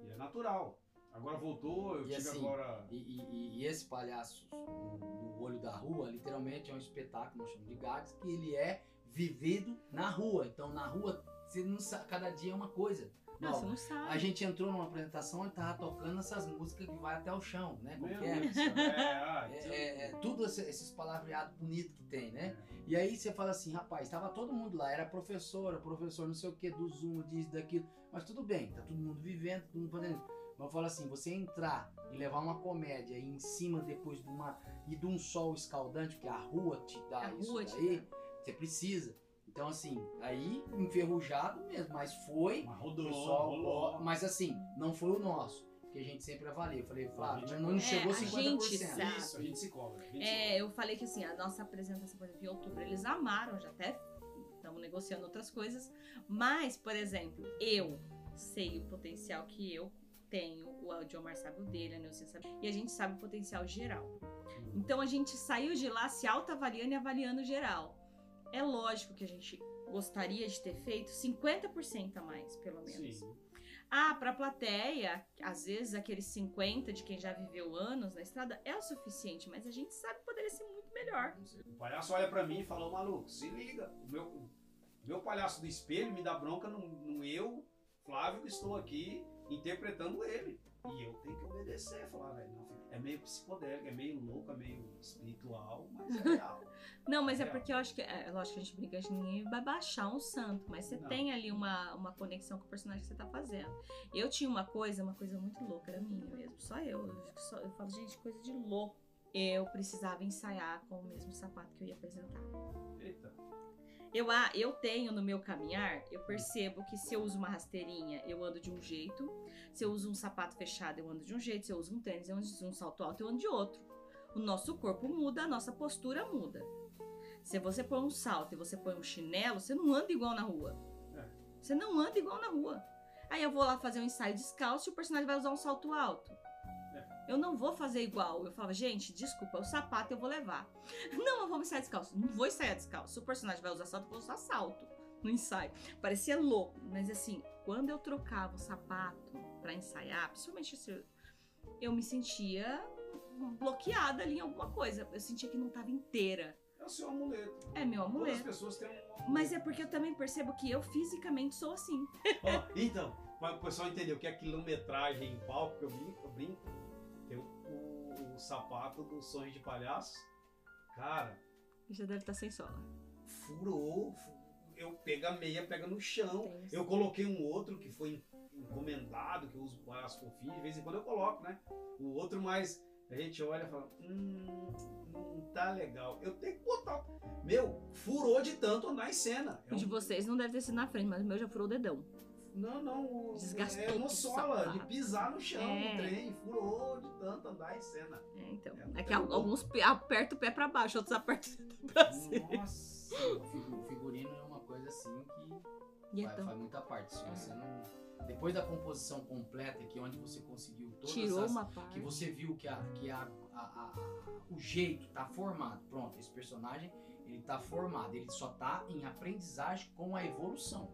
E é natural. Agora voltou, eu E tive assim, agora. E, e- e esse palhaço no, no olho da rua, literalmente é um espetáculo, nós chamamos de gags, que ele é vivido na rua. Então na rua, você não sabe, cada dia é uma coisa. Não, você não sabe. A gente entrou numa apresentação e tava tocando essas músicas que vai até o chão, né? Como é? É, ah, É, é- é tudo esse- esses palavreados bonitos que tem, né? E aí você fala assim, rapaz, tava todo mundo lá, era professora, professor não sei o que, do Zoom, disso, daquilo, mas tudo bem, tá todo mundo vivendo, todo mundo fazendo. Mas eu falo assim, você entrar e levar uma comédia e em cima depois de uma. e de um sol escaldante, que a rua te dá A isso rua te daí, dá. você precisa. Então assim, aí enferrujado mesmo, mas foi. Mas rodou, pessoal, rolou. mas assim, não foi o nosso. Porque a gente sempre avalia. Eu falei, Flávio, gente não, não é- chegou a 50%. gente sabe. Isso, a gente se cobra. gente se É, eu falei que assim, a nossa apresentação, por exemplo, em outubro, eles amaram, já até estamos negociando outras coisas. Mas, por exemplo, eu sei o potencial que eu tenho, o Diomar sabe o dele, a Neucinha sabe, e a gente sabe o potencial geral. Então a gente saiu de lá se autoavaliando e avaliando geral. É lógico que a gente gostaria de ter feito 50% a mais, pelo menos. Sim. Ah, pra plateia, às vezes aqueles 50 de quem já viveu anos na estrada é o suficiente, mas a gente sabe que poderia ser muito melhor. O palhaço olha pra mim e fala, "Ô, maluco, se liga. O meu, o meu palhaço do espelho me dá bronca no, no eu, Flávio, que estou aqui interpretando ele. E eu tenho que obedecer. Falar, velho, é meio psicodélico, é meio louco, é meio espiritual, mas é real. Não, mas é porque eu acho que. É, lógico que a gente brinca, acho que ninguém vai baixar um santo, mas você Não. tem ali uma, uma conexão com o personagem que você tá fazendo. Eu tinha uma coisa, uma coisa muito louca, era minha mesmo, só eu. Eu, só- eu falo, gente, coisa de louco. Eu precisava ensaiar com o mesmo sapato que eu ia apresentar. Eita. Eu, ah, eu tenho no meu caminhar, eu percebo que se eu uso uma rasteirinha, eu ando de um jeito. Se eu uso um sapato fechado, eu ando de um jeito. Se eu uso um tênis, eu ando de um salto alto, eu ando de outro. O nosso corpo muda, a nossa postura muda. Se você põe um salto e você põe um chinelo, você não anda igual na rua. É. Você não anda igual na rua. Aí eu vou lá fazer um ensaio descalço e o personagem vai usar um salto alto. Eu não vou fazer igual. Eu falava, gente, desculpa, o sapato eu vou levar. Não, eu vou ensaiar descalço. Não vou ensaiar descalço. Se o personagem vai usar salto, eu vou usar salto no ensaio. Parecia louco, mas assim, quando eu trocava o sapato pra ensaiar, principalmente se eu me sentia bloqueada ali em alguma coisa. Eu sentia que não tava inteira. O seu amuleto. É meu Todas as amuleto. pessoas têm um amuleto. Mas é porque eu também percebo que eu fisicamente sou assim. Ó, então, para o pessoal entender o que é quilometragem em palco, que eu brinco, eu brinco tem o, o- o sapato do sonho de palhaço. Cara, Já deve estar sem sola. furou. fu- Eu pego a meia, pega no chão. Tem. Eu coloquei um outro que foi encomendado, que eu uso para as fofinhas, de vez em quando eu coloco, né? O outro mais. A gente olha e fala, hum, não tá legal. Eu tenho que botar. Meu, furou de tanto andar em cena. É O de vocês não deve ter sido na frente, mas o meu já furou o dedão. Não, não. Desgastou é todo no o sola, de pisar no chão É. no trem. Furou de tanto andar em cena. É, então. É, É que al- alguns pe- apertam o pé pra baixo, outros apertam o dedo pra cima. Nossa, o figu- o figurino é uma coisa assim que E é vai- tão- faz muita parte. Se você não. Depois da composição completa, que é onde você conseguiu todas Tirou as. uma parte. Que você viu que, a, que a, a- a- o jeito tá formado. Pronto, esse personagem ele tá formado. Ele só tá em aprendizagem com a evolução.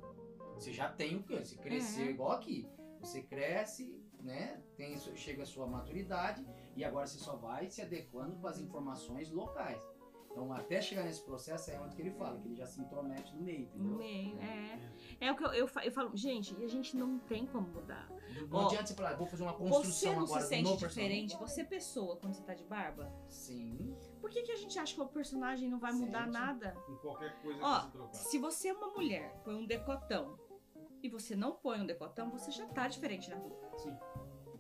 Você já tem o quê? Você cresceu É. igual aqui. Você cresce, né? Tem, chega a sua maturidade e agora você só vai se adequando com as informações locais. Então, até chegar nesse processo é onde que ele fala, que ele já se intromete no meio, No entendeu? meio, é. É o que eu, eu, eu falo, gente, e a gente não tem como mudar. Não Ó, adianta você falar, vou fazer uma Você construção não agora se sente personagem. diferente? Você é pessoa quando você tá de barba? Sim. Por que, que a gente acha que o personagem não vai mudar Sente. nada? Em qualquer coisa Ó, que você trocar. Se você é uma mulher, põe um decotão, e você não põe um decotão, você já tá diferente na rua. Sim.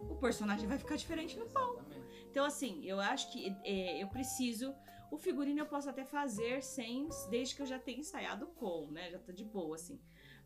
O personagem vai ficar diferente no Exatamente. Então, assim, eu acho que é, eu preciso. O figurino eu posso até fazer sem, desde que eu já tenha ensaiado com, né? Já tá de boa, assim.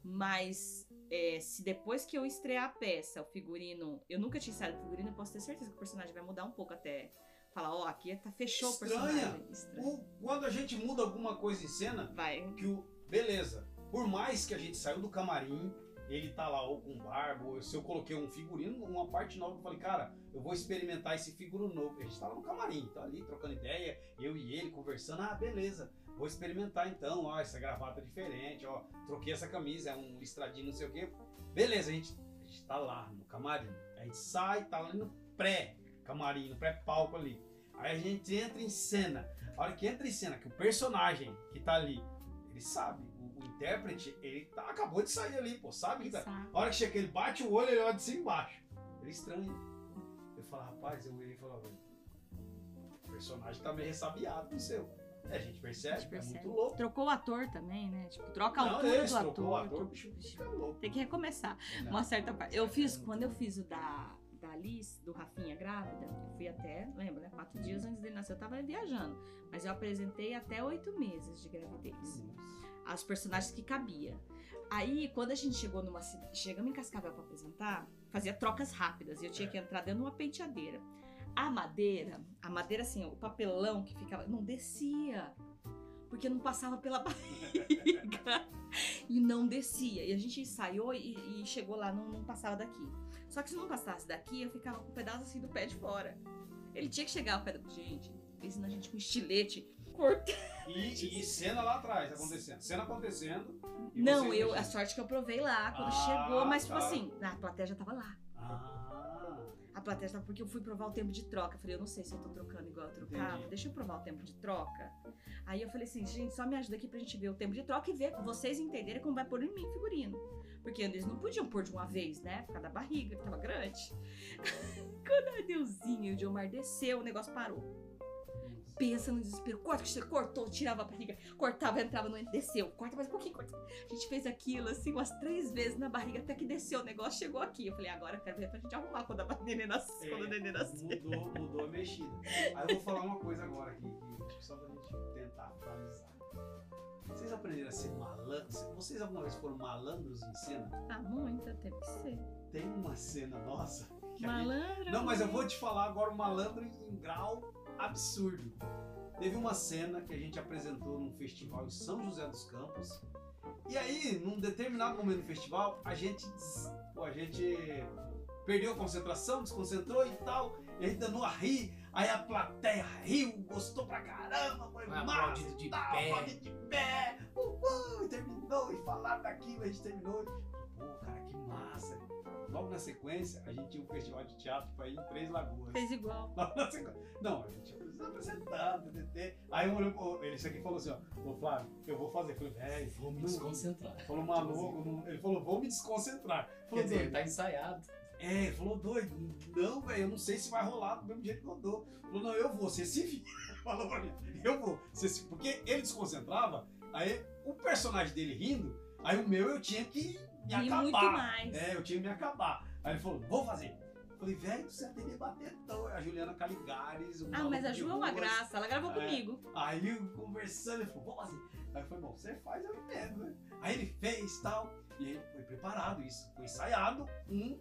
Mas é, se depois que eu estrear a peça, o figurino. Eu nunca tinha ensaiado o figurino, eu posso ter certeza que o personagem vai mudar um pouco até. Falar, ó, aqui tá, fechou Estranha. o personagem. Estranho. O- quando a gente muda alguma coisa em cena, Vai. que o. Beleza. Por mais que a gente saiu do camarim, ele tá lá ou com barba, ou se eu coloquei um figurino, uma parte nova, eu falei, cara, eu vou experimentar esse figurino novo. A gente tava no camarim, tá ali trocando ideia, eu e ele conversando, ah, beleza. vou experimentar então, ó, essa gravata é diferente, ó, troquei essa camisa, é um listradinho, não sei o quê. Beleza, a gente, a gente tá lá no camarim. A gente sai, tá ali no pré-camarim, no pré-palco ali. Aí a gente entra em cena. A hora que entra em cena, que o personagem que tá ali, ele sabe, o, o intérprete, ele tá, acabou de sair ali, pô, sabe que tá. Sabe? A hora que chega, ele bate o olho, ele olha de cima e embaixo. Ele estranha. Eu falo, rapaz, eu olhei e falava, o personagem tá meio ressabiado no seu. É, a gente percebe, A gente percebe. é muito louco. Trocou o ator também, né? Tipo, troca a Não, altura esse do trocou o ator. ator, tro- bicho, fica louco. Tem que recomeçar. Não, Uma certa parte. Eu é fiz, quando eu fiz o da, da Alice, do Rafinha grávida, eu fui até, lembra, né? Quatro dias antes dele nascer, eu tava viajando. Mas eu apresentei até oito meses de gravidez. As personagens que cabia. Aí, quando a gente chegou numa. Chegamos em Cascavel pra apresentar, fazia trocas rápidas. E eu tinha É. que entrar dentro de uma penteadeira. A madeira, a madeira assim, o papelão que ficava. Não descia. Porque não passava pela barriga. e não descia. E a gente ensaiou e, e chegou lá, não, não passava daqui. Só que se não passasse daqui, eu ficava com um pedaço assim do pé de fora. Ele tinha que chegar ao pé do. Gente, fez na gente com estilete, E, e cena lá atrás acontecendo. Cena acontecendo. Não, eu, a sorte que eu provei lá quando Ah, chegou, mas tipo tá. assim, a plateia já tava lá. Ah, A plateia tava porque eu fui provar o tempo de troca. Eu falei, eu não sei se eu tô trocando igual eu trocava, Entendi. deixa eu provar o tempo de troca. Aí eu falei assim, gente, só me ajuda aqui pra gente ver o tempo de troca e ver, vocês entenderem como vai pôr em mim figurino. Porque eles não podiam pôr de uma vez, né? Por causa da barriga, que tava grande. Quando a Deusinha e o Diomar desceu, o negócio parou. Pensa no desespero. Corta, cortou, tirava a barriga, cortava, entrava no desceu. Corta mais um pouquinho, corta. A gente fez aquilo assim umas três vezes na barriga até que desceu o negócio, chegou aqui. Eu falei, agora quero ver pra gente arrumar quando a neném nascer. É, quando a neném nascer. mudou, mudou a mexida. Aí eu vou falar uma coisa agora aqui, que só pra gente tentar finalizar. Vocês aprenderam a ser malandros? Vocês alguma vez foram malandros em cena? Ah, muita, teve que ser. Tem uma cena nossa a gente Malandro. Não, mas eu vou te falar agora o malandro em grau absurdo. Teve uma cena que a gente apresentou num festival em São José dos Campos. E aí, num determinado momento do festival, a gente, a gente perdeu a concentração, desconcentrou e tal. E aí danou a rir. Aí a plateia riu, gostou pra caramba, foi Foi massa. de tal, pé. de pé. Uhul, e terminou, e falaram daquilo, a gente terminou. Pô, cara, que massa. Logo na sequência, a gente tinha um festival de teatro pra ir em Três Lagoas. Fez igual. Logo na sequência. Não, a gente precisa apresentar, TTT. Aí um ele isso aqui falou assim, ó, ô Flávio, eu vou fazer. Eu falei, velho, Vou me desconcentrar. Falou maluco, não- ele falou, vou me desconcentrar. Quer Falou, dizer, doido. tá ensaiado. É, ele falou, doido, não, velho, eu não sei se vai rolar do mesmo jeito que eu dou. Falou, não, eu vou, você se vira. Falou pra mim, eu vou. Você se... Porque ele desconcentrava, aí o personagem dele rindo, aí o meu eu tinha que me acabar. muito mais. É, eu tinha que me acabar. Aí ele falou, vou fazer. Falei, velho, você tem que bater tão. A Juliana Caligares. o Ah, mas a Ju é uma graça. Ela gravou É. comigo. Aí eu conversando, ele falou, vou fazer. Aí foi bom, você faz, eu entendo, né? Aí ele fez tal. E aí foi preparado isso. Foi ensaiado, um,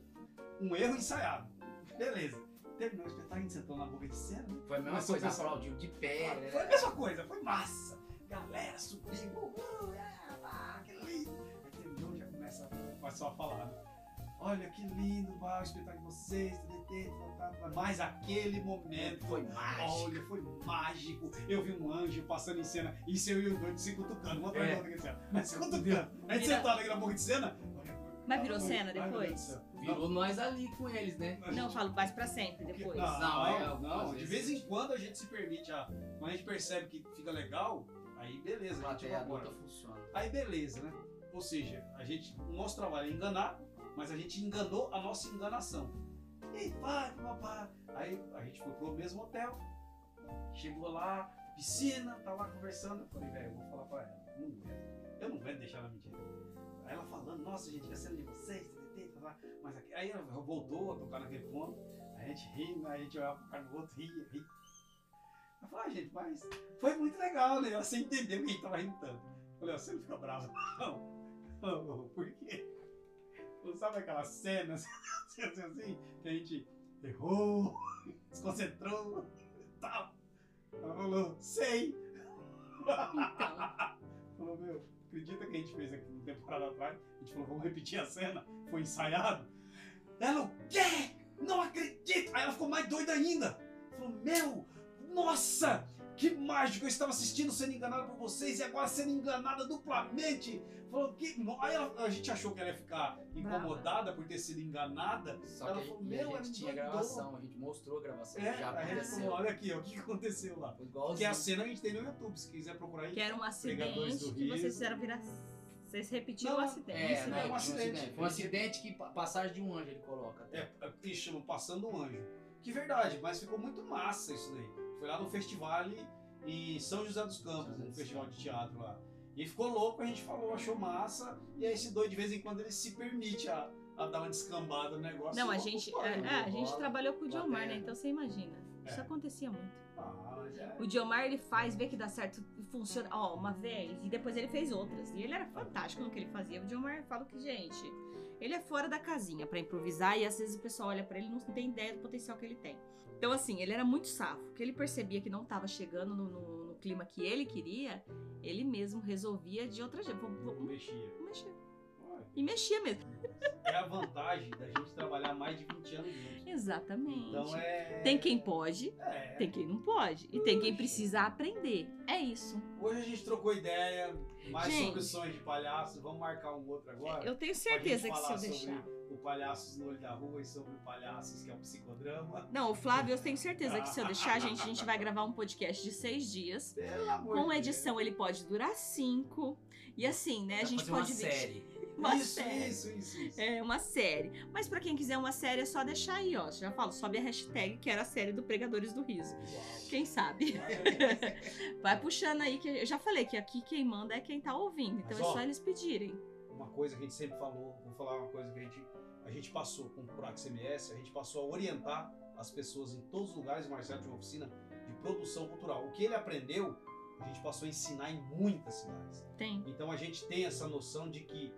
um erro ensaiado. Beleza. Terminou o espetáculo, a gente sentou na boca de cena. né? Foi a mesma Começou coisa, pessoal. aplaudiu de pé. né? Foi a mesma coisa, foi massa. Galera subiu, uhul, é, começa a só a falar, né? Olha que lindo, vai, o espetáculo de vocês, TDT, mas aquele momento Foi mágico. Olha, foi mágico. Eu vi um anjo passando em cena, isso eu e o doido se cutucando, uma atrás É. outra assim, ó. se cutucando. A gente sentado aqui na boca de cena. Mas virou cena depois? Virou nós ali com eles, né? Não, falo, mais pra sempre depois. Não, Não, é, não, não. De vez em quando a gente se permite, a, quando a gente percebe que fica legal, aí beleza, A a gente adulta funciona. Aí beleza, né? Ou seja, a gente, o nosso trabalho é enganar, mas a gente enganou a nossa enganação. E aí, vai, papá. Aí a gente foi pro mesmo hotel, chegou lá, piscina, tá lá conversando. Eu falei, velho, eu vou falar pra ela, eu não aguento. Eu não aguento deixar ela mentir. Aí ela falando, nossa, gente, a cena de vocês, tá. Mas aqui, aí ela voltou a tocar naquele fone, a gente rindo, a gente olhava pro cara do outro, ria, ria. Eu falei, ah, gente, mas foi muito legal, né? Você entendeu que a gente tava rindo tanto. Eu falei, você não fica bravo, não. Não, por quê? Não sabe aquelas cenas assim, assim, que a gente errou, desconcentrou e tal. Ela falou, sei. Então, Falou, meu, acredita que a gente fez aqui uma temporada atrás? A gente falou, vamos repetir a cena, foi ensaiado. Ela, o quê? Não acredito! Aí ela ficou mais doida ainda. Falou, meu, nossa! Que mágico, eu estava assistindo sendo enganado por vocês e agora sendo enganada duplamente. Falou que. Aí ela- a gente achou que ela ia ficar incomodada por ter sido enganada. Só Ela que falou, e meu, a gente tinha endoidou. gravação, a gente mostrou a gravação, É, já a gente aconteceu. falou, olha aqui, ó, o que que aconteceu lá. Que igualzinho. a cena a gente tem no YouTube, se quiser procurar aí. Que era um acidente do que vocês fizeram virar. Vocês repetiram Não, o É, acidente. né, Isso tinha é um acidente. Foi um acidente que pa- passagem de um anjo ele coloca. até. É, é, que chama Passando um Anjo. Que verdade, mas ficou muito massa isso daí. Foi lá no festival em São José dos Campos, um festival de teatro lá. E ficou louco, a gente falou, achou massa. E aí esse doido, de vez em quando, ele se permite a, a dar uma descambada no negócio. Não, a gente, é, eu é, a gente trabalhou com o Diomar, né? Então você imagina. Isso É. acontecia muito. Ah, é. O Diomar, ele faz, vê que dá certo, funciona, ó, uma vez, e depois ele fez outras. E ele era fantástico no que ele fazia. O Diomar, eu falo que, gente, ele é fora da casinha pra improvisar e às vezes o pessoal olha pra ele e não tem ideia do potencial que ele tem. Então, assim, ele era muito safo. Que ele percebia que não tava chegando no, no- no clima que ele queria, ele mesmo resolvia de outra jeito. Vou, vou- mexia. Olha, E mexia mesmo. É a vantagem da gente trabalhar mais de 20 anos juntos. Exatamente. Então é. Tem quem pode, É. tem quem não pode. E tem quem precisa aprender. É isso. Hoje a gente trocou ideia mais Gente. sobre sonhos de palhaço. Vamos marcar um outro agora? Eu tenho certeza que se falar eu deixar. sobre o Palhaços no Olho da Rua e sobre o Palhaços, que é um psicodrama. Não, o Flávio, eu tenho certeza que se eu deixar, gente, a gente vai gravar um podcast de seis dias. Pelo amor Com edição, ele pode durar cinco. E assim, né? A Dá pra gente uma pode dividir- série. Uma. Isso, série. isso, isso, isso. É, uma série. Mas pra quem quiser uma série, é só deixar aí, ó. Já falo, sobe a hashtag que era a série do Pregadores do Riso. Quem sabe? Vai puxando aí, que eu já falei que aqui quem manda é quem tá ouvindo. Então Mas, é ó, só eles pedirem. Uma coisa que a gente sempre falou, vou falar uma coisa que a gente, a gente passou com o Proax MS, a gente passou a orientar as pessoas em todos os lugares, Marcelo tinha uma oficina de produção cultural. O que ele aprendeu, a gente passou a ensinar em muitas cidades. Tem. Então a gente tem essa noção de que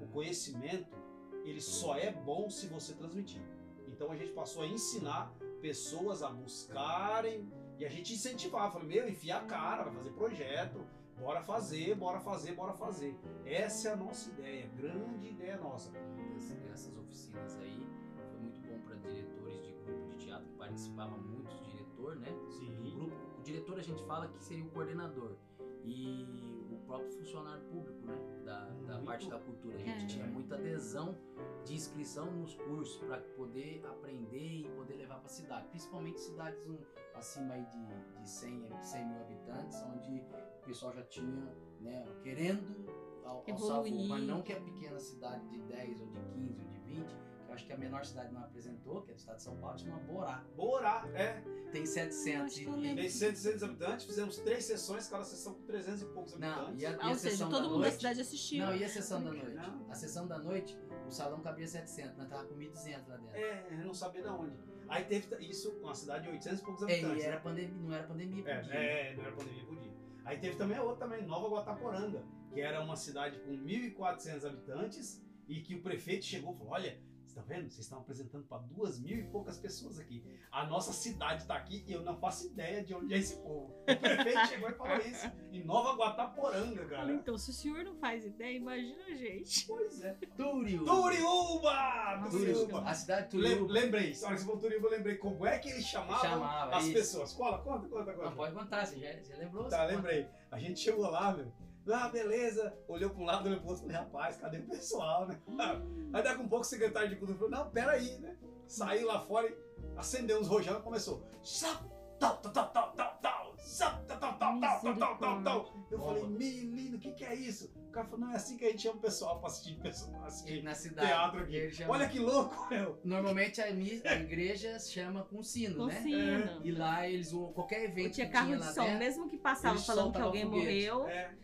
o conhecimento ele só é bom se você transmitir. Então a gente passou a ensinar pessoas a buscarem e a gente incentivava, falei, meu, enfia a cara, vai fazer projeto, bora fazer, bora fazer, bora fazer. Essa é a nossa ideia, grande ideia nossa. Essas, essas oficinas aí foi muito bom para diretores de grupo de teatro que participavam muito do diretor, né? Do grupo, diretor a gente fala que seria o coordenador e o próprio funcionário público, né? Da, da Muito. parte da cultura. A gente É. tinha muita adesão de inscrição nos cursos para poder aprender e poder levar para cidade, principalmente cidades um, acima aí de, de 100, 100 mil habitantes, onde o pessoal já tinha, né, querendo ao, alçar Evoluir. mas não que a pequena cidade de 10 ou de 15 ou de 20, que eu acho que a menor cidade não apresentou, que é do estado de São Paulo, chama Borá. Bora, é. Tem 700 Eu e, e- Tem 100, habitantes, fizemos três sessões, cada sessão com 300 e poucos Não, habitantes. e a, e Ah, a ou seja, sessão todo da mundo da noite, cidade assistiu. Não, e a sessão da noite? Não. A sessão da noite, o salão cabia 700, nós tava com 1.200 lá dentro. É, eu não sabia de onde. Aí teve isso, uma cidade de 800 e poucos É, habitantes. e era né? pandemia, não era pandemia, podia. É, é, não era pandemia, podia. Aí teve também a outra também, Nova Guataporanga, que era uma cidade com 1.400 habitantes e que o prefeito chegou e falou, olha, estão vendo? Vocês estão apresentando para duas mil e poucas pessoas aqui. A nossa cidade está aqui e eu não faço ideia de onde é esse povo. O prefeito chegou e falou isso, em Nova Guataporanga, cara. então, se o senhor não faz ideia, imagina a gente. Pois é. Turiúba! Nossa, Turiúba! A cidade de Túrio Lembrei, a hora que você falou Turiúba, eu lembrei como é que ele chamava, chamava as isso. pessoas. Cola, conta, conta, conta. Não, pode contar, você já você lembrou? Tá, lembrei. A gente chegou lá, meu. Ah, beleza. Olhou pra um lado, olhou pro outro. Falei, rapaz, cadê o pessoal, né? Aí daqui um pouco o secretário de cultura falou, não, peraí, né? Saiu lá fora e acendeu uns rojão e começou. Tal, tal, tal, tal, tal, tal. Eu falei, menino, o que, que é isso? O cara falou, não, é assim que a gente chama o pessoal pra assistir, pessoal, assistir Na cidade, teatro aqui. Chama... Olha que louco. Normalmente a, a igreja chama com sino, com né? Sino. É. E lá eles vão, qualquer evento. Eu é tinha carro de som, mesmo que passava falando que alguém morreu. É.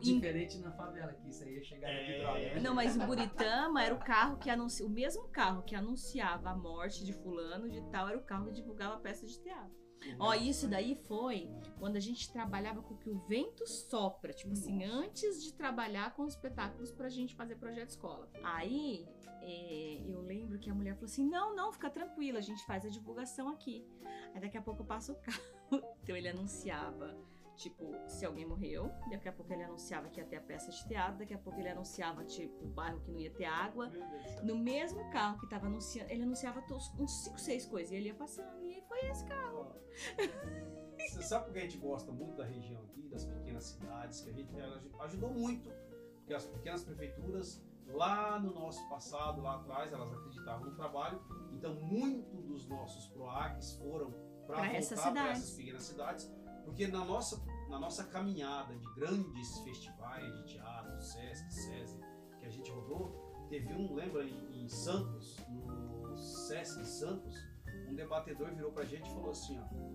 Diferente na favela, que isso aí ia chegar é. de é. droga. Né? Não, mas em Buritama era o carro que anunciava, o mesmo carro que anunciava a morte de fulano, de tal, era o carro que divulgava a peça de teatro. Ó, oh, isso daí foi quando a gente trabalhava com o que o vento sopra, tipo assim, Nossa. antes de trabalhar com os espetáculos pra gente fazer projeto escola. Aí, é, eu lembro que a mulher falou assim: não, não, fica tranquila, a gente faz a divulgação aqui. Aí daqui a pouco eu passo o carro. Então ele anunciava. Tipo, se alguém morreu, daqui a pouco ele anunciava que ia ter a peça de teatro, daqui a pouco ele anunciava, tipo, o bairro que não ia ter água. No mesmo carro que tava anunciando, ele anunciava uns 5, 6 coisas e ele ia passando. E foi esse carro. Você sabe por que a gente gosta muito da região aqui, das pequenas cidades, que a gente ajudou muito, porque as pequenas prefeituras, lá no nosso passado, lá atrás, elas acreditavam no trabalho, então muito dos nossos PROACs foram para voltar para cidades. essas pequenas cidades, porque na nossa, na nossa caminhada de grandes festivais de teatro, Sesc, SESI, que a gente rodou, teve um, lembra, em, em Santos, no Sesc Santos, um debatedor virou pra gente e falou assim, ó,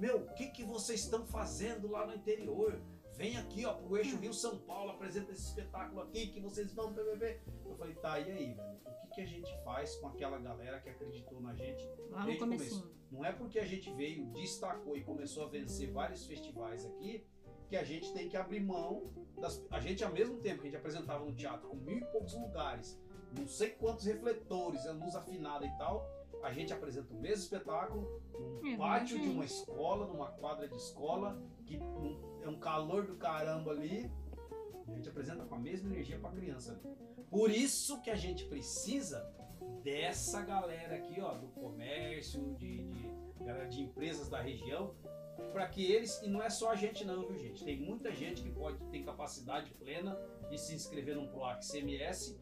meu, o que, que vocês estão fazendo lá no interior? Vem aqui, ó, pro eixo Rio São Paulo, apresenta esse espetáculo aqui que vocês vão BBB. Eu falei, tá, e aí, velho? O que, que a gente faz com aquela galera que acreditou na gente Lá no Desde o comecinho. não é porque a gente veio, destacou e começou a vencer vários festivais aqui que a gente tem que abrir mão das. A gente, ao mesmo tempo que a gente apresentava no teatro com mil e poucos lugares, não sei quantos refletores, a luz afinada e tal, a gente apresenta o mesmo espetáculo num É, pátio de uma escola, numa quadra de escola, que é um calor do caramba ali. A gente apresenta com a mesma energia para criança. ali. Por isso que a gente precisa dessa galera aqui, ó, do comércio, de, de galera de empresas da região, para que eles, e não é só a gente não, viu gente? Tem muita gente que pode ter capacidade plena de se inscrever num PROAC CMS,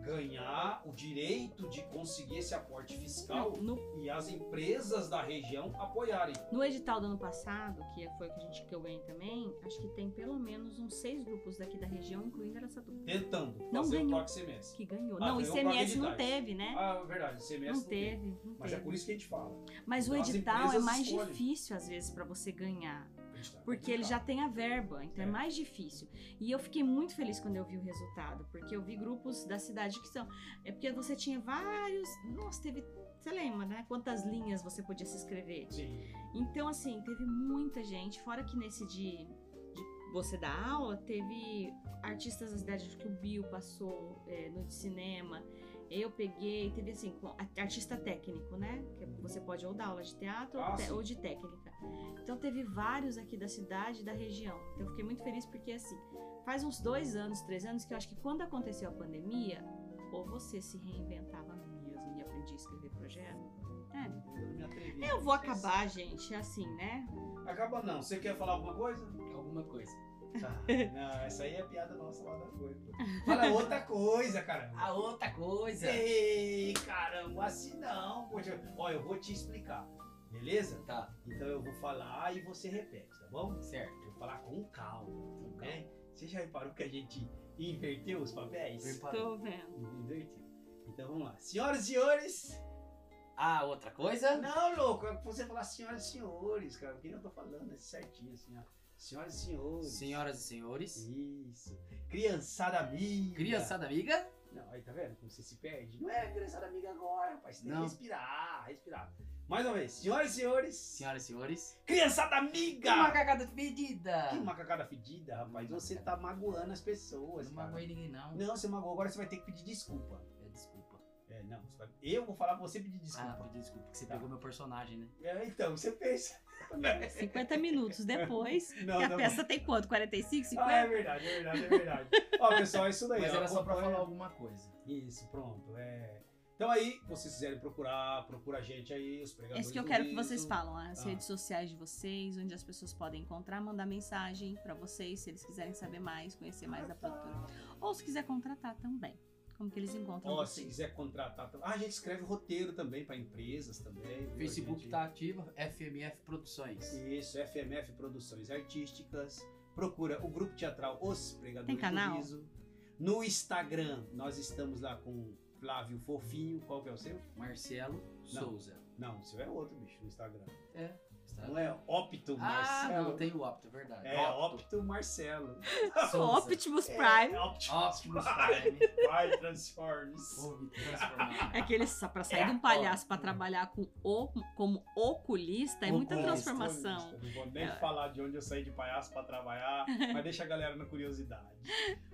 ganhar o direito de conseguir esse aporte fiscal No, e as empresas da região apoiarem. no edital do ano passado, que foi o que a gente que eu ganhei também, acho que tem pelo menos uns seis grupos daqui da região, incluindo Araçatuba, Tentando Não fazer o ganhou. PROAC CMS. que ganhou. Ah, não, ICMS não teve, né? Ah, é verdade, CMS não teve, não Mas é teve. por isso que a gente fala. Mas o Então, as edital é mais escolhem. difícil às vezes para você ganhar. Porque ele já tem a verba, então é. É. mais difícil. E eu fiquei muito feliz quando eu vi o resultado, porque eu vi grupos da cidade que são. É porque você tinha vários. Nossa, teve. Você lembra, né? Quantas linhas você podia se inscrever? Sim. Então, assim, teve muita gente. Fora que nesse de, de você dar aula, teve artistas da cidade, que o Bill passou é, no de cinema. Eu peguei, teve assim, artista técnico, né? Que você pode ou dar aula de teatro ou Ah, ou de técnica. Então teve vários aqui da cidade e da região. Então eu fiquei muito feliz porque assim, faz uns dois anos, três anos que eu acho que quando aconteceu a pandemia, ou você se reinventava mesmo e aprendia a escrever projeto. É. Eu não me atrevi. Eu vou acabar, gente, assim, né? Acaba não. Você quer falar alguma coisa? Alguma coisa. Tá. Não, essa aí é piada nossa lá da coisa. Fala outra coisa, caramba. A outra coisa. Ei, caramba, assim não. Poxa, ó, eu vou te explicar, beleza? Tá, Então eu vou falar e você repete, tá bom? certo. Eu vou falar com calma, tudo bem? Você já reparou que a gente inverteu os papéis? Tô vendo. Inverteu. Então vamos lá. Senhoras e senhores. A outra coisa? Não, louco, é você falar senhoras e senhores, cara. O que eu tô falando é certinho, assim, ó. Senhoras e senhores. Senhoras e senhores. Isso. Criançada amiga. Criançada amiga. Não, aí tá vendo como você se perde? Não é criançada amiga agora, rapaz. Você tem Não. que respirar, respirar. Mais uma vez. Senhoras e senhores. Senhoras e senhores. Criançada Que amiga. macacada pedida. Que macacada fedida, rapaz. Você tá magoando as pessoas, Não magoei ninguém, não. Não, você magoou. Agora você vai ter que pedir desculpa. É. É, não. você vai- Eu vou falar pra você pedir Ah, desculpa. pedi desculpa, porque você Tá. pegou meu personagem, né? É, então, você pensa. 50 minutos depois. Não, que a não. peça tem quanto? 45, 50? Ah, é verdade, é verdade, é verdade. Ó, pessoal, é isso daí. Mas ó, era só pra falar alguma coisa. Isso, pronto. É. Então aí, se vocês quiserem procurar, procura a gente aí, os É pregadores isso que eu quero que vocês falam, as Ah. redes sociais de vocês, onde as pessoas podem encontrar, mandar mensagem pra vocês, se eles quiserem saber mais, conhecer mais da produtora. Ou se quiser contratar também, como que eles encontram Ó, se quiser contratar. Ah, a gente escreve roteiro também para empresas também. viu? Facebook A gente- tá ativo, FMF Produções. Isso, FMF Produções Artísticas. Procura o grupo teatral Os Pregadores Tem canal? do Riso. No Instagram, nós estamos lá com Flávio Fofinho. Qual que é o seu? Marcelo Não. Souza. Não, o seu é outro, bicho, no Instagram. É. Não é Opto Ah, Marcelo. não, tem o Opto, é verdade. É Opto Marcelo. Souza. Optimus É, Prime, Optimus Prime. Vai, Transforms. Vou me transformar. é aquele só pra sair É, de um palhaço pra trabalhar com o, como oculista, é muita transformação. Não vou nem É. falar de onde eu saí de palhaço pra trabalhar, mas deixa a galera na curiosidade.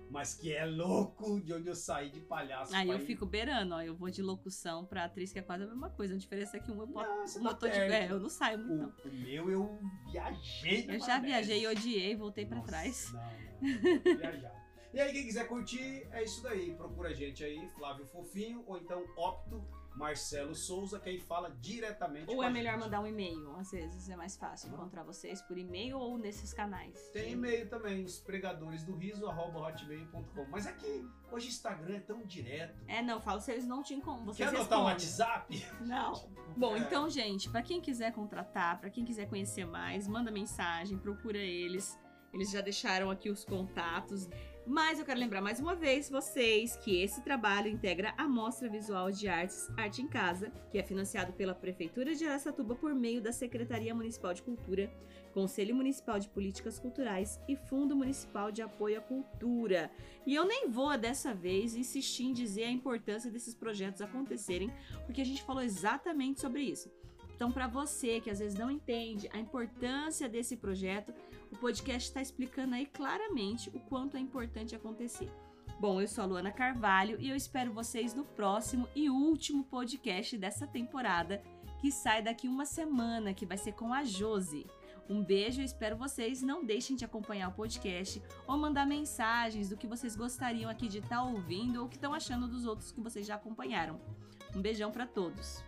Mas que é louco de onde eu saí de palhaço. Aí pra eu ir- fico beirando, ó, eu vou de locução pra atriz, que é quase a mesma coisa. A diferença é que um eu boto Não, um tá de é, eu não saio muito, não. O, o meu eu viajei. Eu já viajei e odiei, voltei pra Nossa, trás. Não, não, viajar. E aí, quem quiser curtir, é isso daí. Procura a gente aí, Flávio Fofinho, ou então Opto Marcelo Souza, que aí fala diretamente Ou é melhor gente. mandar um e-mail, às vezes é mais fácil encontrar vocês por e-mail ou nesses canais. Tem e-mail também, os pregadores do riso, arroba hotmail.com. Mas é que hoje o Instagram é tão direto. É, não, falo se eles não te encontram. Quer anotar o respondem. WhatsApp? Não. Bom, É. então, gente, pra quem quiser contratar, pra quem quiser conhecer mais, manda mensagem, procura eles. Eles já deixaram aqui os contatos. Mas eu quero lembrar mais uma vez vocês que esse trabalho integra a Mostra Visual de Artes Arte em Casa, que é financiado pela Prefeitura de Araçatuba por meio da Secretaria Municipal de Cultura, Conselho Municipal de Políticas Culturais e Fundo Municipal de Apoio à Cultura. E eu nem vou dessa vez insistir em dizer a importância desses projetos acontecerem, porque a gente falou exatamente sobre isso. Então, para você que às vezes não entende a importância desse projeto, o podcast está explicando aí claramente o quanto é importante acontecer. Bom, eu sou a Luana Carvalho e eu espero vocês no próximo e último podcast dessa temporada, que sai daqui uma semana, que vai ser com a Josi. Um beijo, eu espero vocês. Não deixem de acompanhar o podcast ou mandar mensagens do que vocês gostariam aqui de estar ouvindo ou que estão achando dos outros que vocês já acompanharam. Um beijão para todos.